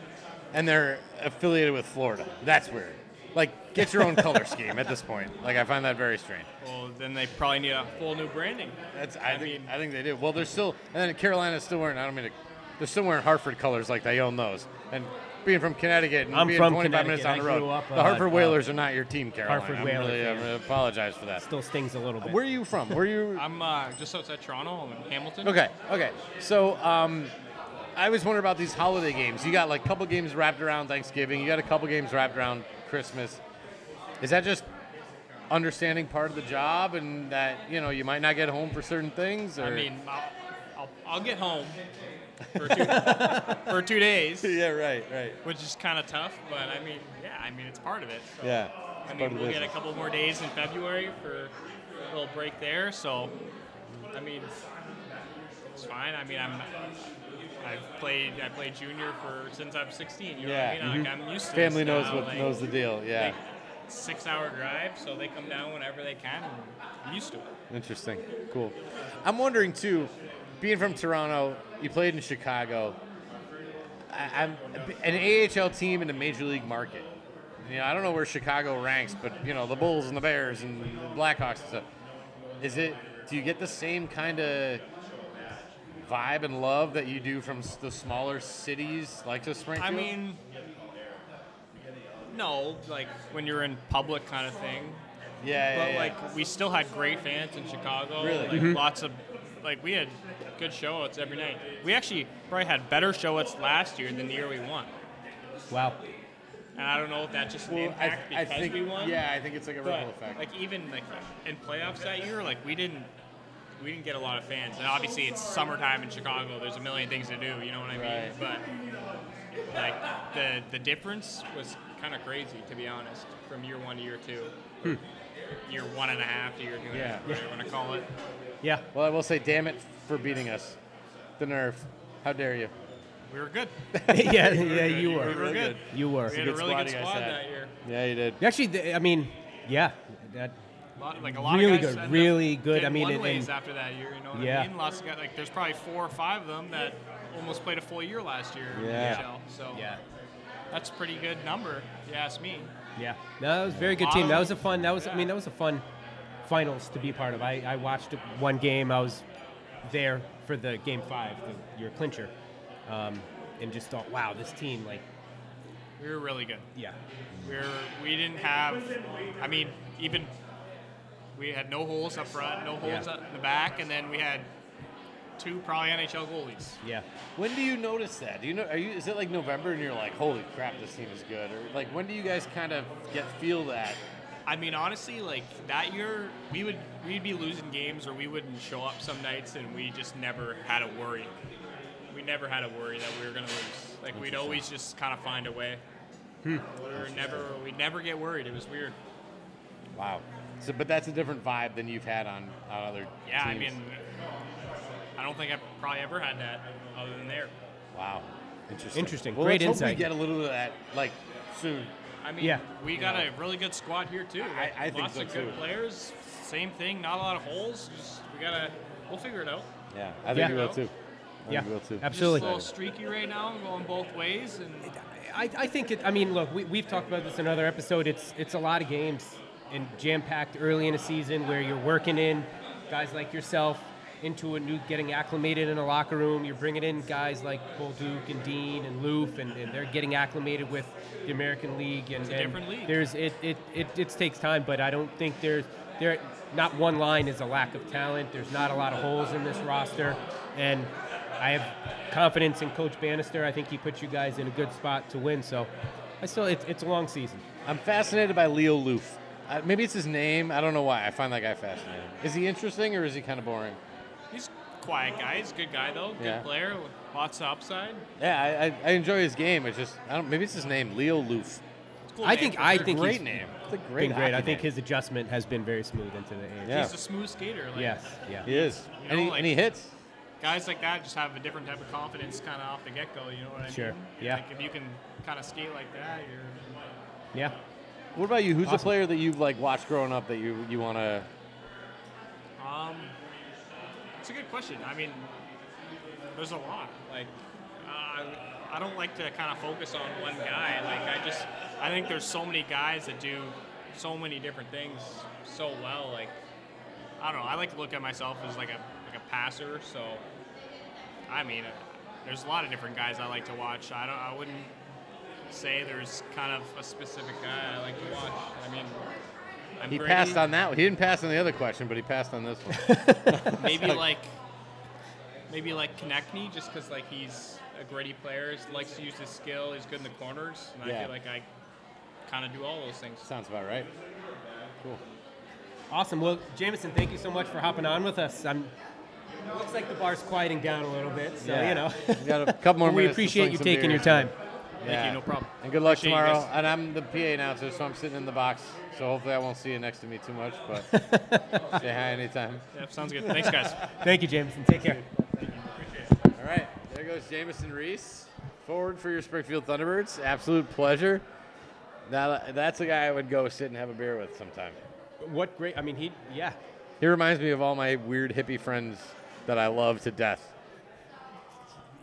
and they're affiliated with Florida. That's weird. Like, get your own color scheme at this point. Like, I find that very strange. Well, then they probably need a full new branding. That's I, think I think they do. Well, they're still, and then Carolina's still wearing. I don't mean to. They're still wearing Hartford colors, like they own those. And being from Connecticut and I'm being from 25 minutes down Connecticut. the road, grew up, the uh, Hartford uh, Whalers are not your team, Carolina. Hartford I'm Whalers really, I'm fan. apologize for that. Still stings a little bit. Where are you from? Where are you? I'm uh, just outside Toronto. I'm in Hamilton. Okay, okay. So um, I was wondering about these holiday games. You got like a couple games wrapped around Thanksgiving. You got a couple games wrapped around Christmas. Is that just understanding part of the job, and that you know you might not get home for certain things? Or? I mean, I'll, I'll, I'll get home for two, for two days. Yeah, right, right. Which is kind of tough, but I mean, yeah, I mean, it's part of it. So, Yeah, I mean, part of the we'll get a couple more days in February for a little break there. So, I mean, it's fine. I mean, I'm. I've played. I played junior for since I'm 16. You know Yeah, what I mean? Like, mhm. I'm used to Family knows now, what- like, knows the deal, yeah. like, Six-hour drive, so they come down whenever they can. And I'm used to it. Interesting. Cool. I'm wondering too, being from Toronto, you played in Chicago. I, I'm an AHL team in the major league market. You know, I don't know where Chicago ranks, but you know the Bulls and the Bears and the Blackhawks and stuff. Is it? Do you get the same kind of vibe and love that you do from the smaller cities like the Springfield? I mean, no, like when you're in public kind of thing. Yeah, But yeah, yeah. like we still had great fans in Chicago. Really? Like Mhm. lots of like we had good showouts every night. We actually probably had better showouts last year than the year we won. Wow. And I don't know if that's just an Well, I- impact I because think- we won. yeah, I think it's like a ripple effect. Like even like in playoffs that year, like we didn't we didn't get a lot of fans. And obviously it's summertime in Chicago. There's a million things to do. You know what I mean? Right. But like the the difference was kind of crazy to be honest from year one to year two. Hmm. Year one and a half to year two and a Yeah. half, whatever you want to call it. Yeah. Well, I will say, damn it for beating us. The nerve. How dare you? We were good. yeah, We yeah, good. you were. We were. were good. You were. We had a really good squad that year. Yeah, you did. Actually, th- I mean, yeah, that lot, like a lot really of guys good, really good. I mean, one ways and- after that year, you know what Yeah. I mean? Lots of guys, like there's probably four or five of them that almost played a full year last year in Yeah. the NHL. So Yeah. that's a pretty good number, if you ask me. Yeah, no, that was a very good team. That was a fun. That was, I mean, that was a fun finals to be part of. I, I watched one game. I was there for the game five, the, your clincher, um, and just thought, wow, this team, like, We were really good. Yeah. We were, we didn't have, I mean, even we had no holes up front, no holes Yeah. up in the back, and then we had two probably NHL goalies. yeah. When do you notice that? Do you know? Are you? Is it like November and you're like, holy crap, this team is good? Or like, when do you guys kind of get feel that? I mean, honestly, like that year, we would we'd be losing games, or we wouldn't show up some nights, and we just never had a worry. We never had a worry that we were gonna lose. Like we'd always just kind of find a way. Hmm. We never we'd never get worried. It was weird. Wow. So, but that's a different vibe than you've had on, on other. Yeah, I teams. mean, I don't think I've probably ever had that other than there. Wow. Interesting. Interesting. Well, Great let's hope insight. we get a little of that like soon. I mean, Yeah. we got a really good squad here too. I- I think Lots so, of good too. players. Same thing. Not a lot of holes. Just, we gotta. We'll figure it out. Yeah, I think Yeah. we will too. I Yeah, we will too. absolutely. Just a little streaky right now, going both ways, and I, I think it. I mean, look, we, we've talked about this in another episode. It's it's a lot of games and jam packed early in a season where you're working in guys like yourself into a new, getting acclimated in a locker room. You're bringing in guys like Bolduc and Dean and Loof, and, and they're getting acclimated with the American League. And, It's a and different league. There's it, it, it, it takes time, but I don't think there's there. Not one line is a lack of talent. There's not a lot of holes in this roster, and I have confidence in Coach Bannister. I think he puts you guys in a good spot to win. So, I still it's, it's a long season. I'm fascinated by Leo Loof. Uh, maybe it's his name. I don't know why. I find that guy fascinating. Is he interesting or is he kind of boring? He's a quiet guy. He's a good guy though. Good Yeah. player. with Lots of upside. Yeah, I, I, I enjoy his game. It's just I don't. Maybe it's his name, Leo Loof. Cool I think for I think great he's name. It's a been great great. I think name. his adjustment has been very smooth into the AHL. Yeah. He's a smooth skater. Like, Yes. Yeah. He is, You and, he, like- and he hits. Guys like that just have a different type of confidence, kind of off the get go. You know what I Sure. mean? Yeah. Like if you can kind of skate like that, you're. Yeah. What about you? Who's a player that you've like watched growing up that you you want to? Um, it's a good question. I mean, there's a lot. Like, uh, I don't like to kind of focus on one guy. Like, I just, I think there's so many guys that do so many different things so well. Like, I don't know. I like to look at myself as like a like a passer. So, I mean, there's a lot of different guys I like to watch. I don't. I wouldn't say there's kind of a specific guy I like to watch. I mean. I'm He Brady. passed on that. He didn't pass on the other question, but he passed on this one. maybe like maybe like Konecny, just because like he's a gritty player, he likes to use his skill, he's good in the corners, and I feel like I kind of do all those things. Sounds about right. Cool. Awesome. Well, Jamieson, thank you so much for hopping on with us. I'm. Looks like the bar's quieting down a little bit, so Yeah. you know. We got a couple more we minutes to appreciate you some taking your time. Yeah. you, no problem. And good luck Appreciate tomorrow. guys. And I'm the PA announcer, so I'm sitting in the box. So hopefully I won't see you next to me too much, but say hi anytime. Yeah, sounds good. Thanks, guys. Thank you, Jamieson. Take care. All right, there goes Jamieson Rees, forward for your Springfield Thunderbirds. Absolute pleasure. Now that's a guy I would go sit and have a beer with sometime. What great! I mean, he yeah. He reminds me of all my weird hippie friends that I love to death.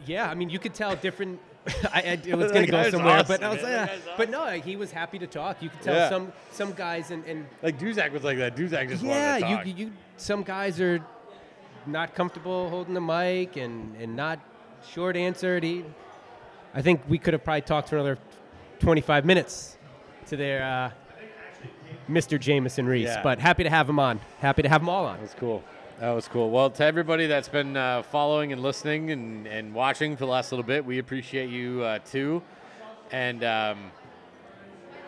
Yeah, I mean, you could tell different. I, I, it was going to go somewhere, but I was like, but no, he was happy to talk. You could tell Yeah. some some guys and, and Like Duszak was like that. Duszak just wanted to yeah, you you some guys are not comfortable holding the mic and and not short answered. He, I think we could have probably talked for another 25 minutes to their uh, Mr. Jamieson Rees, Yeah. but happy to have him on. Happy to have them all on. That's cool. That was cool. Well, to everybody that's been uh, following and listening and, and watching for the last little bit, we appreciate you uh, too. And um,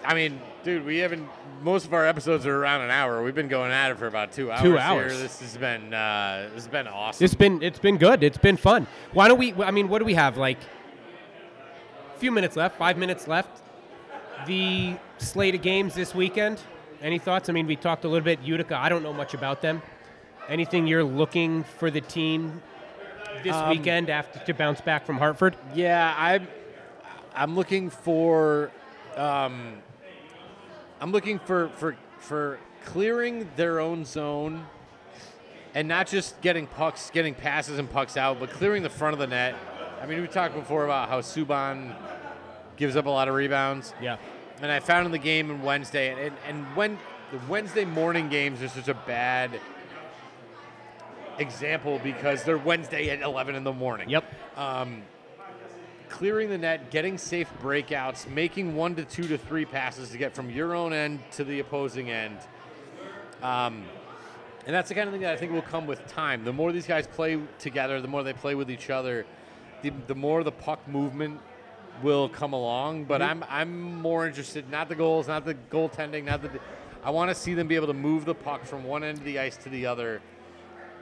I mean, dude, we haven't. Most of our episodes are around an hour. We've been going at it for about two hours. Two here. hours. This has been uh, this has been awesome. It's been it's been good. It's been fun. Why don't we? I mean, what do we have? Like a few minutes left. Five minutes left. The slate of games this weekend. Any thoughts? I mean, we talked a little bit Utica. I don't know much about them. Anything you're looking for the team this Um, weekend after to bounce back from Hartford? Yeah, I'm. I'm looking for. Um, I'm looking for for for clearing their own zone, and not just getting pucks, getting passes and pucks out, but clearing the front of the net. I mean, we talked before about how Subban gives up a lot of rebounds. Yeah. And I found in the game on Wednesday, and, and when the Wednesday morning games are such a bad example because they're Wednesday at 11 in the morning. Yep. Um, clearing the net, getting safe breakouts, making one to two to three passes to get from your own end to the opposing end. Um, and that's the kind of thing that I think will come with time. The more these guys play together, the more they play with each other, the, the more the puck movement will come along. But Mhm. I'm I'm more interested not the goals, not the goaltending, not the. I want to see them be able to move the puck from one end of the ice to the other,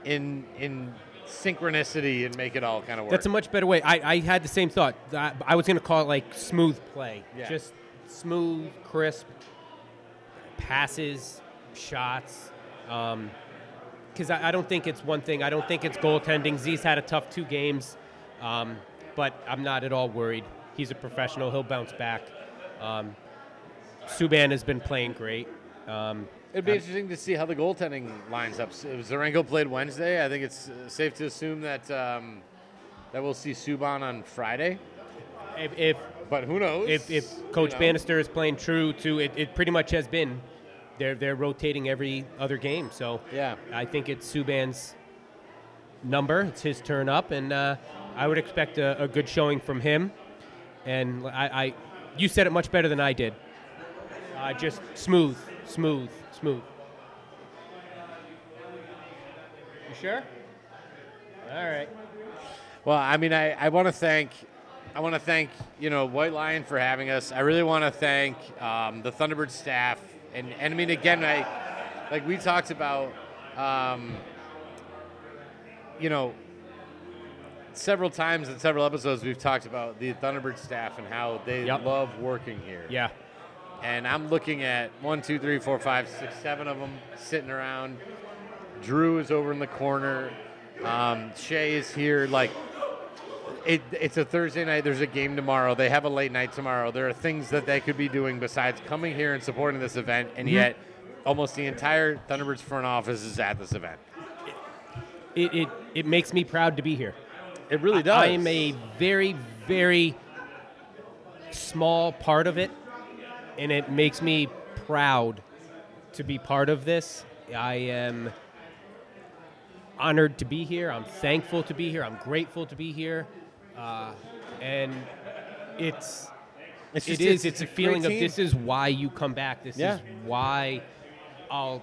in in synchronicity and make it all kind of work. That's a much better way. I, I had the same thought. I, I was going to call it like smooth play. Yeah. Just smooth, crisp passes, shots. Because I, I don't think it's one thing. I don't think it's goaltending. Z's had a tough two games, um, but I'm not at all worried. He's a professional. He'll bounce back. Um, Subban has been playing great. Um, It'd be interesting to see how the goaltending lines up. Zherenko played Wednesday. I think it's uh, safe to assume that um, that we'll see Subban on Friday. If, if but who knows? If, if Coach You know. Bannister is playing true to it, it pretty much has been. They're they're rotating every other game, so yeah, I think it's Subban's number. It's his turn up, and uh, I would expect a, a good showing from him. And I, I, you said it much better than I did. Uh, just smooth, smooth, smooth. You sure? All right. Well, I mean, I, I want to thank I want to thank you know White Lion for having us. I really want to thank um, the Thunderbird staff, and and I mean again, I like we talked about, um, you know, several times in several episodes we've talked about the Thunderbird staff and how they Yep. love working here. Yeah. And I'm looking at one, two, three, four, five, six, seven of them sitting around. Drew is over in the corner. Um, Shay is here. Like, it, it's a Thursday night. There's a game tomorrow. They have a late night tomorrow. There are things that they could be doing besides coming here and supporting this event, and Mhm. yet almost the entire Thunderbirds front office is at this event. It, it, it makes me proud to be here. It really I- does. I am a very, very small part of it, and it makes me proud to be part of this. I am honored to be here. I'm thankful to be here. I'm grateful to be here, uh, and it's. It's just- it's- It's, a it's a feeling of this is why you come back. This Yeah. is why I'll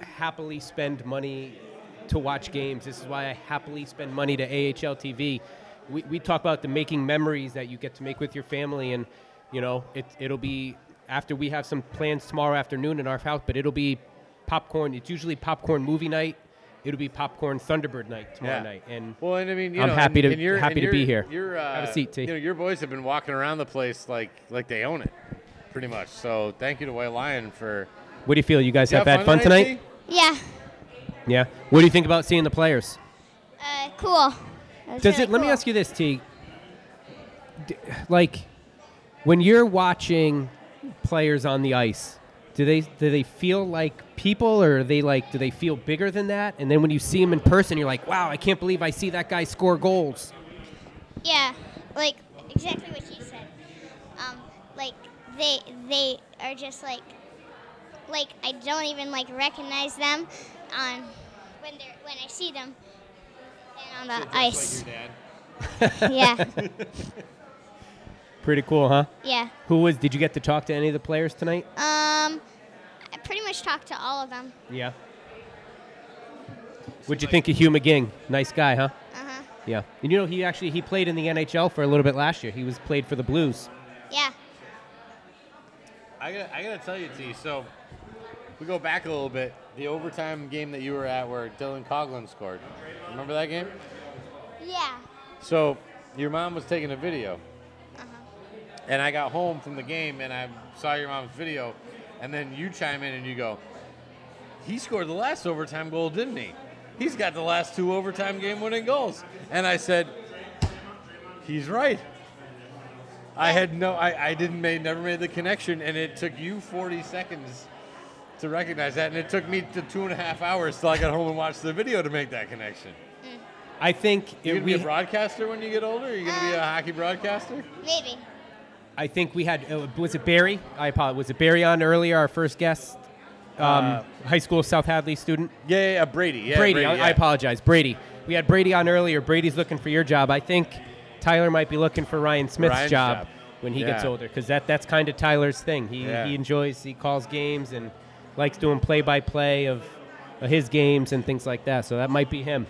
happily spend money to watch games. This is why I happily spend money to AHL TV. We, we talk about the making memories that you get to make with your family, and you know it, it'll be after we have some plans tomorrow afternoon in our house, but it'll be popcorn. It's usually popcorn movie night. It'll be popcorn Thunderbird night tomorrow Yeah. night. And Well, and I mean, you I'm know, happy and, to and you're, happy and to be here. You're, uh, Have a seat, T. You know, your boys have been walking around the place like like they own it, pretty much. So thank you to White Lion for. What do you feel? You guys You have have had fun fun tonight, tonight? Yeah. Yeah. What do you think about seeing the players? Uh, cool. That Does really it? Let me ask you this, T. D- Like, when you're watching players on the ice, do they do they feel like people, or are they like do they feel bigger than that? And then when you see them in person, you're like, wow, I can't believe I see that guy score goals. Yeah, like exactly what you said. Um, like they they are just like like I don't even like recognize them on when they're when I see them and on the ice. yeah, Pretty cool, huh? yeah. Who was? Did you get to talk to any of the players tonight? Um, I pretty much talked to all of them. Yeah. What'd you think of Hugh McGing? Nice guy, huh? Uh huh. Yeah. And you know, he actually he played in the NHL for a little bit last year. He was played for the Blues. Yeah. I gotta, I gotta tell you, T. So we go back a little bit. The overtime game that you were at, where Dylan Coghlan scored. Remember that game? Yeah. So your mom was taking a video, and I got home from the game and I saw your mom's video, and then you chime in and you go, "He scored the last overtime goal, didn't he? He's got the last two overtime game-winning goals." And I said, "He's right." I had no, I, I didn't made, never made the connection, and it took you 40 seconds to recognize that, and it took me to two and a half hours till I got home and watched the video to make that connection. Hmm. I think You it- gonna be a broadcaster when you get older? Are you gonna be uh, a hockey broadcaster? Maybe. I think we had uh, was it Barry? I apologize. Was it Barry on earlier? Our first guest, um, Uh, high school South Hadley student. Yeah, yeah, yeah, Brady. Yeah, Brady. Brady, I, yeah. I apologize, Brady. We had Brady on earlier. Brady's looking for your job. I think Tyler might be looking for Ryan Smith's Ryan's job, job. when he gets older, because that that's kind of Tyler's thing. He Yeah. he enjoys he calls games and likes doing play by play of of his games and things like that. So that might be him.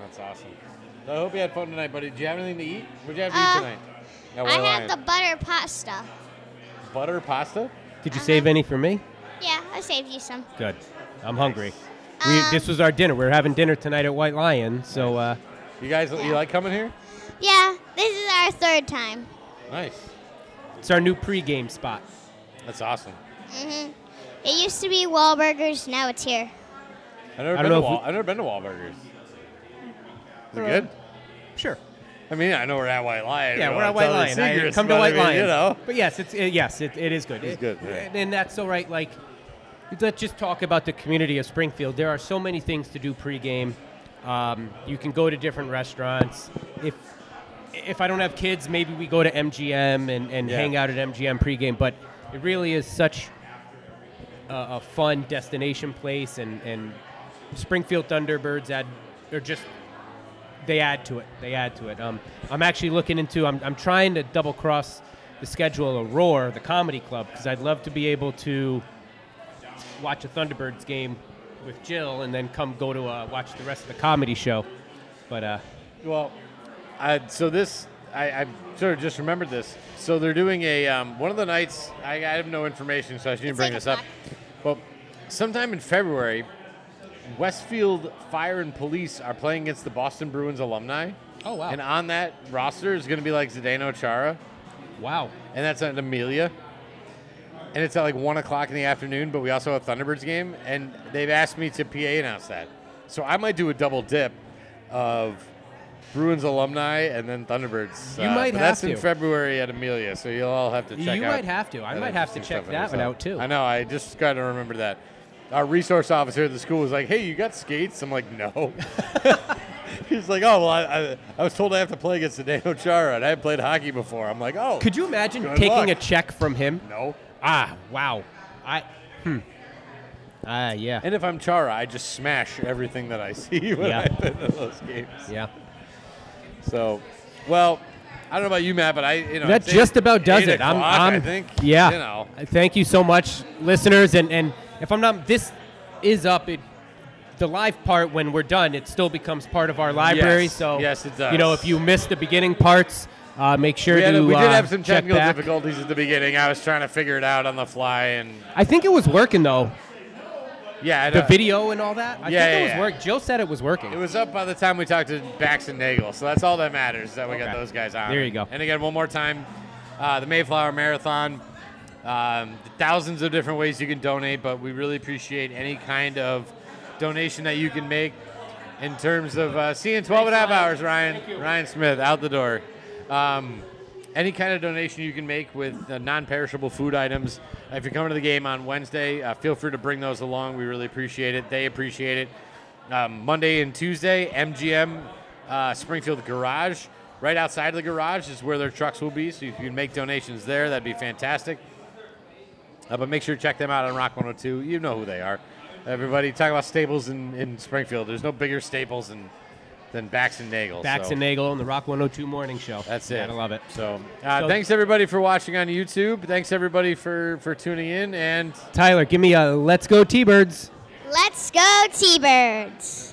That's awesome. So I hope you had fun tonight, buddy. Did you have anything to eat? What did you have to Uh, eat tonight? At I White had the butter pasta. butter pasta. Did you save any for me? Yeah, I saved you some. Good. I'm hungry. We, this was our dinner. We're having dinner tonight at White Lion. So uh, you guys, you like coming here? Yeah, this is our third time. Nice. It's our new pregame spot. That's awesome. hmm It used to be Wahlburgers, now it's here. I've never I been don't to know if Wal- I've never been to Wahlburgers. Is it good? Sure. I mean, I know we're at White Lion. Yeah, we we're at White Lion. I- come to but I White mean, Lion. You know. But yes, it's it, yes, it, it is good. It's good, yeah. And that's so right. Like, let's just talk about the community of Springfield. There are so many things to do pregame. Um, you can go to different restaurants. If if I don't have kids, maybe we go to MGM and, and Yeah. hang out at MGM pregame. But it really is such a, a fun destination place, and, and Springfield Thunderbirds add are just they add to it. They add to it. Um, I'm actually looking into. I'm, I'm trying to double cross the schedule of Roar, the comedy club, because I'd love to be able to watch a Thunderbirds game with Jill, and then come go to uh, watch the rest of the comedy show. But uh, Well, I, so this I, I sort of just remembered this. So they're doing a um, one of the nights. I, I have no information, so I shouldn't bring this up. But sometime in February, Westfield Fire and Police are playing against the Boston Bruins alumni. Oh wow! And on that roster is going to be like Zdeno Chara. Wow! And that's at Amelia. And it's at like one o'clock in the afternoon. But we also have Thunderbirds game, and they've asked me to PA announce that. So I might do a double dip of Bruins alumni and then Thunderbirds. You uh, might have That's in. February at Amelia, so you'll all have to check You out. might have to. I might have to check that one out, too. I know. I just got to remember that. Our resource officer at the school was like, "Hey, you got skates?" I'm like, "No." He's like, "Oh well, I, I, I was told I have to play against Zdeno Chara, and I haven't played hockey before." I'm like, "Oh." Could you imagine taking luck." a check from him? No. Ah, wow. I hmm. Ah, yeah. And if I'm Chara, I just smash everything that I see when Yeah. I've been those games. Yeah. So, well, I don't know about you, Matt, but I, you know, that just eight- about does it. I'm, I'm, I think. Yeah. You know. Thank you so much, listeners. And and if I'm not, this is up. It, the live part when we're done, it still becomes part of our library. Yes. So Yes, it does. You know, if you missed the beginning parts, uh, make sure we, had to we did uh, have some technical difficulties at the beginning. I was trying to figure it out on the fly, and I think it was working though. Yeah, the video and all that. I Yeah, think yeah, it was yeah. work. Jill said it was working. It was up by the time we talked to Bax and Nagle, so that's all that matters that we got those guys on. There you go. And again, one more time, uh, the Mayflower Marathon. Um, thousands of different ways you can donate, but we really appreciate any kind of donation that you can make in terms of uh, seeing 12 and a half hours, Ryan. Ryan Smith out the door. Um, any kind of donation you can make with uh, non-perishable food items. If you're coming to the game on Wednesday, uh, feel free to bring those along. We really appreciate it. They appreciate it. Um, Monday and Tuesday, MGM uh, Springfield Garage. Right outside of the garage is where their trucks will be. So if you can make donations there, that'd be fantastic. Uh, but make sure to check them out on Rock 102. You know who they are. Everybody talk about staples in, in Springfield. There's no bigger staples than than Bax and Nagle. Bax so. and Nagle on the Rock 102 morning show. That's it. I love it. So, uh, So- thanks everybody for watching on YouTube. Thanks everybody for for tuning in. And Tyler, give me a let's go T-Birds. Let's go T-Birds.